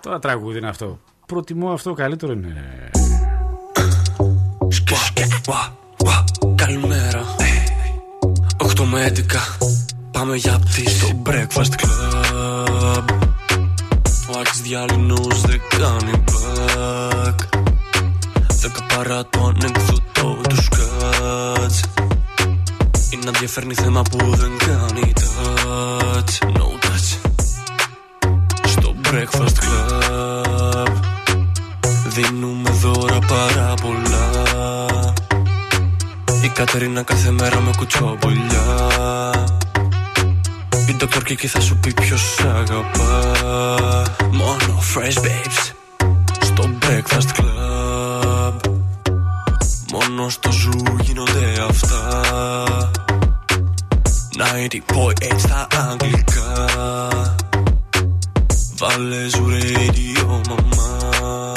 Τώρα τραγούδι είναι αυτό. Προτιμώ αυτό, καλύτερο είναι. Καλημέρα. 8 με 11 Πάμε για πτή στο breakfast club. Ο Άκης διάλυνος δεν κάνει back Δέκα παρά το ανεκδοτό του σκάτς Είναι να διαφέρνει θέμα που δεν κάνει touch. No touch. Στο breakfast club. Δίνουμε δώρα πάρα πολλά η Κατερίνα κάθε μέρα με κουτσομπολιά Η Dr. Kiki θα σου πει ποιος σ' αγαπά. Μόνο fresh babes. Στο breakfast club. Μόνο στο ζου γίνονται αυτά 90.8 στα αγγλικά Βάλε σου radio μαμά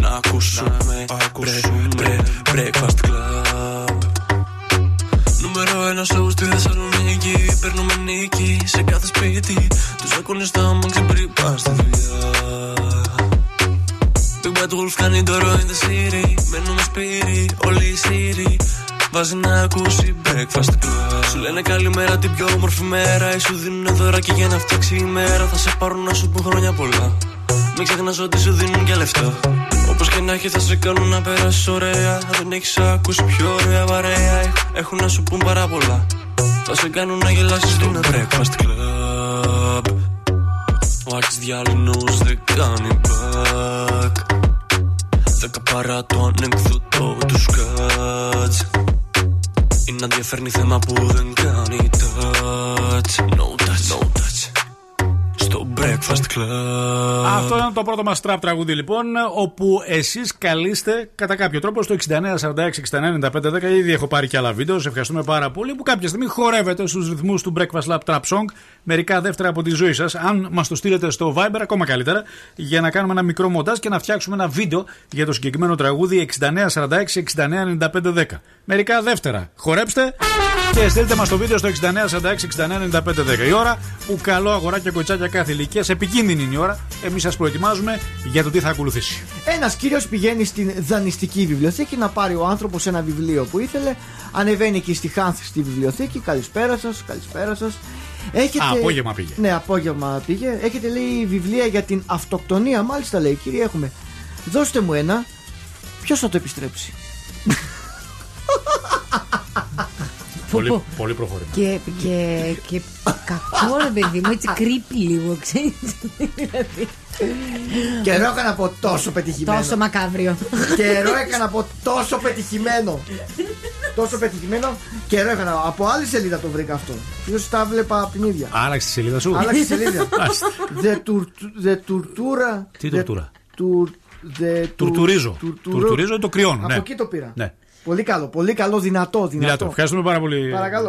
Να ακούσουμε, ακούσουμε Breakfast club. Νούμερο ένα σοου στη Θεσσαλονίκη Παίρνουμε νίκη σε κάθε σπίτι. Τους ακούνε στα αμάξι πριν πας στη δουλειά. Big Bad Wolf κάνει τώρα in the city Μένουμε σπίτι, όλοι οι Σύριοι Βάζει να ακούσει breakfast club. Σου λένε καλημέρα την πιο όμορφη μέρα. Ή σου δίνουν δωράκι για να φτιάξει η μέρα. Θα σε πάρουν να σου πούν χρόνια πολλά. Μην ξεχνάς ότι σου δίνουν και λεφτά. Όπως και να έχει θα σε κάνουν να περάσεις ωραία. Δεν έχεις ακούσει πιο ωραία παρέα Έχουν να σου πούν πάρα πολλά. Θα σε κάνουν να γελάσεις στο breakfast club. Ο Άκης διάλυνος δεν κάνει back. Δέκα παρά το ανεκδοτό τους σκάτς Είναι να διαφέρνει θέμα που δεν κάνει touch No touch, no touch Στο breakfast club Αυτό ήταν το πρώτο μας τραπ τραγούδι λοιπόν, όπου εσείς καλείστε κατά κάποιο τρόπο στο 6946-699510. Ήδη έχω πάρει και άλλα βίντεο, σε ευχαριστούμε πάρα πολύ που κάποια στιγμή χορεύετε στους ρυθμούς του Breakfast Lab Trap Song. Μερικά δεύτερα από τη ζωή σας. Αν μας το στείλετε στο Viber, ακόμα καλύτερα, για να κάνουμε ένα μικρό μοντάζ και να φτιάξουμε ένα βίντεο για το συγκεκριμένο τραγούδι 6946-699510. Μερικά δεύτερα. Χορέψτε και στείλτε μας το βίντεο στο 6946-699510. Η ώρα που καλό αγοράκια κοτσάκια κάθε ηλικίας, επικίνδυνη είναι η ώρα. Εμείς σας προετοιμάζουμε για το τι θα ακολουθήσει. Ένας κύριος πηγαίνει στην δανειστική βιβλιοθήκη να πάρει ο άνθρωπος ένα βιβλίο που ήθελε. Ανεβαίνει εκεί στη Χάνθ στη βιβλιοθήκη. Καλησπέρα σας, καλησπέρα σας. Έχετε... Α, απόγευμα πήγε. Ναι, απόγευμα πήγε. Έχετε λέει βιβλία για την αυτοκτονία. Μάλιστα λέει, κύριε, έχουμε. Δώστε μου ένα. Ποιος θα το επιστρέψει; Πολύ, πολύ προχωρημένο. Και, και, και κακό ρε παιδί μου, έτσι κρύπη λίγο, ξέρεις. Δηλαδή, Καιρό έκανα από τόσο πετυχημένο. Τόσο μακάβριο. Καιρό έκανα από τόσο πετυχημένο. τόσο πετυχημένο. Καιρό έκανα. Από άλλη σελίδα το βρήκα αυτό. Ίσως τα βλέπα από την ίδια; Άλλαξε τη σελίδα σου. Άλλαξε τη σελίδα. Μάλιστα. The tour- The Tortura. Τι The τουρτούρα. tour- the Τουρτουρίζω. tour- Τουρτουρίζω ή το κρυώνω. Από ναι. εκεί το πήρα. Ναι. Πολύ καλό, πολύ καλός, δυνατός, δυνατός. Δυνατό. Ευχαριστούμε πάρα πολύ. Παρακαλώ.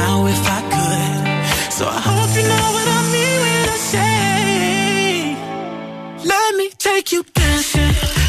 you dancing.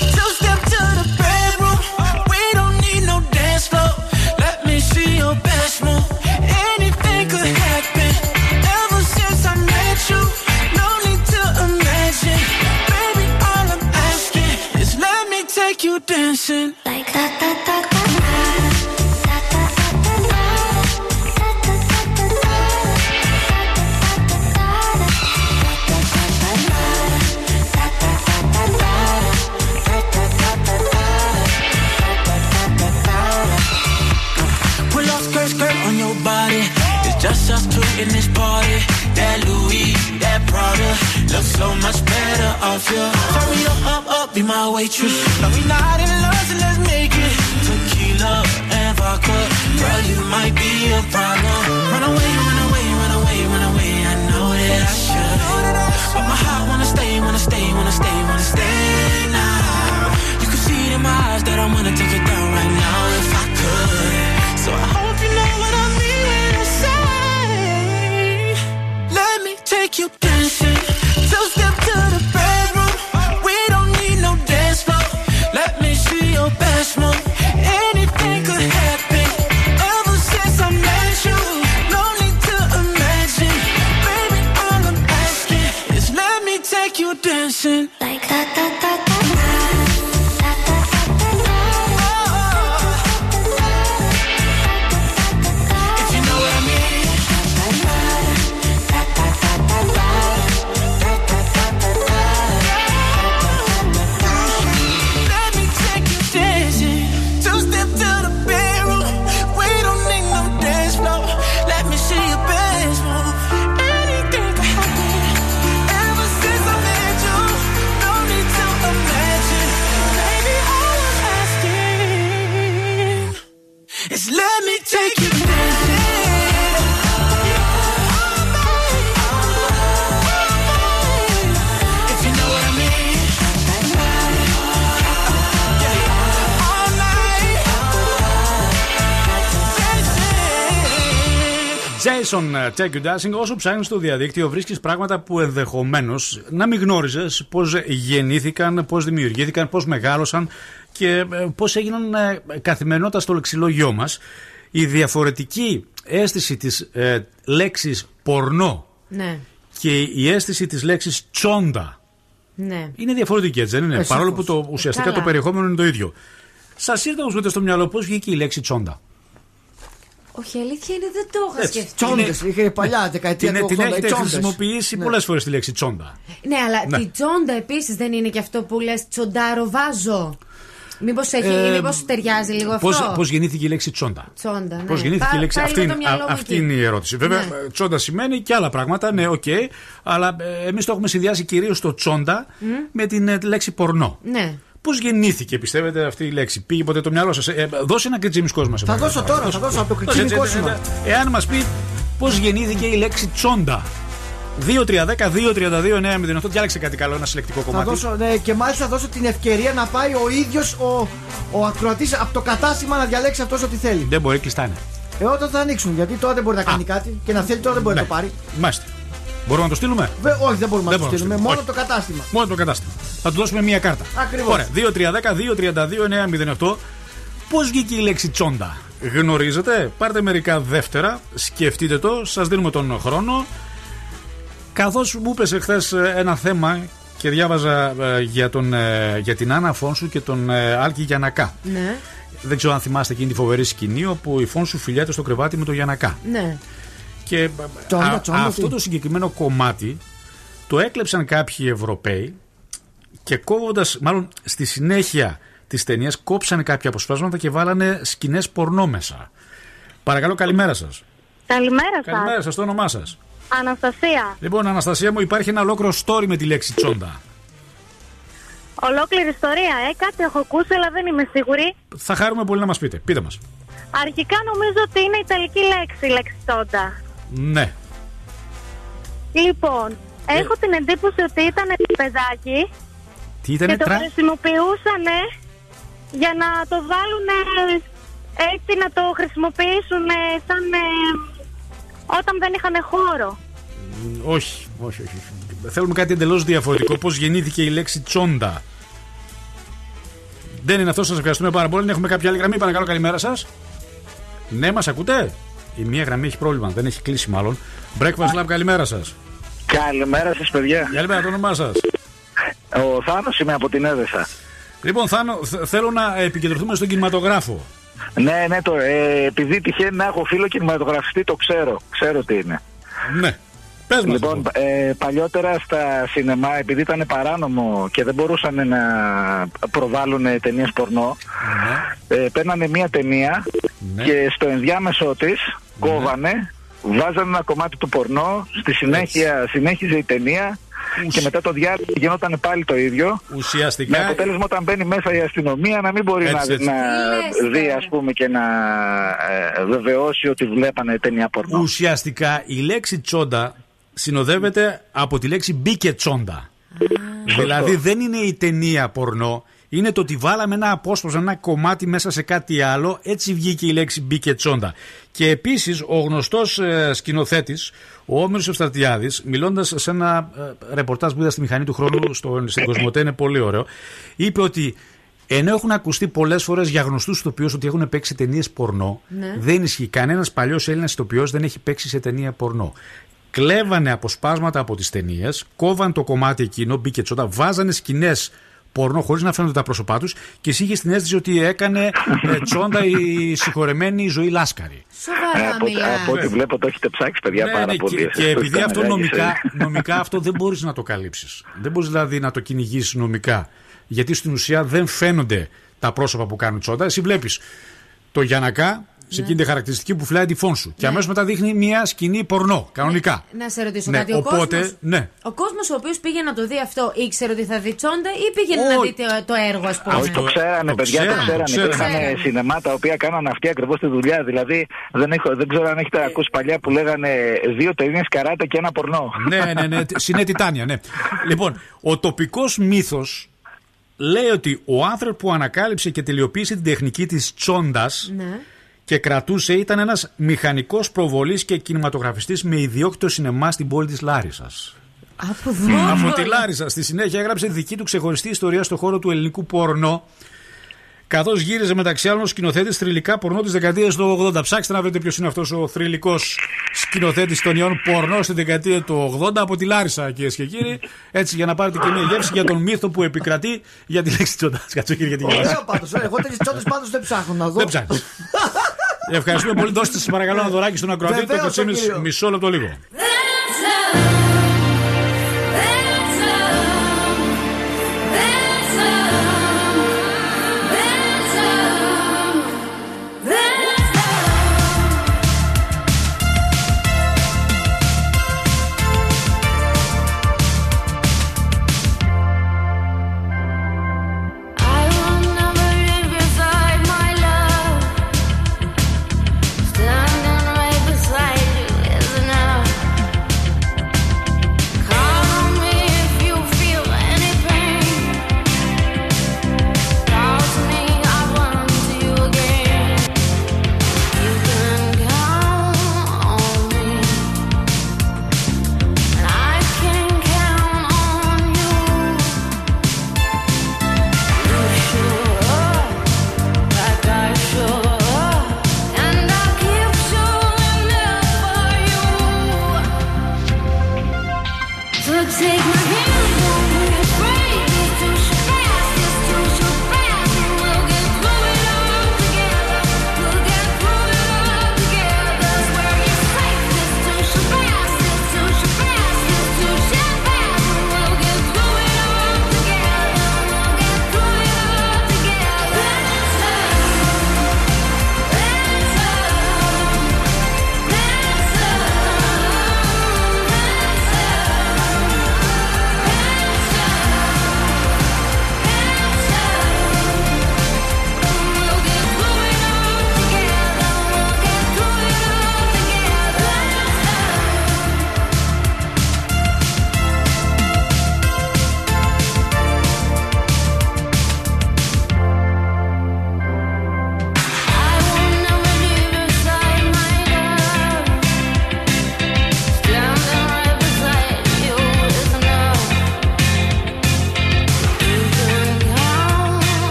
Jason ε, Check You Dancing, όσο ψάχνεις στο διαδίκτυο, βρίσκεις πράγματα που ενδεχομένως να μην γνώριζες πώς γεννήθηκαν, πώς δημιουργήθηκαν, πώς μεγάλωσαν και πώς έγιναν ε, καθημερινότητα στο λεξιλόγιό μας. Η διαφορετική αίσθηση της ε, λέξης πορνό Ναι. και η αίσθηση της λέξης τσόντα Ναι. είναι διαφορετική, έτσι δεν είναι; Ε, Παρόλο που σαφώς. το, ουσιαστικά Καλά. το περιεχόμενο είναι το ίδιο. Σας ήρθε όμως στο μυαλό πώς βγήκε η λέξη τσόντα; Όχι, η αλήθεια είναι δεν το είχα Έτσι. σκεφτεί. Τσόντε, είχε παλιά δεκαετία Την, του την 80. έχετε οι τσόντες. χρησιμοποιήσει Ναι. πολλές φορές τη λέξη τσόντα. Ναι, αλλά Ναι. τη τσόντα επίσης δεν είναι και αυτό που λες τσοντάρο βάζω. Μήπως Ε, μήπως ταιριάζει λίγο αυτό; Πώς, πώς γεννήθηκε η λέξη τσόντα; Τσόντα, ναι. Πώς γεννήθηκε Πά- η λέξη; πάει Αυτή, λίγο είναι- το μυαλό α- μου αυτή εκεί. είναι η ερώτηση. Βέβαια, Ναι. ε, τσόντα σημαίνει και άλλα πράγματα, ναι, οκ. αλλά εμείς το έχουμε συνδυάσει κυρίως το τσόντα Μμ. με την ε, λέξη πορνό. Ναι. Πώς γεννήθηκε, πιστεύετε, αυτή η λέξη; Πήγε ποτέ το μυαλό σας; Ε, δώσε ένα κριτσίμι κόσμο. Θα δώσω τώρα, θα δώσω από το κριτσίμι κόσμημα. Εάν μας πει πώς γεννήθηκε η λέξη τσόντα. 2-3-10-2-32-9-08. Διάλεξε κάτι καλό, ένα συλλεκτικό Θα κομμάτι. δώσω, ναι, και μάλιστα θα δώσω την ευκαιρία να πάει ο ίδιος ο, ο ακροατής από το κατάστημα να διαλέξει αυτός ό,τι θέλει. Δεν μπορεί, κλειστά είναι. Ε, όταν θα ανοίξουν, γιατί τώρα δεν μπορεί να κάνει κάτι και να θέλει τώρα δεν μπορεί να το πάρει. Μάλιστα. Μπορούμε να το στείλουμε; Βε, όχι, δεν μπορούμε Δεν να το μπορούμε να στείλουμε. το Μόνο στείλουμε. το κατάστημα. Μόνο το κατάστημα. Θα του δώσουμε μία κάρτα. Ακριβώς. Ωραία. 2-3-10-2-32-9-08. Πώς βγήκε η λέξη τσόντα; Γνωρίζετε; Πάρτε μερικά δεύτερα. Σκεφτείτε το. Σας δίνουμε τον χρόνο. Καθώς μου είπες εχθές ένα θέμα και διάβαζα ε, για, τον, ε, για την Άννα Φόνσου και τον ε, Άλκη Γιανακά. Ναι. Δεν ξέρω αν θυμάστε εκείνη τη φοβερή σκηνή όπου η Φόνσου φιλιάται στο κρεβάτι με τον Γιανακά. Ναι. Και Τσόντα, α- τσόντα, αυτό τι; το συγκεκριμένο κομμάτι το έκλεψαν κάποιοι Ευρωπαίοι και κόβοντας, μάλλον στη συνέχεια της ταινίας κόψανε κάποια αποσπάσματα και βάλανε σκηνές πορνό μέσα. Παρακαλώ, καλημέρα σας. Καλημέρα σας. Καλημέρα σας, το όνομά σας. Αναστασία. Λοιπόν, Αναστασία μου, υπάρχει ένα ολόκληρο story με τη λέξη τσόντα. Ολόκληρη ιστορία, ε. Κάτι έχω ακούσει, αλλά δεν είμαι σίγουρη. Θα χαρούμε πολύ να μας πείτε. Πείτε μας. Αρχικά νομίζω ότι είναι ιταλική λέξη, η λέξη τσόντα. Ναι. Λοιπόν, έχω την εντύπωση ότι ήταν παιδάκι Τι και ήτανε το τρα... χρησιμοποιούσαν για να το βάλουν έτσι να το χρησιμοποιήσουν σαν ε, όταν δεν είχαν χώρο. Όχι, όχι, όχι. Θέλουμε κάτι εντελώς διαφορετικό. Πώς γεννήθηκε η λέξη τσόντα. Δεν είναι αυτό, σας ευχαριστούμε πάρα πολύ. Έχουμε κάποια άλλη γραμμή. Παρακαλώ, καλημέρα σας. Ναι, μας ακούτε; Η μία γραμμή έχει πρόβλημα. Δεν έχει κλείσει μάλλον. Breakfast Lab, καλημέρα σας. Καλημέρα σας παιδιά. Καλημέρα, το όνομά σας. Ο Θάνος είμαι από την Έδεσα. Λοιπόν, Θάνο, θ- θέλω να επικεντρωθούμε στον κινηματογράφο. Ναι, ναι, το, ε, επειδή τυχαίνει να έχω φίλο κινηματογραφιστή, το ξέρω. Ξέρω τι είναι. Ναι. Πες μας. Λοιπόν, ε, παλιότερα στα σινεμά, επειδή ήταν παράνομο και δεν μπορούσαν να προβάλλουν ταινίες πορνό, Ναι. ε, παίρνανε μία ταινία και στο ενδιάμεσο της κόβανε, βάζανε ένα κομμάτι του πορνό, στη συνέχεια συνέχιζε η ταινία και μετά το διάρκεια γινόταν πάλι το ίδιο. Ουσιαστικά. Με αποτέλεσμα όταν μπαίνει μέσα η αστυνομία να μην μπορεί Έτσι, να, έτσι. να Τι λες δει τώρα; ας πούμε και να ε, βεβαιώσει ότι βλέπανε ταινία πορνό. Ουσιαστικά η λέξη τσόντα συνοδεύεται από τη λέξη μπήκε τσόντα. Δηλαδή δεν είναι η ταινία πορνό, είναι το ότι βάλαμε ένα απόσπασμα, ένα κομμάτι μέσα σε κάτι άλλο, έτσι βγήκε η λέξη μπήκε τσόντα. Και επίσης ο γνωστός ε, σκηνοθέτης, ο Όμηρος Ευστρατιάδης, μιλώντας σε ένα ε, ρεπορτάζ που είδα στη μηχανή του χρόνου στο, στην Κοσμοτέ, είναι πολύ ωραίο, είπε ότι ενώ έχουν ακουστεί πολλές φορές για γνωστούς ηθοποιούς ότι έχουν παίξει ταινίες πορνό, Ναι. δεν ισχύει. Κανένας παλιός Έλληνας ηθοποιός δεν έχει παίξει σε ταινία πορνό. Κλέβανε αποσπάσματα από τις ταινίες, κόβαν το κομμάτι εκείνο, μπήκε τσόντα, βάζανε σκηνές πορνό χωρίς να φαίνονται τα πρόσωπά τους και εσύ είχες την αίσθηση ότι έκανε ε, τσόντα η συγχωρεμένη ζωή Λάσκαρη. Σοβαρά από, μιλάς. από ό,τι βλέπω το έχετε ψάξει παιδιά πάρα ναι, πολύ. και, εσείς και που επειδή είστε αυτό μεγάλοι, νομικά, ε. νομικά αυτό δεν μπορείς να το καλύψεις. Δεν μπορείς δηλαδή να το κυνηγήσει νομικά. Γιατί στην ουσία δεν φαίνονται τα πρόσωπα που κάνουν τσόντα. Εσύ βλέπεις το Γιανακά σε εκείνη τη χαρακτηριστική που φυλάει τη φόν σου. Και αμέσως μετά δείχνει μια σκηνή πορνό, κανονικά. Να σε ρωτήσω Ναι, κάτι. οπότε, ο κόσμος, ναι. ο κόσμος ο οποίος πήγε να το δει αυτό ήξερε ότι θα δει τσόντα ή πήγαινε να δει το, το έργο, ας πούμε; Όχι, το ξέρανε, το παιδιά, το ξέρανε, ξέρανε. το ξέρανε. Υπήρχαν σινεμά τα οποία κάνανε αυτή ακριβώς τη δουλειά. Δηλαδή, δεν, έχω, δεν ξέρω αν έχετε ακούσει παλιά που λέγανε δύο ταινίες καράτε και ένα πορνό. ναι, ναι, ναι. Συνέ Τιτάνια, ναι. Λοιπόν, ο τοπικός μύθος λέει ότι ο άνθρωπο που ανακάλυψε και τελειοποίησε την τεχνική της τσόντας Ναι και κρατούσε, ήταν ένας μηχανικός προβολής και κινηματογραφιστής με ιδιόκτητο σινεμά στην πόλη της Λάρισας. Από, από τη Λάρισα. Στη συνέχεια έγραψε δική του ξεχωριστή ιστορία στον χώρο του ελληνικού πορνό καθώς γύριζε μεταξύ άλλων σκηνοθέτης θρηλυκά πορνό της δεκαετίας του 80. Ψάξτε να βρείτε ποιος είναι αυτός ο θρηλυκός σκηνοθέτης των ιών πορνό στη δεκαετία του 80 από τη Λάρισα, κυρίες και κύριοι. Έτσι, για να πάρετε και μια γεύση για τον μύθο που επικρατεί για τη λέξη τσόντα. Κατσοκύρι για την γεύση. Εγώ τέτοιες τσόντε πάντως δεν ψάχνω να δω. Δεν ψάχνω. Ευχαριστούμε πολύ. Δώστε σας παρακαλώ ένα δωράκι στον ακροατή. Το κοτσίνη μισό λεπτό λίγο.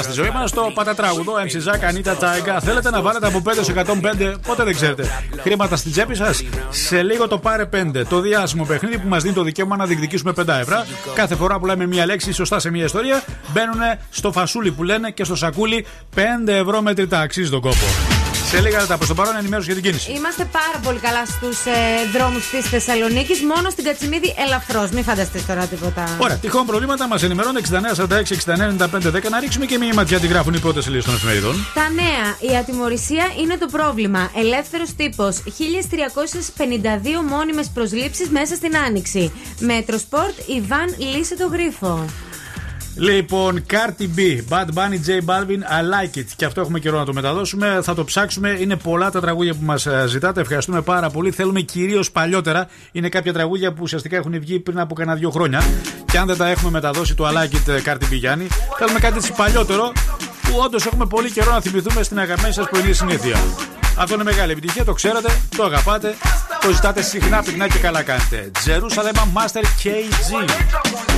Καλά στη ζωή μας στο πατατράγουδο MC Ζακ, Ανίτα Τσάιγκα. Θέλετε να βάλετε από 5 σε 105, πότε δεν ξέρετε. Χρήματα στην τσέπη σας. Σε λίγο το πάρε 5. Το διάσημο παιχνίδι που μας δίνει το δικαίωμα να διεκδικήσουμε 5 ευρώ. Κάθε φορά που λέμε μία λέξη σωστά σε μία ιστορία, μπαίνουν στο φασούλι που λένε και στο σακούλι 5 ευρώ μετρητά. Αξίζει τον κόπο. Σε λίγα λεπτά προς το παρόν ενημέρωση για την κίνηση. Είμαστε πάρα πολύ καλά στους ε, δρόμους της Θεσσαλονίκης. Μόνο στην Κατσιμίδη ελαφρώς. Μην φανταστείς τώρα τίποτα. Ωραία, τυχόν προβλήματα μας ενημερώνουν 6946-699510 να ρίξουμε και μία ματιά τι γράφουν οι πρώτες σελίδε των εφημερίδων. Τα νέα. Η ατιμορρησία είναι το πρόβλημα. Ελεύθερος τύπος. 1352 μόνιμες προσλήψεις μέσα στην άνοιξη. Μέτρο Σπορτ, Ιβάν λύσε το γρίφο. Λοιπόν, Cardi B, Bad Bunny, J Balvin, I like it. Και αυτό έχουμε καιρό να το μεταδώσουμε. Θα το ψάξουμε. Είναι πολλά τα τραγούδια που μας ζητάτε. Ευχαριστούμε πάρα πολύ. Θέλουμε κυρίως παλιότερα. Είναι κάποια τραγούδια που ουσιαστικά έχουν βγει πριν από κανένα δύο χρόνια. Και αν δεν τα έχουμε μεταδώσει το I like it, Cardi B Γιάννη, θέλουμε κάτι έτσι παλιότερο που όντως έχουμε πολύ καιρό να θυμηθούμε στην αγαπημένη σας πρωινή συνήθεια. Αυτό είναι μεγάλη επιτυχία, το ξέρετε, το αγαπάτε, το ζητάτε συχνά, πυκνά και καλά κάνετε. Jerusalem Master KG.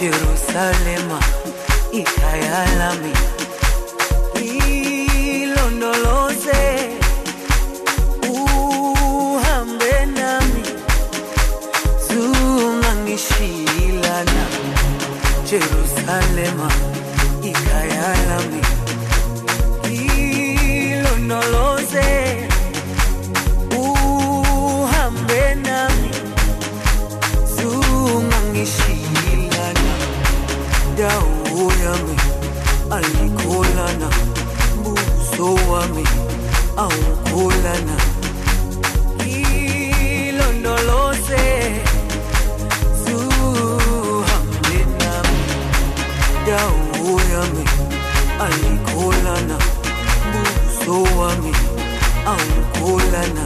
Jerusalema ikhaya lami. Ilondoloze uhambe nami. Zungangishilana Jerusalema ikhaya lami wami awukholana ilondoloze zuhambe nami dawo yami alikholana buso wami awukholana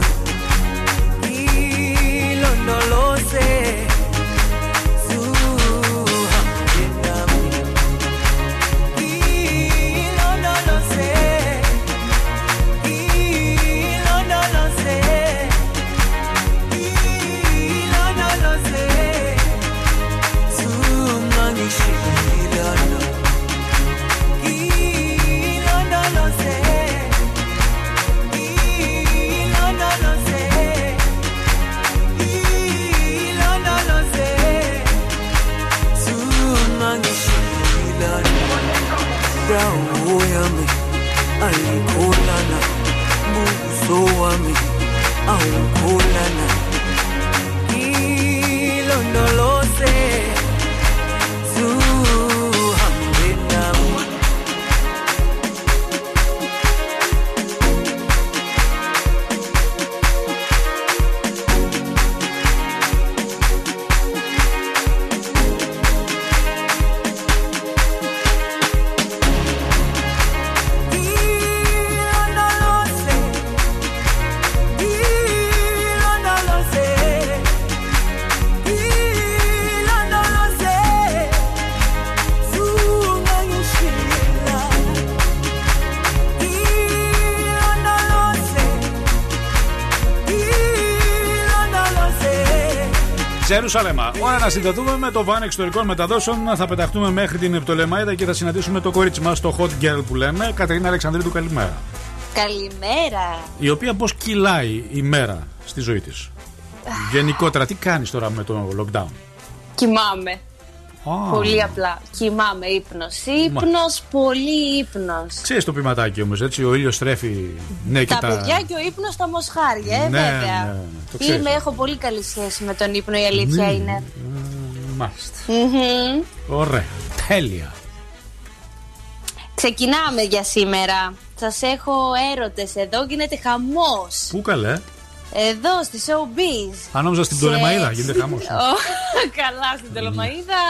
Τζερουσαλέμα. Ώρα να συνδεθούμε με το βαν εξωτερικών μεταδόσεων. Θα πεταχτούμε μέχρι την Επτολεμάιδα και θα συναντήσουμε το κορίτσι μας, το hot girl που λέμε, Κατερίνα Αλεξανδρίτου. Καλημέρα. Καλημέρα. Η οποία πώς κυλάει η μέρα στη ζωή της; Γενικότερα, τι κάνεις τώρα με το lockdown; Κοιμάμαι. Πολύ απλά. Κοιμάμαι ύπνος. Ύπνος, πολύ ύπνος. Ξέρεις το ποιηματάκι όμως, έτσι. Ο ήλιος τρέφει. Ναι, και Τα τα. παιδιά και ο ύπνος στα μοσχάρια, ε, Ναι, βέβαια. ναι, το ξέρεις. Είμαι, έχω πολύ καλή σχέση με τον ύπνο, η αλήθεια Ναι. είναι. Μάλιστα. Μμμ. Ωραία. Τέλεια. Ξεκινάμε για σήμερα. Σας έχω έρωτες εδώ, γίνεται χαμός. Πού καλέ; Εδώ στη Showbiz. Αν νόμιζα στην Σε- Πτολεμαίδα, γίνεται χαμός. Ω, Καλά στην Πτολεμαίδα.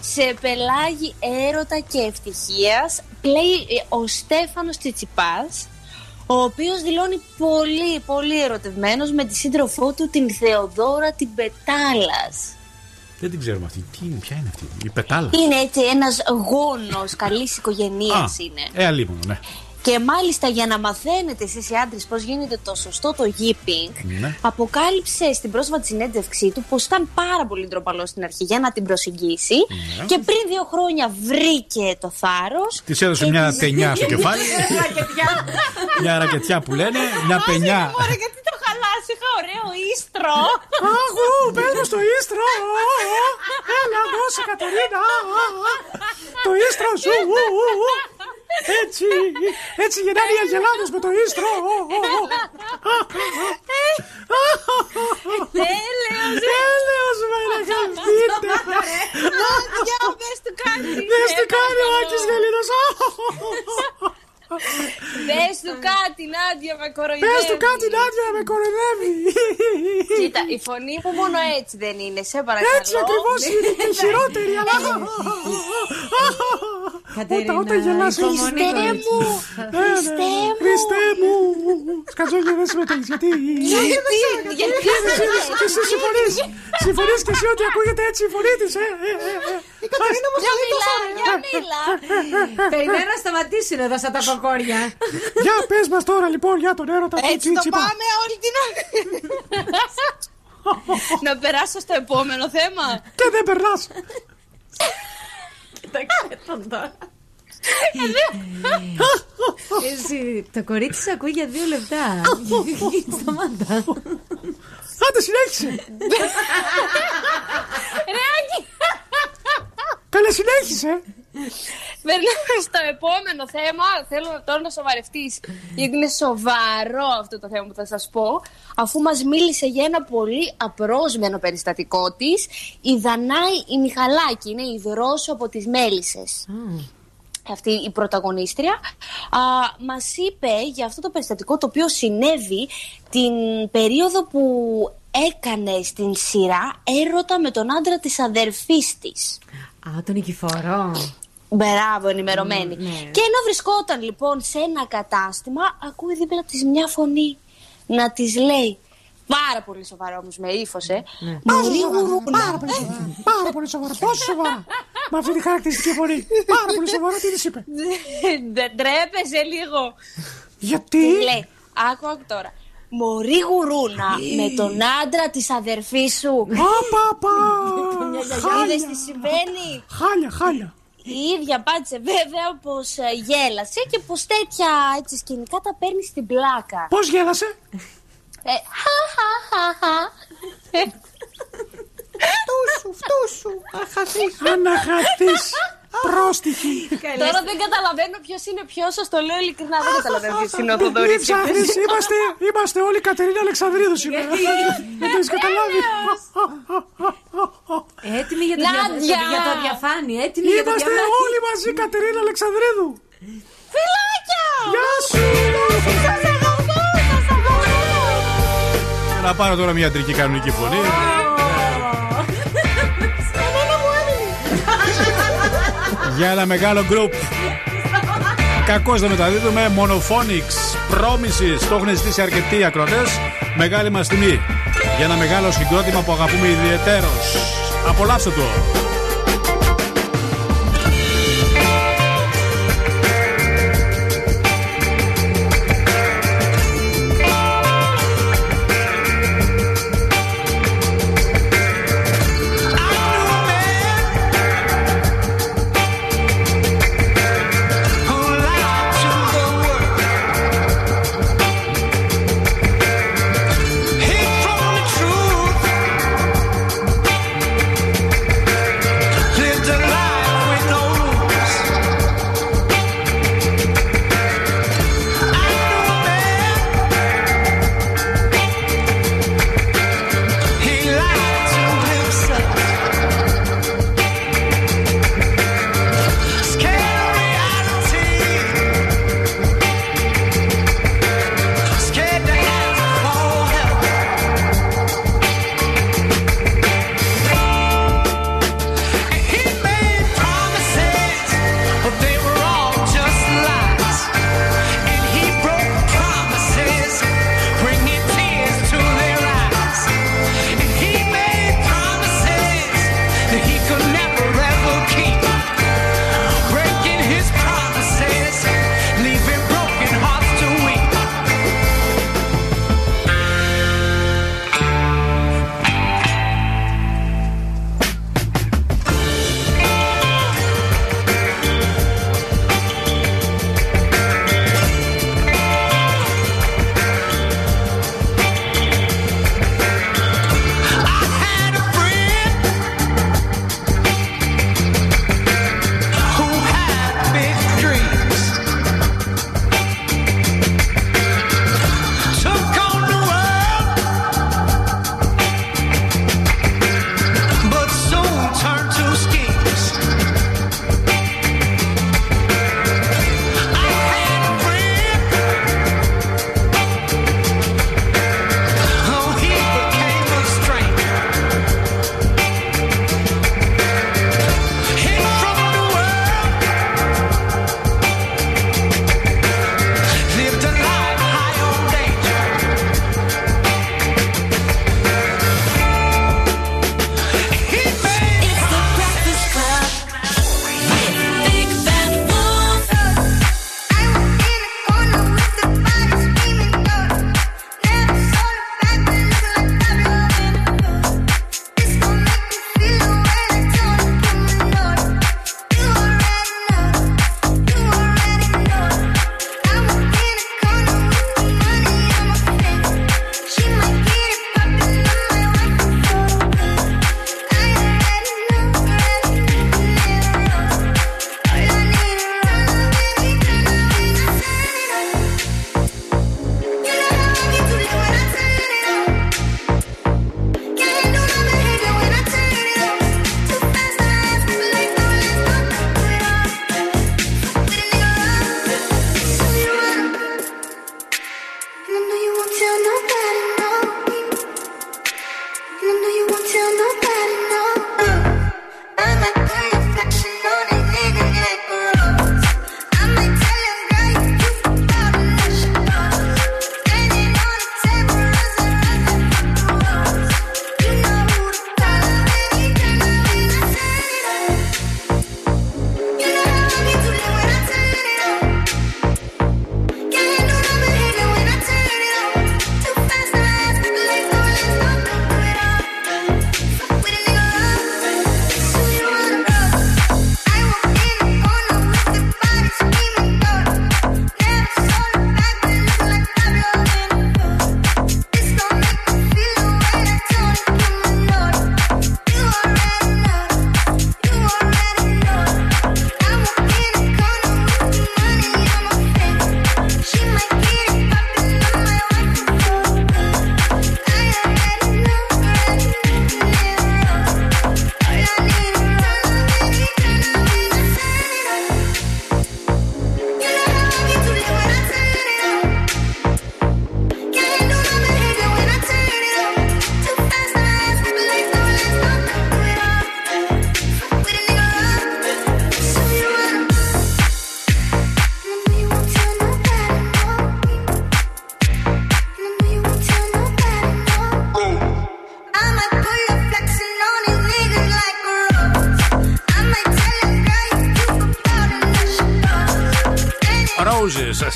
Σε πελάγι έρωτα και ευτυχίας πλέει ε, ο Στέφανος Τσιτσιπάς ο οποίος δηλώνει πολύ πολύ ερωτευμένος με τη σύντροφό του την Θεοδόρα την Πετάλας. Δεν την ξέρουμε αυτή. Τι είναι, ποια είναι αυτή; Η πετάλα. Είναι έτσι ένας γόνος καλής οικογενείας είναι. Ε, αλίμονο, ναι. Και μάλιστα για να μαθαίνετε εσείς οι άντρες πώς γίνεται το σωστό το yipping ναι. αποκάλυψε στην πρόσφατη συνέντευξή του πως ήταν πάρα πολύ ντροπαλό στην αρχή για να την προσεγγίσει Ναι. και πριν δύο χρόνια βρήκε το θάρρος Της έδωσε μια ταινιά στο κεφάλι. μια ρακετιά που λένε. Μια πενιά. Μωρέ, γιατί το χαλάς, είχα ωραίο ίστρο Αγού, παίρνω στο ίστρο. Έλα, δώσε Κατερίνα. Το ίστρο σου. Έτσι, έτσι γεννάνε οι αγελάδες με το ίστρο. Τέλειος Τέλειος με αγαπητέ. Νάντια, πες του κάτι Πες του κάτι ο Άκης Γελίδος. Πες του κάτι Νάντια με κοροϊδεύει Πες του κάτι Νάντια με κοροϊδεύει. Κοίτα, η φωνή μου μόνο έτσι δεν είναι, σε παρακαλώ. Έτσι ακριβώς είναι και η χειρότερη, αλλά... Κατερίνα, Όταν γελάς Χριστέ μου, Χριστέ μου. Χριστέ μου Σκατζόγια δεν συμμετέχεις γιατί Γιατί, γιατί Και εσύ συμφωνείς Συμφωνείς και εσύ ότι ακούγεται έτσι η φωνή της ε, ε, ε, ε. Η Κατερίνα μας Για λέει το μίλα, σαν. για μίλα. Περιμένω να σταματήσουν εδώ σαν τα κοκόρια. Για πες μας τώρα λοιπόν για τον έρωτα του Έτσι το Τσίτσιπα πάμε όλη την ώρα. Να περάσω στο επόμενο θέμα. Και δεν περνάς Κοιτάξτε τον τώρα. Εσύ, το κορίτσι σε ακούει για δύο λεπτά. Σταμάτα. Άντε συνέχισε Ρε Άκη. Καλέ συνέχισε Περνάμε στο επόμενο θέμα. Θέλω τώρα να σοβαρευτείς. Γιατί είναι σοβαρό αυτό το θέμα που θα σας πω. Αφού μας μίλησε για ένα πολύ απρόσμενο περιστατικό της, η Δανάη η Μιχαλάκη. Είναι η δρόσο από τις Μέλισσες. Αυτή η πρωταγωνίστρια α, μας είπε για αυτό το περιστατικό το οποίο συνέβη την περίοδο που έκανε στην σειρά έρωτα με τον άντρα της αδερφής της. Α, τον Νικηφόρο. Μπράβο, ενημερωμένη. ναι. Και ενώ βρισκόταν λοιπόν σε ένα κατάστημα, ακούει δίπλα της μια φωνή να της λέει. Πάρα πολύ σοβαρό όμως με ύφος, ε. Μωρή γουρούνα. Πάρα πολύ σοβαρά Πάρα πολύ σοβαρά Πόσο σοβαρά Με αυτή τη χαρακτηριστική φωνή Πάρα πολύ σοβαρά τι της είπε Δεν τρέπεσαι λίγο. Γιατί; Της λέει, άκου, άκου τώρα. Μωρή γουρούνα με τον άντρα της αδερφής σου. Παπα Είδες τι συμβαίνει; Χάλια χάλια Η ίδια απάντησε βέβαια πως ε, γέλασε και πως τέτοια έτσι, σκηνικά τα παίρνει στην πλάκα. Πώς γέλασε; Ε, χα, χα, χα, χα. Φτούσου, φτούσου. Αχαθείς. Αναχατής Πρόστιχη Τώρα δεν καταλαβαίνω ποιος είναι ποιος, σας το λέω ειλικρινά. Δεν καταλαβαίνω ποιος είναι ο Μην Θοδωρής. ψάχνεις, είμαστε, είμαστε όλοι Κατερίνα Αλεξανδρίδους σήμερα. Δεν το έχεις καταλάβει. Έτοιμοι για το, δια... Νάντια! για το διαφάνει. Έτοιμοι για το Είμαστε διαφάνει. όλοι μαζί Κατερίνα Αλεξανδρίδου. Φιλάκια! Γεια σου. Σας αγαπώ, σας αγαπώ. Να πάρω τώρα μια αντρική κανονική φωνή. Για ένα μεγάλο γκρουπ. Κακώς δεν μεταδίδουμε. Monophonics, Promises. Το έχουν ζητήσει αρκετοί ακροτές. Μεγάλη μας τιμή. Για ένα μεγάλο συγκρότημα που αγαπούμε ιδιαιτέρως. Απολαύστε το. Until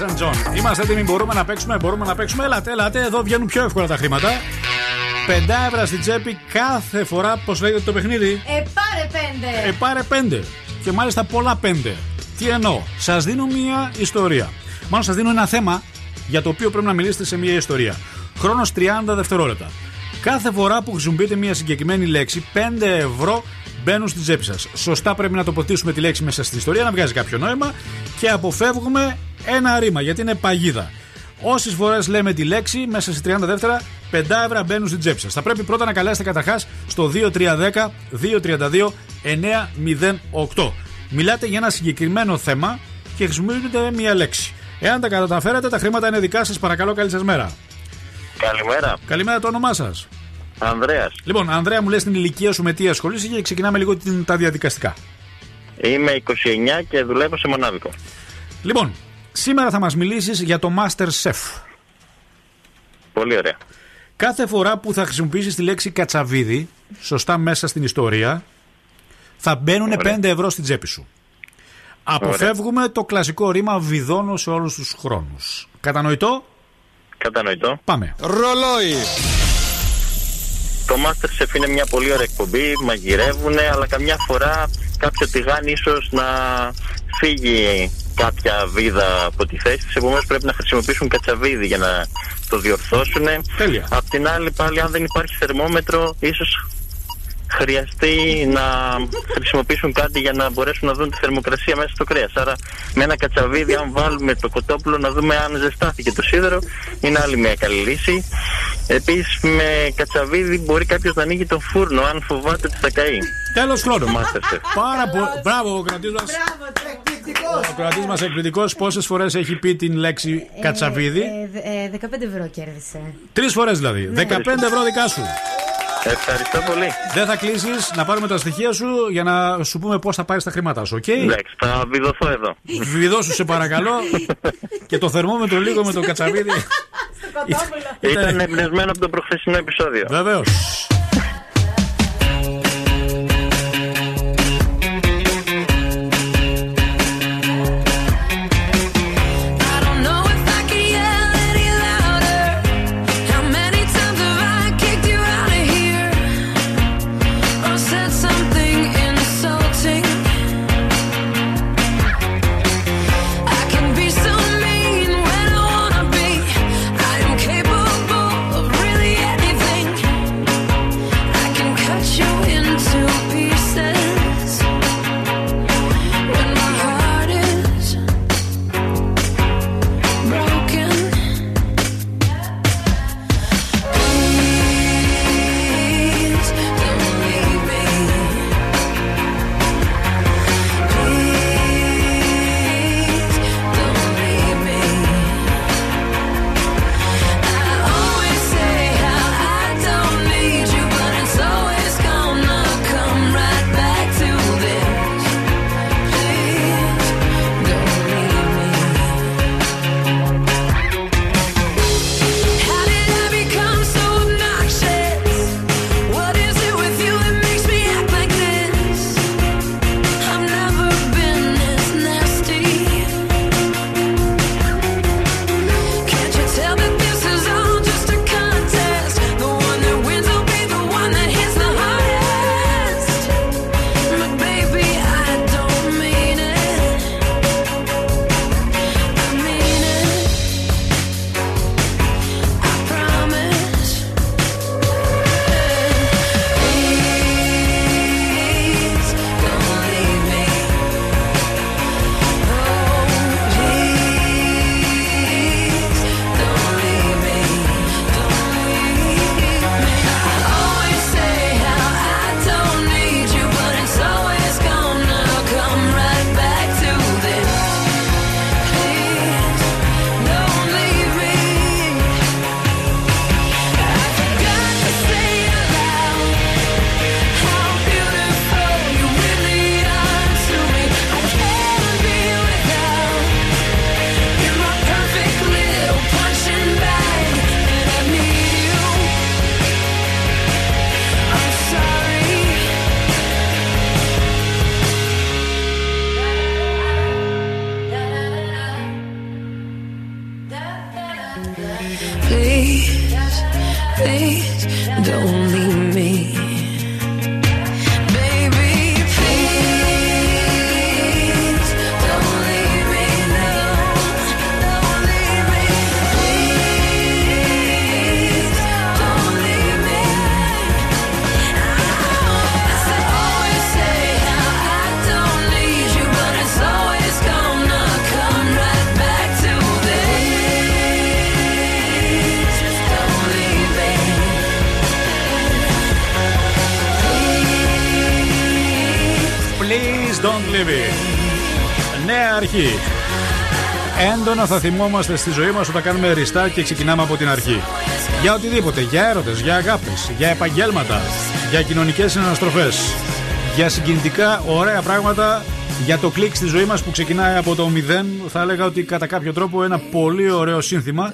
Roses, St. John. Είμαστε έτοιμοι, μπορούμε να παίξουμε, μπορούμε να παίξουμε. Έλατε, έλατε, εδώ βγαίνουν πιο εύκολα τα χρήματα. Πεντά ευρώ στην τσέπη κάθε φορά, πώ λέγεται το παιχνίδι. Ε, πάρε πέντε. Ε, πάρε πέντε. Και μάλιστα πολλά πέντε. Τι εννοώ, σας δίνω μία ιστορία. Μάλλον σας δίνω ένα θέμα για το οποίο πρέπει να μιλήσετε σε μία ιστορία. Χρόνος 30 δευτερόλεπτα. Κάθε φορά που χρησιμοποιείτε μία συγκεκριμένη λέξη, 5 ευρώ μπαίνουν στην τσέπη σας. Σωστά πρέπει να τοποθετήσουμε τη λέξη μέσα στην ιστορία, να βγάζει κάποιο νόημα και αποφεύγουμε ένα ρήμα γιατί είναι παγίδα. Όσες φορές λέμε τη λέξη, μέσα σε 30 δεύτερα, 5 ευρώ μπαίνουν στην τσέπη σας. Θα πρέπει πρώτα να καλέσετε καταρχάς στο 2310-232-908. Μιλάτε για ένα συγκεκριμένο θέμα και χρησιμοποιείτε μία λέξη. Εάν τα καταφέρατε, τα χρήματα είναι δικά σας. Παρακαλώ, καλή σας μέρα. Καλημέρα. Καλημέρα, το όνομά σας. Ανδρέας. Λοιπόν, Ανδρέα, μου λες την ηλικία σου με τι ασχολείσαι και ξεκινάμε λίγο την, τα διαδικαστικά. Είμαι 29 και δουλεύω σε μονάδικο. Λοιπόν, σήμερα θα μας μιλήσεις για το Master Chef. Πολύ ωραία. Κάθε φορά που θα χρησιμοποιήσεις τη λέξη κατσαβίδι, σωστά μέσα στην ιστορία, θα μπαίνουν 5 ευρώ στην τσέπη σου. Αποφεύγουμε το κλασικό ρήμα βιδώνω σε όλους τους χρόνους. Κατανοητό; Κατανοητό. Πάμε. Ρολόι. Το Masterchef είναι μια πολύ ωραία εκπομπή, μαγειρεύουν, αλλά καμιά φορά κάποιο τηγάνι ίσως να φύγει κάποια βίδα από τη θέση της, επομένως πρέπει να χρησιμοποιήσουν κατσαβίδι για να το διορθώσουν. Τέλεια. Απ' την άλλη πάλι αν δεν υπάρχει θερμόμετρο, ίσως χρειαστεί να χρησιμοποιήσουν κάτι για να μπορέσουν να δουν τη θερμοκρασία μέσα στο κρέας. Άρα με ένα κατσαβίδι αν βάλουμε το κοτόπουλο να δούμε αν ζεστάθηκε το σίδερο είναι άλλη μια καλή λύση. Επίσης με κατσαβίδι μπορεί κάποιος να ανοίγει το φούρνο αν φοβάται ότι θα καεί. Τέλος χρόνου. Το Masterchef. Πάρα πολύ. Μπράβο, ο ακροατής μας. Ο ακροατής μας εκπληκτικός πόσες φορές έχει πει την λέξη κατσαβίδι; Ε, ε, 15 ευρώ κέρδισε. Τρεις φορές δηλαδή. 15 ευρώ δικά σου. Ευχαριστώ πολύ. Δεν θα κλείσεις να πάρουμε τα στοιχεία σου για να σου πούμε πώς θα πάρει τα χρήματά σου, οκ; Εντάξει, θα βιδωθώ εδώ. Βιδώσου σε παρακαλώ. και το θερμόμετρο λίγο με το κατσαβίδι. Ήταν εμπνευσμένο από το προχθεσινό επεισόδιο. Βεβαίως. Έντονα θα θυμόμαστε στη ζωή μας όταν κάνουμε ριστά και ξεκινάμε από την αρχή. Για οτιδήποτε, για έρωτες, για αγάπες, για επαγγέλματα, για κοινωνικές συναναστροφές, για συγκινητικά ωραία πράγματα, για το κλικ στη ζωή μας που ξεκινάει από το μηδέν. Θα έλεγα ότι κατά κάποιο τρόπο ένα πολύ ωραίο σύνθημα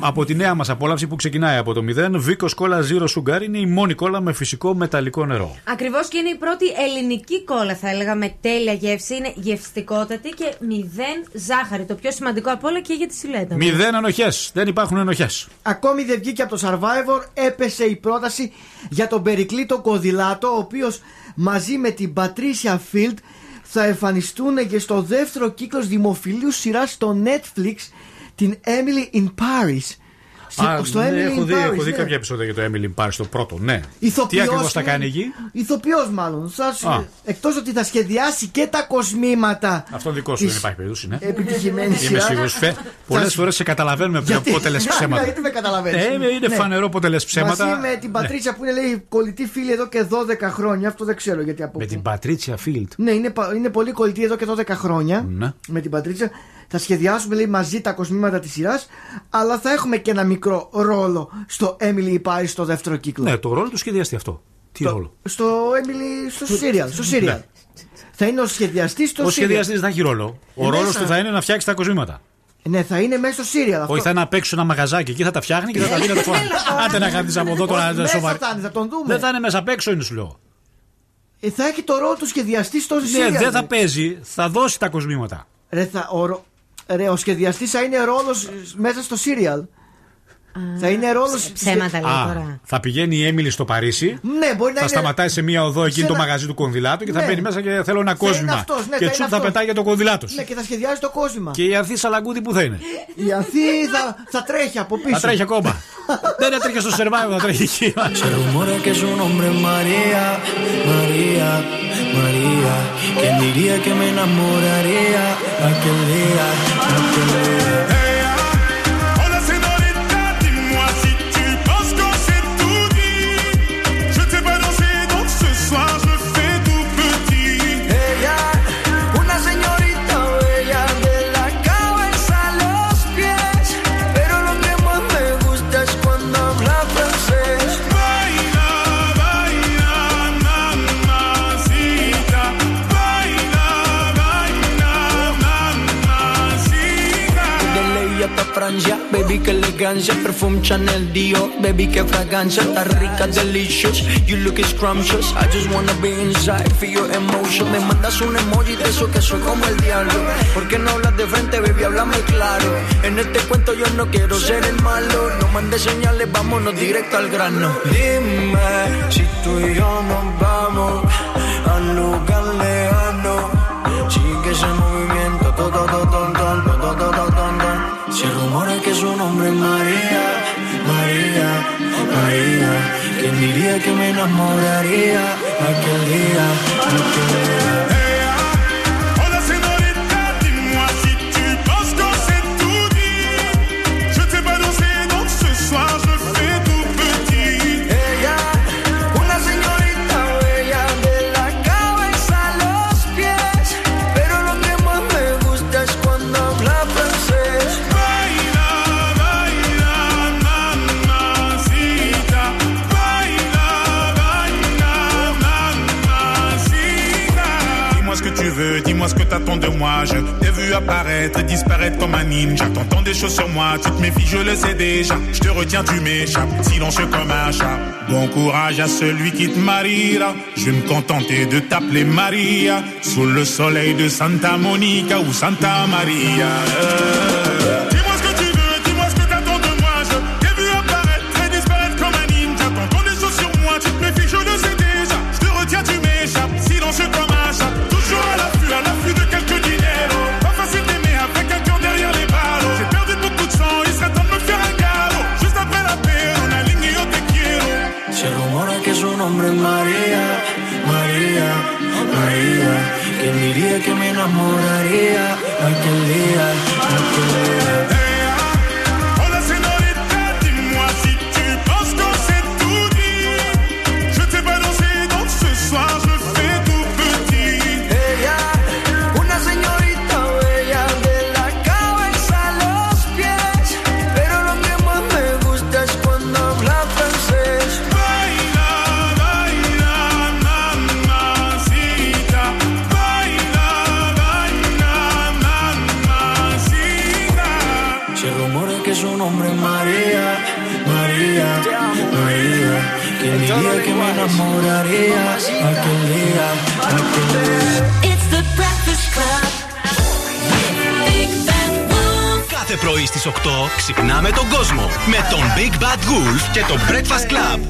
από τη νέα μας απόλαυση που ξεκινάει από το μηδέν. Βίκος Κόλλα Zero Sugar είναι η μόνη κόλλα με φυσικό μεταλλικό νερό. Ακριβώς και είναι η πρώτη ελληνική κόλλα, θα έλεγα, με τέλεια γεύση. Είναι γευστικότατη και μηδέν ζάχαρη. Το πιο σημαντικό από όλα και για τη σιλέτα. Μηδέν ενοχές. Δεν υπάρχουν ενοχές. Ακόμη δεν βγήκε από το Survivor, έπεσε η πρόταση για τον Περικλή τον Κοδηλάτο, ο οποίος μαζί με την Πατρίσια Field θα εμφανιστούν και στο δεύτερο κύκλος δημοφιλίου σειράς στο Netflix την Emily in Paris. Α, στο ναι, Emily έχω in δει, έχω Paris, δει ναι. κάποια επεισόδια για το Emily Paris, το πρώτο, ναι. Ηθοποιός Τι ακριβώς θα είναι- κάνει εκεί; Ηθοποιός μάλλον. Σας, Α. εκτός ότι θα σχεδιάσει και τα κοσμήματα. Αυτό δικό σου της δεν υπάρχει περίπτωση, ναι. Επιτυχημένης Είμαι σειράς. σίγουρος. Πολλές Θα- φορές σε καταλαβαίνουμε πιο Γιατί- πότε λε ψέματα. Γιατί με καταλαβαίνεις. Ε, είναι Ναι. φανερό πότε λε ψέματα. Μαζί με την Ναι. Πατρίσια που είναι λέει κολλητή φίλη εδώ και 12 χρόνια. Αυτό δεν ξέρω γιατί από Με πού. την Πατρίτσια Φίλτ. Ναι, είναι, πα- είναι πολύ κολλητή εδώ και 12 χρόνια. Ναι. Με την Πατρίτσα. Θα σχεδιάσουμε λέει, μαζί τα κοσμήματα της σειράς. Αλλά θα έχουμε και ένα μικρό ρόλο στο Emily in Paris στο δεύτερο κύκλο. Ναι, το ρόλο του σχεδιαστή αυτό. Τι ρόλο; Στο Emily. στο serial. Στο serial. Ναι. Θα είναι ο σχεδιαστής στο Ο serial. σχεδιαστής δεν θα έχει ρόλο. Ο Ε, ρόλος μέσα. του θα είναι να φτιάξει τα κοσμήματα. Ναι, θα είναι μέσα στο serial αυτό. Όχι, θα είναι απ' έξω ένα μαγαζάκι εκεί θα τα φτιάχνει και θα τα δίνει να τα φοράει. Άντε να κάνεις από εδώ τώρα Όχι, να είναι μέσα σοβαρή. θα είναι, θα τον δούμε. Δεν θα είναι μέσα απ' έξω, είναι σου λέω. Ε, θα έχει το ρόλο του σχεδιαστής στο serial. Ναι, δεν θα ρε. παίζει, θα δώσει τα κοσμήματα. Ρε, θα, ο, ρο- ρε, ο σχεδιαστής θα είναι ρόλο μέσα στο serial. Θα είναι ρόλος. Ψέματα λέει Α, τώρα. θα πηγαίνει η Έμιλι στο Παρίσι. Ναι, μπορεί να Θα είναι. σταματάει σε μία οδό εκεί σε το ένα- μαγαζί του κονδυλάτου και θα Ναι. μπαίνει μέσα και θέλω ένα Θα είναι κόσμημα. αυτός, ναι, και θα τσουπ είναι θα αυτός. πετάει για το κονδυλάτος. Ναι, και θα σχεδιάζει το κόσμημα. Και η Ανθή Σαλαγκούδη που θα είναι. Η Ανθή θα, θα τρέχει από πίσω. Θα τρέχει ακόμα. Δεν έτρεχε στο survival, θα τρέχει εκεί. Se baby que elegancia, perfume Chanel Dior, baby que fragancia, está rica, delicious, you look scrumptious, I just wanna be inside, feel your emotion, me mandas un emoji de eso que soy como el diablo, ¿por qué no hablas de frente, baby, háblame claro, en este cuento yo no quiero ser el malo, no mandes señales, vámonos directo al grano, dime si tú y yo nos vamos a un lugar nombre María, María, María. ¿Quién diría que me enamoraría aquel día, aquel día? Ce que t'attends de moi. Je t'ai vu apparaître et disparaître comme un ninja. T'entends des choses sur moi, tu te méfies, je le sais déjà. Je te retiens, tu m'échappes, silencieux comme un chat. Bon courage à celui qui te mariera. Je vais me contenter de t'appeler Maria. Sous le soleil de Santa Monica ou Santa Maria. Euh. ξυπνάμε τον κόσμο με τον Big Bad Wolf και το Breakfast Club.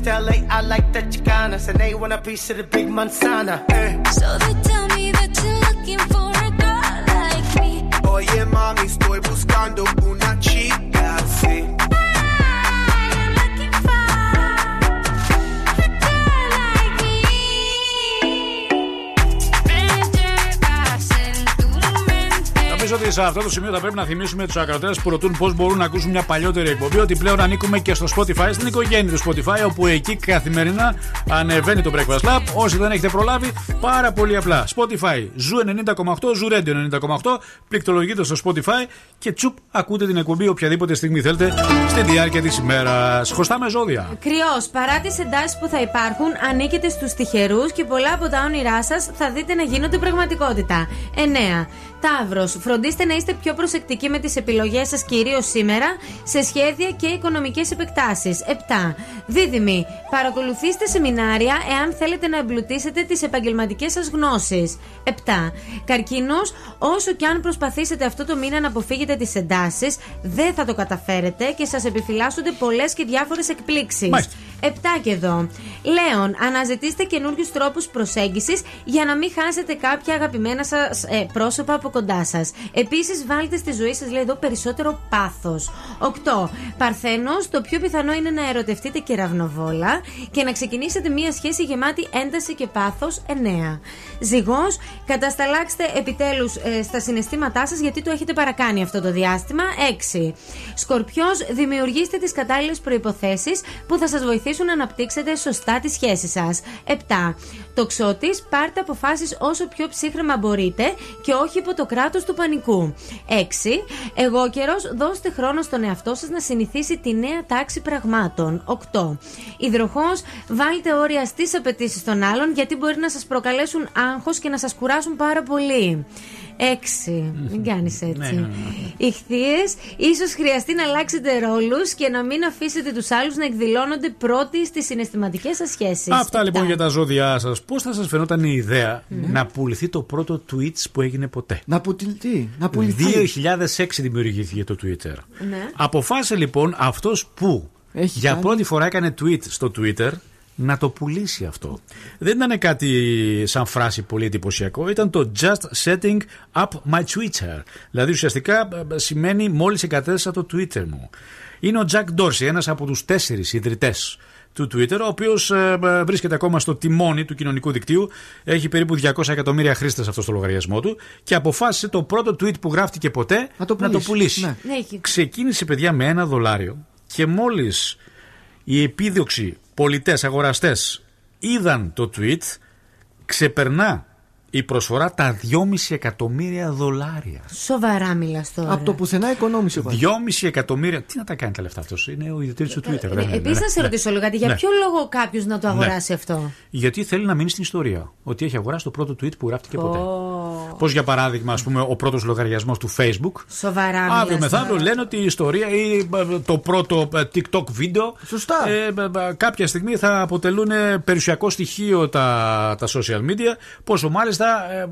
east LA, I like the Chicana. and they want a piece of the big manzana. Eh. So they tell me. Σε αυτό το σημείο θα πρέπει να θυμίσουμε τους ακροτέ που ρωτούν πώς μπορούν να ακούσουν μια παλιότερη εκπομπή ότι πλέον ανήκουμε και στο Spotify, στην οικογένεια του Spotify, όπου εκεί καθημερινά ανεβαίνει το Breakfast Club. Όσοι δεν έχετε προλάβει, πάρα πολύ απλά. Spotify, Zoo 90,8, Zoo 90,8, πληκτρολογείτε στο Spotify και τσουπ ακούτε την εκπομπή οποιαδήποτε στιγμή θέλετε στη διάρκεια της ημέρας. Χρωστάμε ζώδια. Κριός, παρά τις εντάσεις που θα υπάρχουν, ανήκετε στους τυχερούς και πολλά από τα όνειρά σας θα δείτε να γίνονται πραγματικότητα. 9. Ταύρο, φροντίστε να είστε πιο προσεκτικοί με τις επιλογές σας, κυρίως σήμερα, σε σχέδια και οικονομικές επεκτάσεις. 7. Δίδυμοι, παρακολουθήστε σεμινάρια εάν θέλετε να εμπλουτίσετε τις επαγγελματικές σας γνώσεις. 7. Καρκίνος, όσο και αν προσπαθήσετε αυτό το μήνα να αποφύγετε τις εντάσεις, δεν θα το καταφέρετε και σας επιφυλάσσονται πολλές και διάφορες εκπλήξεις. Μάλιστα. 7 και εδώ. Λέων, αναζητήστε καινούριους τρόπους προσέγγισης για να μην χάσετε κάποια αγαπημένα σας ε, πρόσωπα από κοντά σας. Επίσης, βάλτε στη ζωή σας, λέει εδώ, περισσότερο πάθος. 8. Παρθένος, το πιο πιθανό είναι να ερωτευτείτε κεραυνοβόλα και να ξεκινήσετε μία σχέση γεμάτη ένταση και πάθος. 9. Ζυγός, κατασταλάξτε επιτέλους στα συναισθήματά σας γιατί το έχετε παρακάνει αυτό το διάστημα. 6. Σκορπιός, δημιουργήστε τις κατάλληλες προποθέσει που θα σας βοηθήσουν να αναπτύξετε σωστά τη σχέση σας. 7. Τοξότη, πάρτε αποφάσεις όσο πιο ψύχρεμα μπορείτε και όχι υπό το κράτος του πανικού. 6. Εγώ καιρός, δώστε χρόνο στον εαυτό σας να συνηθίσει τη νέα τάξη πραγμάτων. 8. Υδροχός, βάλτε όρια στις απαιτήσεις των άλλων γιατί μπορεί να σας προκαλέσουν άγχος και να σας κουράσουν πάρα πολύ. 6. Μην κάνεις έτσι. Ναι, ναι, ναι. Ηχθείες, ίσως χρειαστεί να αλλάξετε ρόλους και να μην αφήσετε τους άλλους να εκδηλώνονται πρώτοι στις συναισθηματικές σας σχέσεις. Αυτά λοιπόν για τα ζώδιά σας. Πώς θα σας φαινόταν η ιδέα να πουληθεί το πρώτο tweet που έγινε ποτέ; Να πουληθεί. Να πουληθεί. 2006 δημιουργήθηκε το Twitter. Ναι. Αποφάσισε λοιπόν αυτός που Έχει για κάνει. πρώτη φορά έκανε tweet στο Twitter να το πουλήσει αυτό. Δεν ήταν κάτι σαν φράση πολύ εντυπωσιακό, ήταν το just setting up my Twitter. Δηλαδή ουσιαστικά ε, σημαίνει μόλις εγκατέστησα το Twitter μου. Είναι ο Jack Dorsey, ένας από τους τέσσερις ιδρυτές του Twitter, ο οποίος ε, ε, βρίσκεται ακόμα στο τιμόνι του κοινωνικού δικτύου. Έχει περίπου 200 εκατομμύρια χρήστες αυτό στο λογαριασμό του και αποφάσισε το πρώτο tweet που γράφτηκε ποτέ Να το να το πουλήσει. πουλήσει. Ναι. Ναι, έχει- Ξεκίνησε, παιδιά, με ένα δολάριο και μόλις οι επίδοξοι πολιτές, αγοραστές είδαν το tweet, ξεπερνά η προσφορά τα 2,5 εκατομμύρια δολάρια. Σοβαρά μιλάς τώρα. Από το πουθενά οικονόμησε ο Βαγγέλης. 2,5 εκατομμύρια. Τι να τα κάνει τα λεφτά αυτός, είναι ο ιδιωτή του Twitter. δεν είναι, Επίσης, ναι, να σε ναι. ρωτήσω λίγο κάτι. Για Ναι. ποιο λόγο κάποιος να το αγοράσει αυτό; Γιατί θέλει να μείνει στην ιστορία. Ότι έχει αγοράσει το πρώτο tweet που γράφτηκε ποτέ. Ω, Πώς για παράδειγμα, ας πούμε, ο πρώτος λογαριασμός του Facebook. Σοβαρά μιλάς Αύριο μεθαύριο τώρα. λένε ότι η ιστορία ή ε, το πρώτο ε, TikTok βίντεο. Σωστά. ε, ε, ε, κάποια στιγμή θα αποτελούν ε, περιουσιακό στοιχείο τα, τα social media. Πόσο μάλιστα, ε, ε,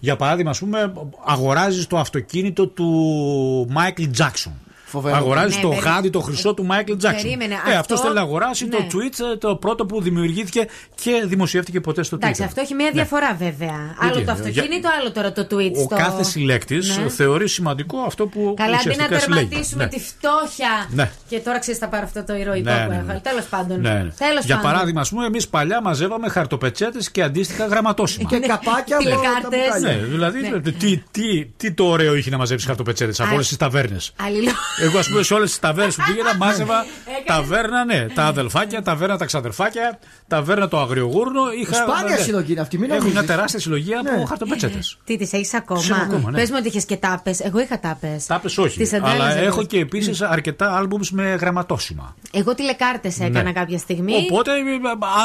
για παράδειγμα, ας πούμε, αγοράζεις το αυτοκίνητο του Michael Jackson. Φοβερό. Αγοράζει Ναι, το περί- γάντι, το χρυσό του Michael Jackson. Περίμενε, ε, αυτό- αυτός θέλει να αγοράσει το ναι. tweet, ε, το πρώτο που δημιουργήθηκε και δημοσιεύτηκε ποτέ στο Twitter. Εντάξει, αυτό έχει μία Ναι. διαφορά βέβαια. Άλλο Γιατί, το για- αυτοκίνητο, άλλο τώρα το tweet. Ο στο... κάθε συλλέκτης Ναι. θεωρεί σημαντικό αυτό που Καλά, αντί να ουσιαστικά συλλέγει. τερματίσουμε Ναι. τη φτώχεια. Ναι. Και τώρα ξέρεις, θα πάρω αυτό το ηρωικό Ναι, που ναι, ναι. έχω. Τέλος πάντων. Ναι, ναι. Τέλος Για πάντων. παράδειγμα, ας πούμε, εμείς παλιά μαζεύαμε χαρτοπετσέτες και αντίστοιχα γραμματόσημα. Και καπάκια από τα Τηλεκάρτες. μπουκάλια. Ναι, δηλαδή Ναι. Τι, τι, τι το ωραίο είχε να μαζέψεις χαρτοπετσέτες από Α, όλες τις ταβέρνες. Αλληλό. Εγώ, ας πούμε, σε όλες τις ταβέρνες που πήγαινα, μάζευα Έκανες- ταβέρνα, ναι, τα αδελφάκια, ταβέρνα τα ξαδερφάκια, ταβέρνα το αγριογούρνο. Είχα, Σπάνια ναι. συλλογή είναι αυτή, μην Έχω νομίζεις. μια τεράστια συλλογή από Ναι. χαρτοπετσέτε. Τι τις έχεις ακόμα; Σε έχω ακόμα, ναι. Πες μου ότι είχες και τάπες. Εγώ είχα τάπες. Τάπες όχι. Τις Αλλά αντάλλαζα έχω εγώ. και επίσης αρκετά άλμπουμς με γραμματόσημα. Εγώ τηλεκάρτες έκανα Ναι. κάποια στιγμή. Οπότε, ε,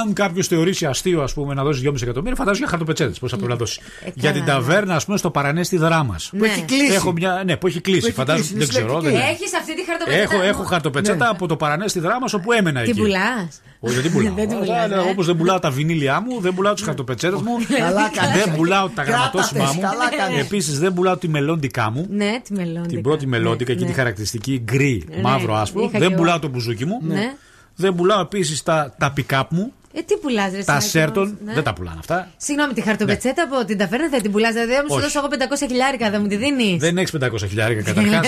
αν κάποιος θεωρήσει αστείο ας πούμε, να δώσει 2,5 εκατομμύρια, φαντάζομαι για χαρτοπετσέτε. Πώς θα πρέπει να δώσει. Ε, για την καλά, ναι. ταβέρνα, ας πούμε, στο παρανέστη δράμα. Που έχει κλείσει. Έχω μια, ναι, που έχει κλείσει. Που έχει Φαντάζομαι, κλείσει, δεν είναι ξέρω. συλλεκτική. Δεν... Έχει αυτή τη χαρτοπετσέτα. Έχω, έχω χαρτοπετσέτα Ναι. από το παρανέστη δράμα όπου έμενα Την εκεί. πουλάς; Όχι, δεν την πουλάω. Δεν την πουλάς, ε. Όπως δεν πουλάω τα βινίλια μου, δεν πουλάω τους χαρτοπετσέτες μου. Καλά κάνεις. δεν πουλάω τα Κράτα γραμματόσημά τες, μου. καλά κάνεις. Επίσης δεν πουλάω τη μελλόντικά μου. Ναι, τη μελλόντικα. Την πρώτη μελλόντικα, εκεί ναι. τη χαρακτηριστική γκρι, Ναι, μαύρο άσπρο. είχα Δεν και πουλάω εγώ. το μπουζούκι μου. Ναι. Δεν πουλάω επίσης τα, τα pick-up μου. Ε, τι πουλάς, ρε. Τα Σάκη, Σέρτον όμως, ναι. δεν τα πουλάνε αυτά. Συγγνώμη, τη χαρτοπετσέτα από την ταβέρνα θα την πουλάς. Δηλαδή, αν μου σου Όχι. δώσω εγώ 500 χιλιάρικα, δεν μου τη δίνεις. Δεν έχεις 500 χιλιάρικα καταρχάς.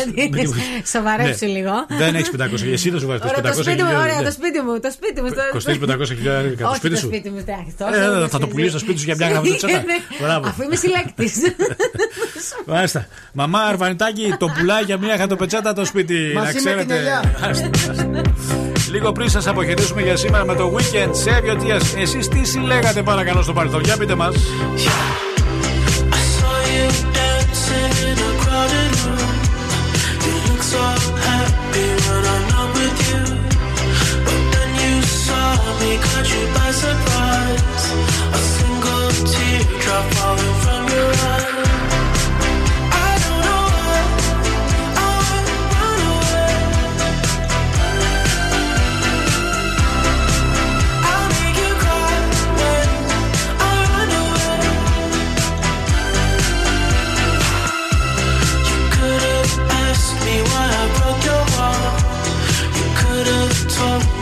Σοβαρέψου λίγο. Δεν έχεις 500 Εσύ δεν σου βάζεις Ωραία, το 500 σπίτι μου, ωραία, το χιλιάρικα. σπίτι μου, το σπίτι μου. το- Κοστίζει 500 χιλιάρικα το Όχι σπίτι το σου. σπίτι μου, εντάξει, Ε, τόσο δεν Θα το κοστίζει. πουλήσεις το σπίτι σου για μια γραμματοτσέτα. Ναι. Μπράβο. Αφού είμαι συλλέκτης. Μάλιστα. Μαμά Αρβανιτάκη, το πουλάει για μια χαρτοπετσέτα το σπίτι. Μαζί να με ξέρετε. Την ελιά. Άστε, άστε. Λίγο πριν σας αποχαιρετήσουμε για σήμερα με το weekend, Save your tears. Εσείς τι συλλέγατε παρακαλώ στο παρελθόν, για πείτε μας. I saw you dancing in for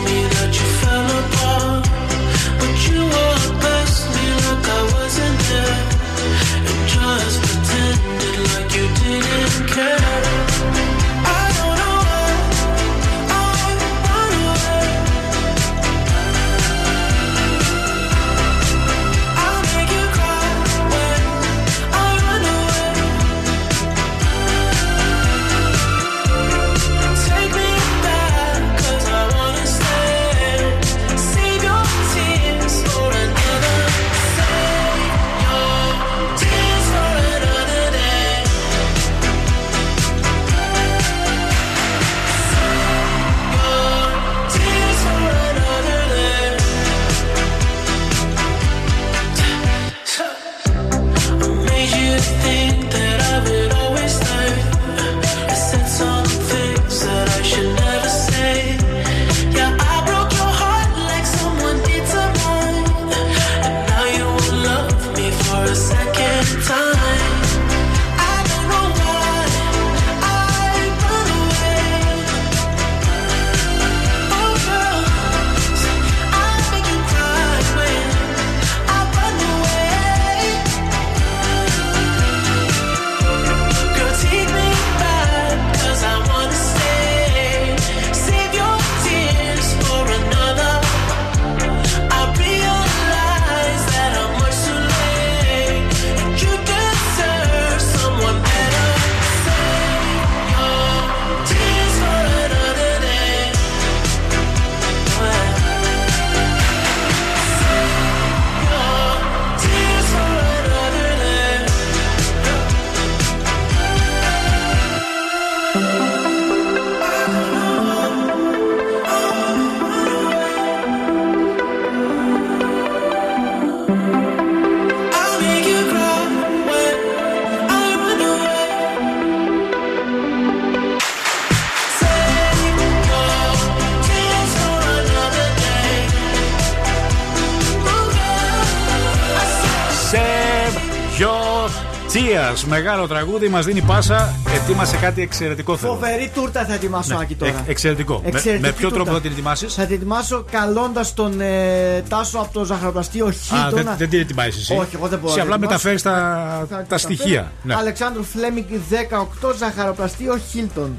Σία, μεγάλο τραγούδι, μας δίνει πάσα. Ετοίμασε κάτι εξαιρετικό θέλω. Φοβερή τούρτα θα ετοιμάσω, Ναι, Άκη τώρα. εκ- εξαιρετικό. Με- Εξαιρετική με ποιο τρόπο τούρτα. θα την ετοιμάσεις; Θα την ετοιμάσω καλώντας τον ε, Τάσο από το ζαχαροπλαστείο Α, Χίλτον. δεν, δεν την ετοιμάζεις εσύ; Όχι, εγώ δεν μπορώ. Εσύ να απλά την ετοιμάσω. μεταφέρει τα, Θα τα τα στοιχεία. φέρω. Ναι. Αλεξάνδρου Φλέμιγκ 18 ζαχαροπλαστείο Χίλτον.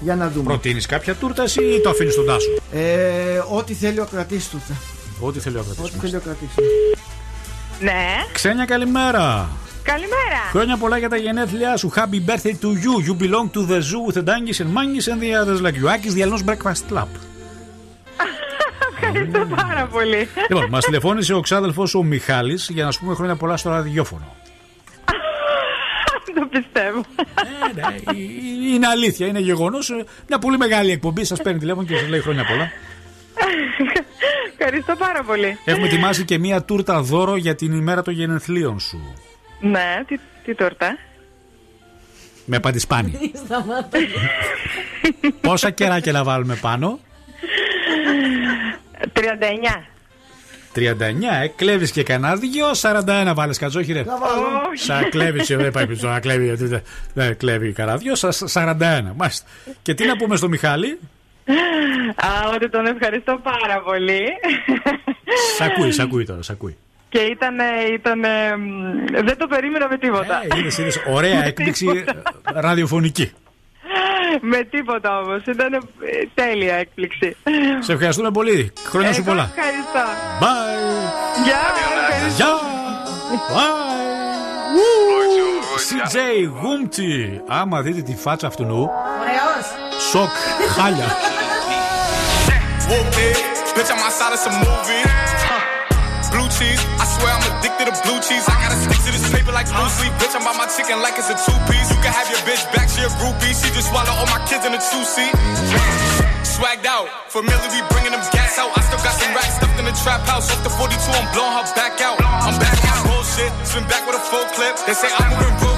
Για να δούμε. Προτείνεις κάποια τούρτα εσύ ή το αφήνεις στον Τάσο; Ε, ό,τι θέλει ο κρατής του. Ό,τι θέλει ο Ό,τι κρατή. θέλει ο κρατής. Ναι. Ξένια, καλημέρα. Καλημέρα. Χρόνια πολλά για τα γενέθλιά σου. Happy birthday to you. You belong to the zoo with the donkeys and monkeys and the others like you. Άκης Διαλνός Breakfast Club. Ευχαριστώ πάρα πολύ. λοιπόν, μας τηλεφώνησε ο ξάδελφος ο Μιχάλης για να σου πούμε χρόνια πολλά στο ραδιόφωνο. Το πιστεύω. Είναι αλήθεια, είναι γεγονός. Μια πολύ μεγάλη εκπομπή. Σας παίρνει τηλέφωνο και σας λέει χρόνια πολλά. Ευχαριστώ πάρα πολύ. Έχουμε ετοιμάσει και μία τούρτα δώρο για την ημέρα των γενεθλίων σου. Ναι, τι, τι τόρτα. Με παντισπάνι. Σταμάτα. Πόσα κεράκια να βάλουμε πάνω; 39. 39, ε, κλέβεις και κανένα δυο, 41 βάλες κατζόχι ρε. Όχι. Σα κλέβει, ε, δεν πάει πίσω να κλέβει. ε, δεν- Δεν κλέβει κανένα δυο, σα 41. Μάλιστα. Και τι να πούμε στο Μιχάλη, Α, ότι τον ευχαριστώ πάρα πολύ. σ' ακούει, σ' ακούει τώρα, σ' ακούει. Και ήταν, ήταν δεν το περίμενα με τίποτα. Ε, είδες, είδες, ωραία έκπληξη ε, ραδιοφωνική. με τίποτα όμως. Ήταν ε, τέλεια έκπληξη. Σε ευχαριστούμε πολύ. Χρόνια σου Εγώ πολλά. Ευχαριστώ. Bye. Γεια, ευχαριστώ. Γεια. Bye. CJ Γούμτσι. Άμα δείτε τη φάτσα αυτού νου, Ωραίος. σοκ, χάλια. Whoop it, bitch, I'm outside of some movie. Cheese, I swear I'm addicted to blue cheese. I gotta stick to this paper like blue sleep. Bitch, I'm by my chicken like it's a two piece. You can have your bitch back, she a groupie. She just swallow all my kids in a two seat. Swagged out, familiar, we bringing them gas out. I still got some racks stuffed in the trap house. Off the 42, I'm blowing her back out. I'm back on bullshit, spin back with a full clip. They say I'm moving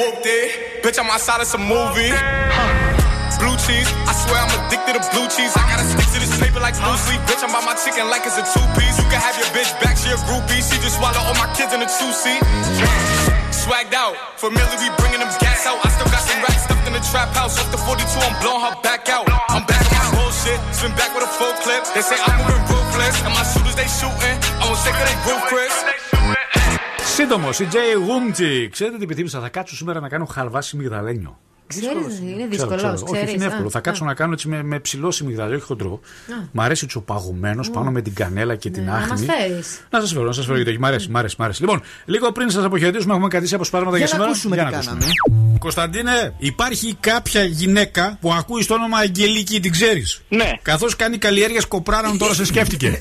Bitch, I'm outside of some movie. Blue cheese, I swear I'm addicted to blue cheese. I gotta stick to this paper like blue sleep. Bitch, I'm by my chicken like it's a two piece. You can have your bitch back, she a groupie. She just swallow all my kids in a two seat. Swagged out, familiar, we bringing them gas out. I still got some racks stuffed in the trap house. Off the 42, I'm blowing her back out. I'm back on my bullshit, spin back with a full clip. They say I'm moving ruthless, and my shooters they shooting. I won't take her, they roof Chris. Σύντομο, CJ Γούμτσι. Ξέρετε τι επιθύμησα, θα κάτσω σήμερα να κάνω χαλβάσι μυγδαλένιο. Ξέρεις, είναι Ξέρω, δύσκολος. ξέρω. Όχι, όχι, είναι εύκολο. Θα κάτσω να κάνω έτσι με, με ψηλό σιμιγδαλί, όχι χοντρό. Μ' αρέσει τσοπαγωμένο πάνω με την κανέλα και την Να μας άχνη. φέρεις. Να σας φέρω, να σας φέρω γιατί μ' αρέσει, μ' αρέσει, μ' αρέσει. Λοιπόν, λίγο πριν σας αποχαιρετήσουμε, έχουμε κρατήσει αποσπάσματα για, Για να σήμερα. ακούσουμε για τι να ακούσουμε. κάναμε. Κωνσταντίνε, υπάρχει κάποια γυναίκα που ακούει το όνομα Αγγελική, την ξέρεις; Ναι. Καθώς κάνει καλλιέργεια κοπράνων, τώρα σε σκέφτηκε.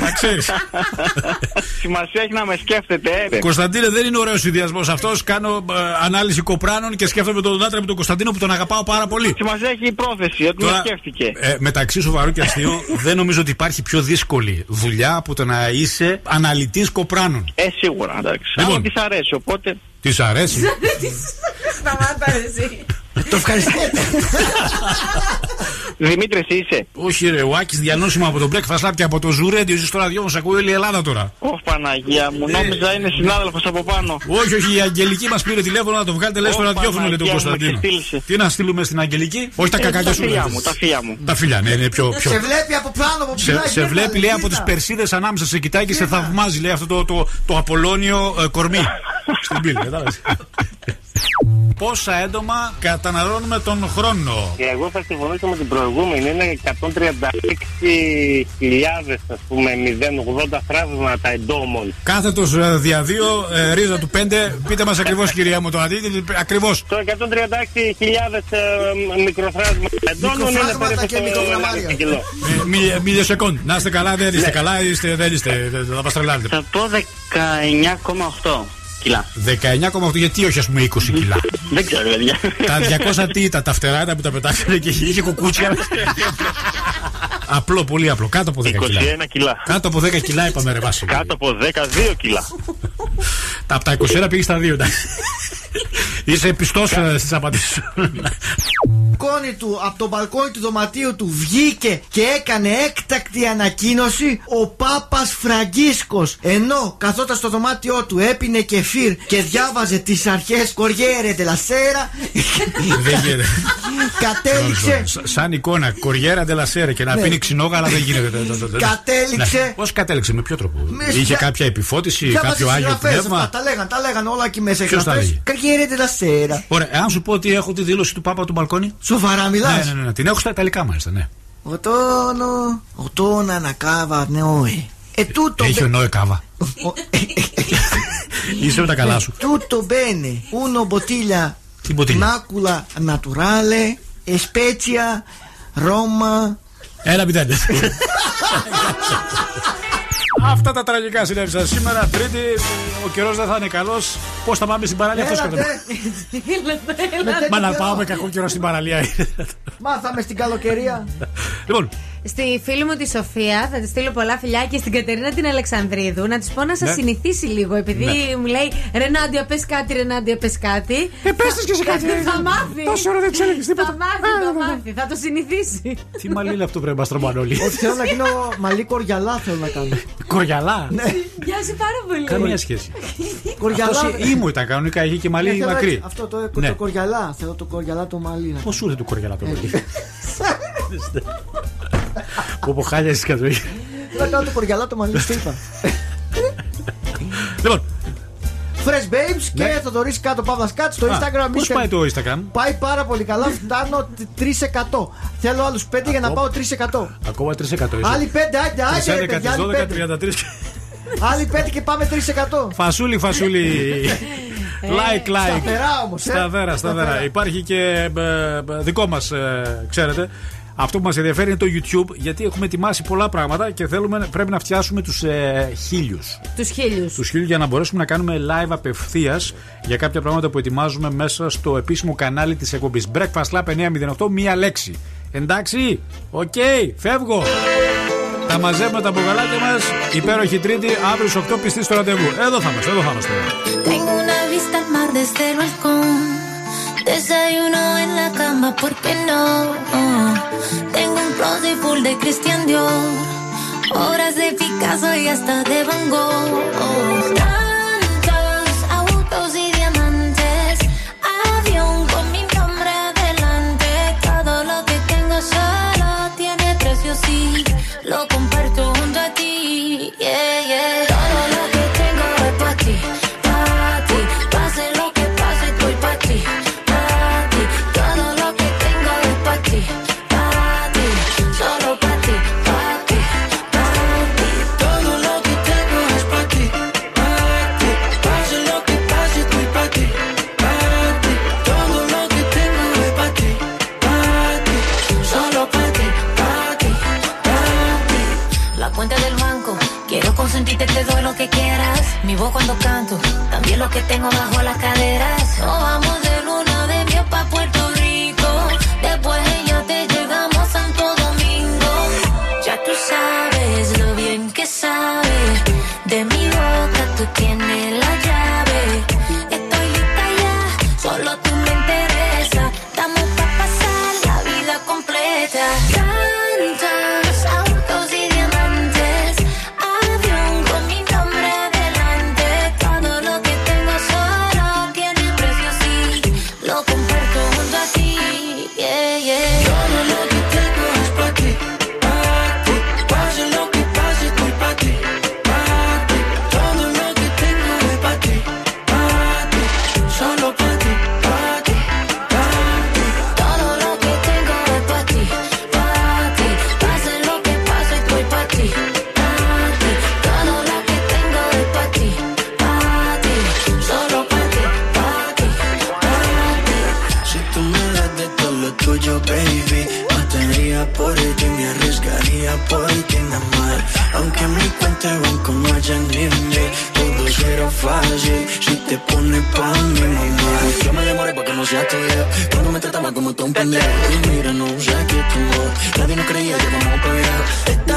να ξέρεις. Σημασία έχει να με σκέφτεται, ε. Κωνσταντίνε, δεν είναι ωραίος συνδυασμό αυτός. Κάνω ε, ανάλυση κοπράνων και σκέφτομαι τον άντρα με τον Κωνσταντίνο που τον αγαπάω πάρα πολύ. Σημασία έχει η πρόθεση, ότι με σκέφτηκε. ε, μεταξύ σοβαρού και αστείου, δεν νομίζω ότι υπάρχει πιο δύσκολη δουλειά από το να είσαι αναλυτής κοπράνων. Ε, σίγουρα, εντάξει. Λοιπόν. Αλλά της αρέσει, οπότε. Της αρέσει. Σταμάτα εσύ. Το ευχαριστείτε. Δημήτρης, είσαι. Όχι, ρε, ο Άκης διανόσημα από τον Black Fast Lab και από το Ζουρέντιο. Ζει στο ραδιόφωνο, σε ακούει όλη η Ελλάδα τώρα. Ωχ, Παναγία μου, νόμιζα είναι συνάδελφος από πάνω. Όχι, όχι, η Αγγελική μας πήρε τηλέφωνο να το βγάλετε, λέει στο Ω, ραδιόφωνο, λέει τον Παναγία μου, Κωνσταντίνο. ξεφτύλισε. Τι να στείλουμε στην Αγγελική, Όχι τα Ε, κακάκια τα σου. φιλιά λέτε. μου, τα φιλιά μου. Τα φιλιά, ναι, είναι πιο. πιο... Σε βλέπει από πάνω, από ψηλά. Σε, σε γύρνα, βλέπει, λέει, από γύρνα. τις περσίδες ανάμεσα, σε κοιτάει και σε θαυμάζει, λέει αυτό το, το, το Απολώνιο ε, κορμί. Στην πύλη, κατάλαβες. Πόσα έντομα καταναλώνουμε τον χρόνο. Και εγώ θα συμφωνήσω με την προηγούμενη. Είναι 136.000 ας πούμε 080 θραύματα εντόμων. Κάθετο δια δύο, ε, ρίζα του 5. Πείτε μας ακριβώς, κυρία μου, το αντίθετο. Ακριβώς. Το 136.000 ε, μικροθράσματα εντόμων είναι Μικροφράγματα και περίπου το μικρογραμμάρια. 1,5 κιλό. Μιλιοσεκόντ. Να είστε καλά, δεν είστε καλά, είστε, δεν είστε. δεν- Θα μα τρελάνετε. Θα πω 19,8 κιλά. 19,8 γιατί όχι, ας πούμε, 20 κιλά; Δεν ξέρω, παιδιά. Τα 200 τι ήταν, τα φτερά ήταν που τα πετάξανε και είχε είχε κουκούτσια. απλό, πολύ απλό. Κάτω από 10 κιλά. 21 κιλά. Κάτω από 10 κιλά είπαμε ρε Βάση. Κάτω από 12 κιλά. Τα, από τα 21 πήγε στα 2. εντάξει. Είσαι πιστός στις απαντήσεις σου. μπαλκόνι του, από το μπαλκόνι του δωματίου του βγήκε και έκανε έκτακτη ανακοίνωση ο Πάπας Φραγκίσκος ενώ καθόταν στο δωμάτιό του έπινε κεφίρ και διάβαζε τις αρχές Κοριέρε τελασέρα Δεν γίνεται. κατέληξε Σ- Σαν εικόνα, κοριέρα ντελασέρε και να Ναι. πίνει ξινόγα, αλλά δεν γίνεται. Κατέληξε. Πώς κατέληξε, με ποιο τρόπο; Με Είχε σιγά- κάποια επιφώτιση, Διάβαζε κάποιο άγιο συγγραφές πνεύμα; αυτά, Τα λέγαν, τα λέγαν όλα εκεί μέσα οι Ποιος τα γραφές. Λέγε; Κοριέρε τελασέρα Ωραία, αν σου πω ότι έχω τη δήλωση του Πάπα του μπαλκόνι. Σοβαρά μιλάς; Ναι, ναι, ναι, την έχω στα Ιταλικά μάλιστα, ναι. Οτόνο, οτόνα να κάβα νεόε. Ε, τούτο Έχει ο Νόε Κάβα. Είσαι με τα καλά σου. Tutto bene, uno bottiglia Τι μποτήλια; Νάκουλα naturale, e spezia, Roma. Έλα, μηδέν. Αυτά τα τραγικά συνέβησαν σήμερα. Τρίτη, ο καιρός δεν θα είναι καλός. Πώς θα πάμε στην παραλία, αυτό σκέφτομαι. Μα να πάω με κακό καιρό στην παραλία. Μάθαμε στην καλοκαιρία. λοιπόν, Στη φίλη μου τη Σοφία θα της στείλω πολλά φιλιά και στην Κατερίνα την Αλεξανδρίδου να της πω να σας Ναι. συνηθίσει λίγο. Επειδή Ναι. μου λέει Ρενάντια, πες κάτι, Ρενάντια, πες κάτι. Ε, πες της και σε κάτι. Θα μάθει. Τόση ώρα δεν της έλεγες τίποτα. Θα μάθει, θα μάθει. Θα το συνηθίσει. τι μαλλί είναι αυτό πρέπει να στρωμάνε όλοι. Όχι, θέλω να γίνω μαλλί κοριαλά θέλω να κάνω. Κοριαλά. Μοιάζει πάρα πολύ. Καμία σχέση. Κοριαλά. Αυτός ήμου ήταν κανονικά, είχε και Ναι, μαλλί θέλω μακρύ. έτσι, Αυτό το, Ναι. το κοριαλά. Θέλω το κοριαλά το μαλλί. να Πώς σου ήρθε το κοριαλά το μαλλί; κάνω. Που από χάλια στη κατοχή. Θέλω να κάνω το κοριαλά το μαλλί, στο είπα. Λοιπόν, Fresh Babes και Ναι. Θοδωρής κάτω Παύλας Κάτ στο α, Instagram. πώς είστε- πάει το Instagram; Πάει πάρα πολύ καλά, φτάνω 3%. Θέλω άλλους 5 για να πάω 3%. Ακόμα 3% είσαι. Άλλοι 5, άντε, άντε, ρε 11, παιδιά, άλλοι 12, 5. 33. Άλλοι 5 και πάμε 3%. Φασούλη, φασούλη. Like, like. Σταθερά όμως, ε. Σταθερά, σταθερά. Σταθερά. Υπάρχει και ε, ε, δικό μας, ξέρετε. Αυτό που μας ενδιαφέρει είναι το YouTube, γιατί έχουμε ετοιμάσει πολλά πράγματα και θέλουμε, πρέπει να φτιάσουμε τους ε, χίλιους. Τους χίλιους. Τους χίλιους για να μπορέσουμε να κάνουμε live απευθείας για κάποια πράγματα που ετοιμάζουμε μέσα στο επίσημο κανάλι της εκπομπής. Breakfast Club 908, μία λέξη. Εντάξει, οκ, φεύγω. Τα μαζεύουμε τα μπογαλάκια μας. Υπέροχη Τρίτη, αύριο στις 8 πιστοί στο ραντεβού. Εδώ θα είμαστε, εδώ θα είμαστε. Tengo una vista al mar desde el balcón. Desayuno en la cama, ¿por qué no? Tengo un closet full de Christian Dior. Obras de Picasso y hasta de Van Gogh. Te doy lo que quieras. Mi voz cuando canto, también lo que tengo bajo las caderas. Nos vamos pa' mi mamá. Yo me demoré porque no sea tuyo. Cuando me trataba como tú un pendejo. Y mira, no sé qué tu voz. Nadie nos creía que vamos a pegar.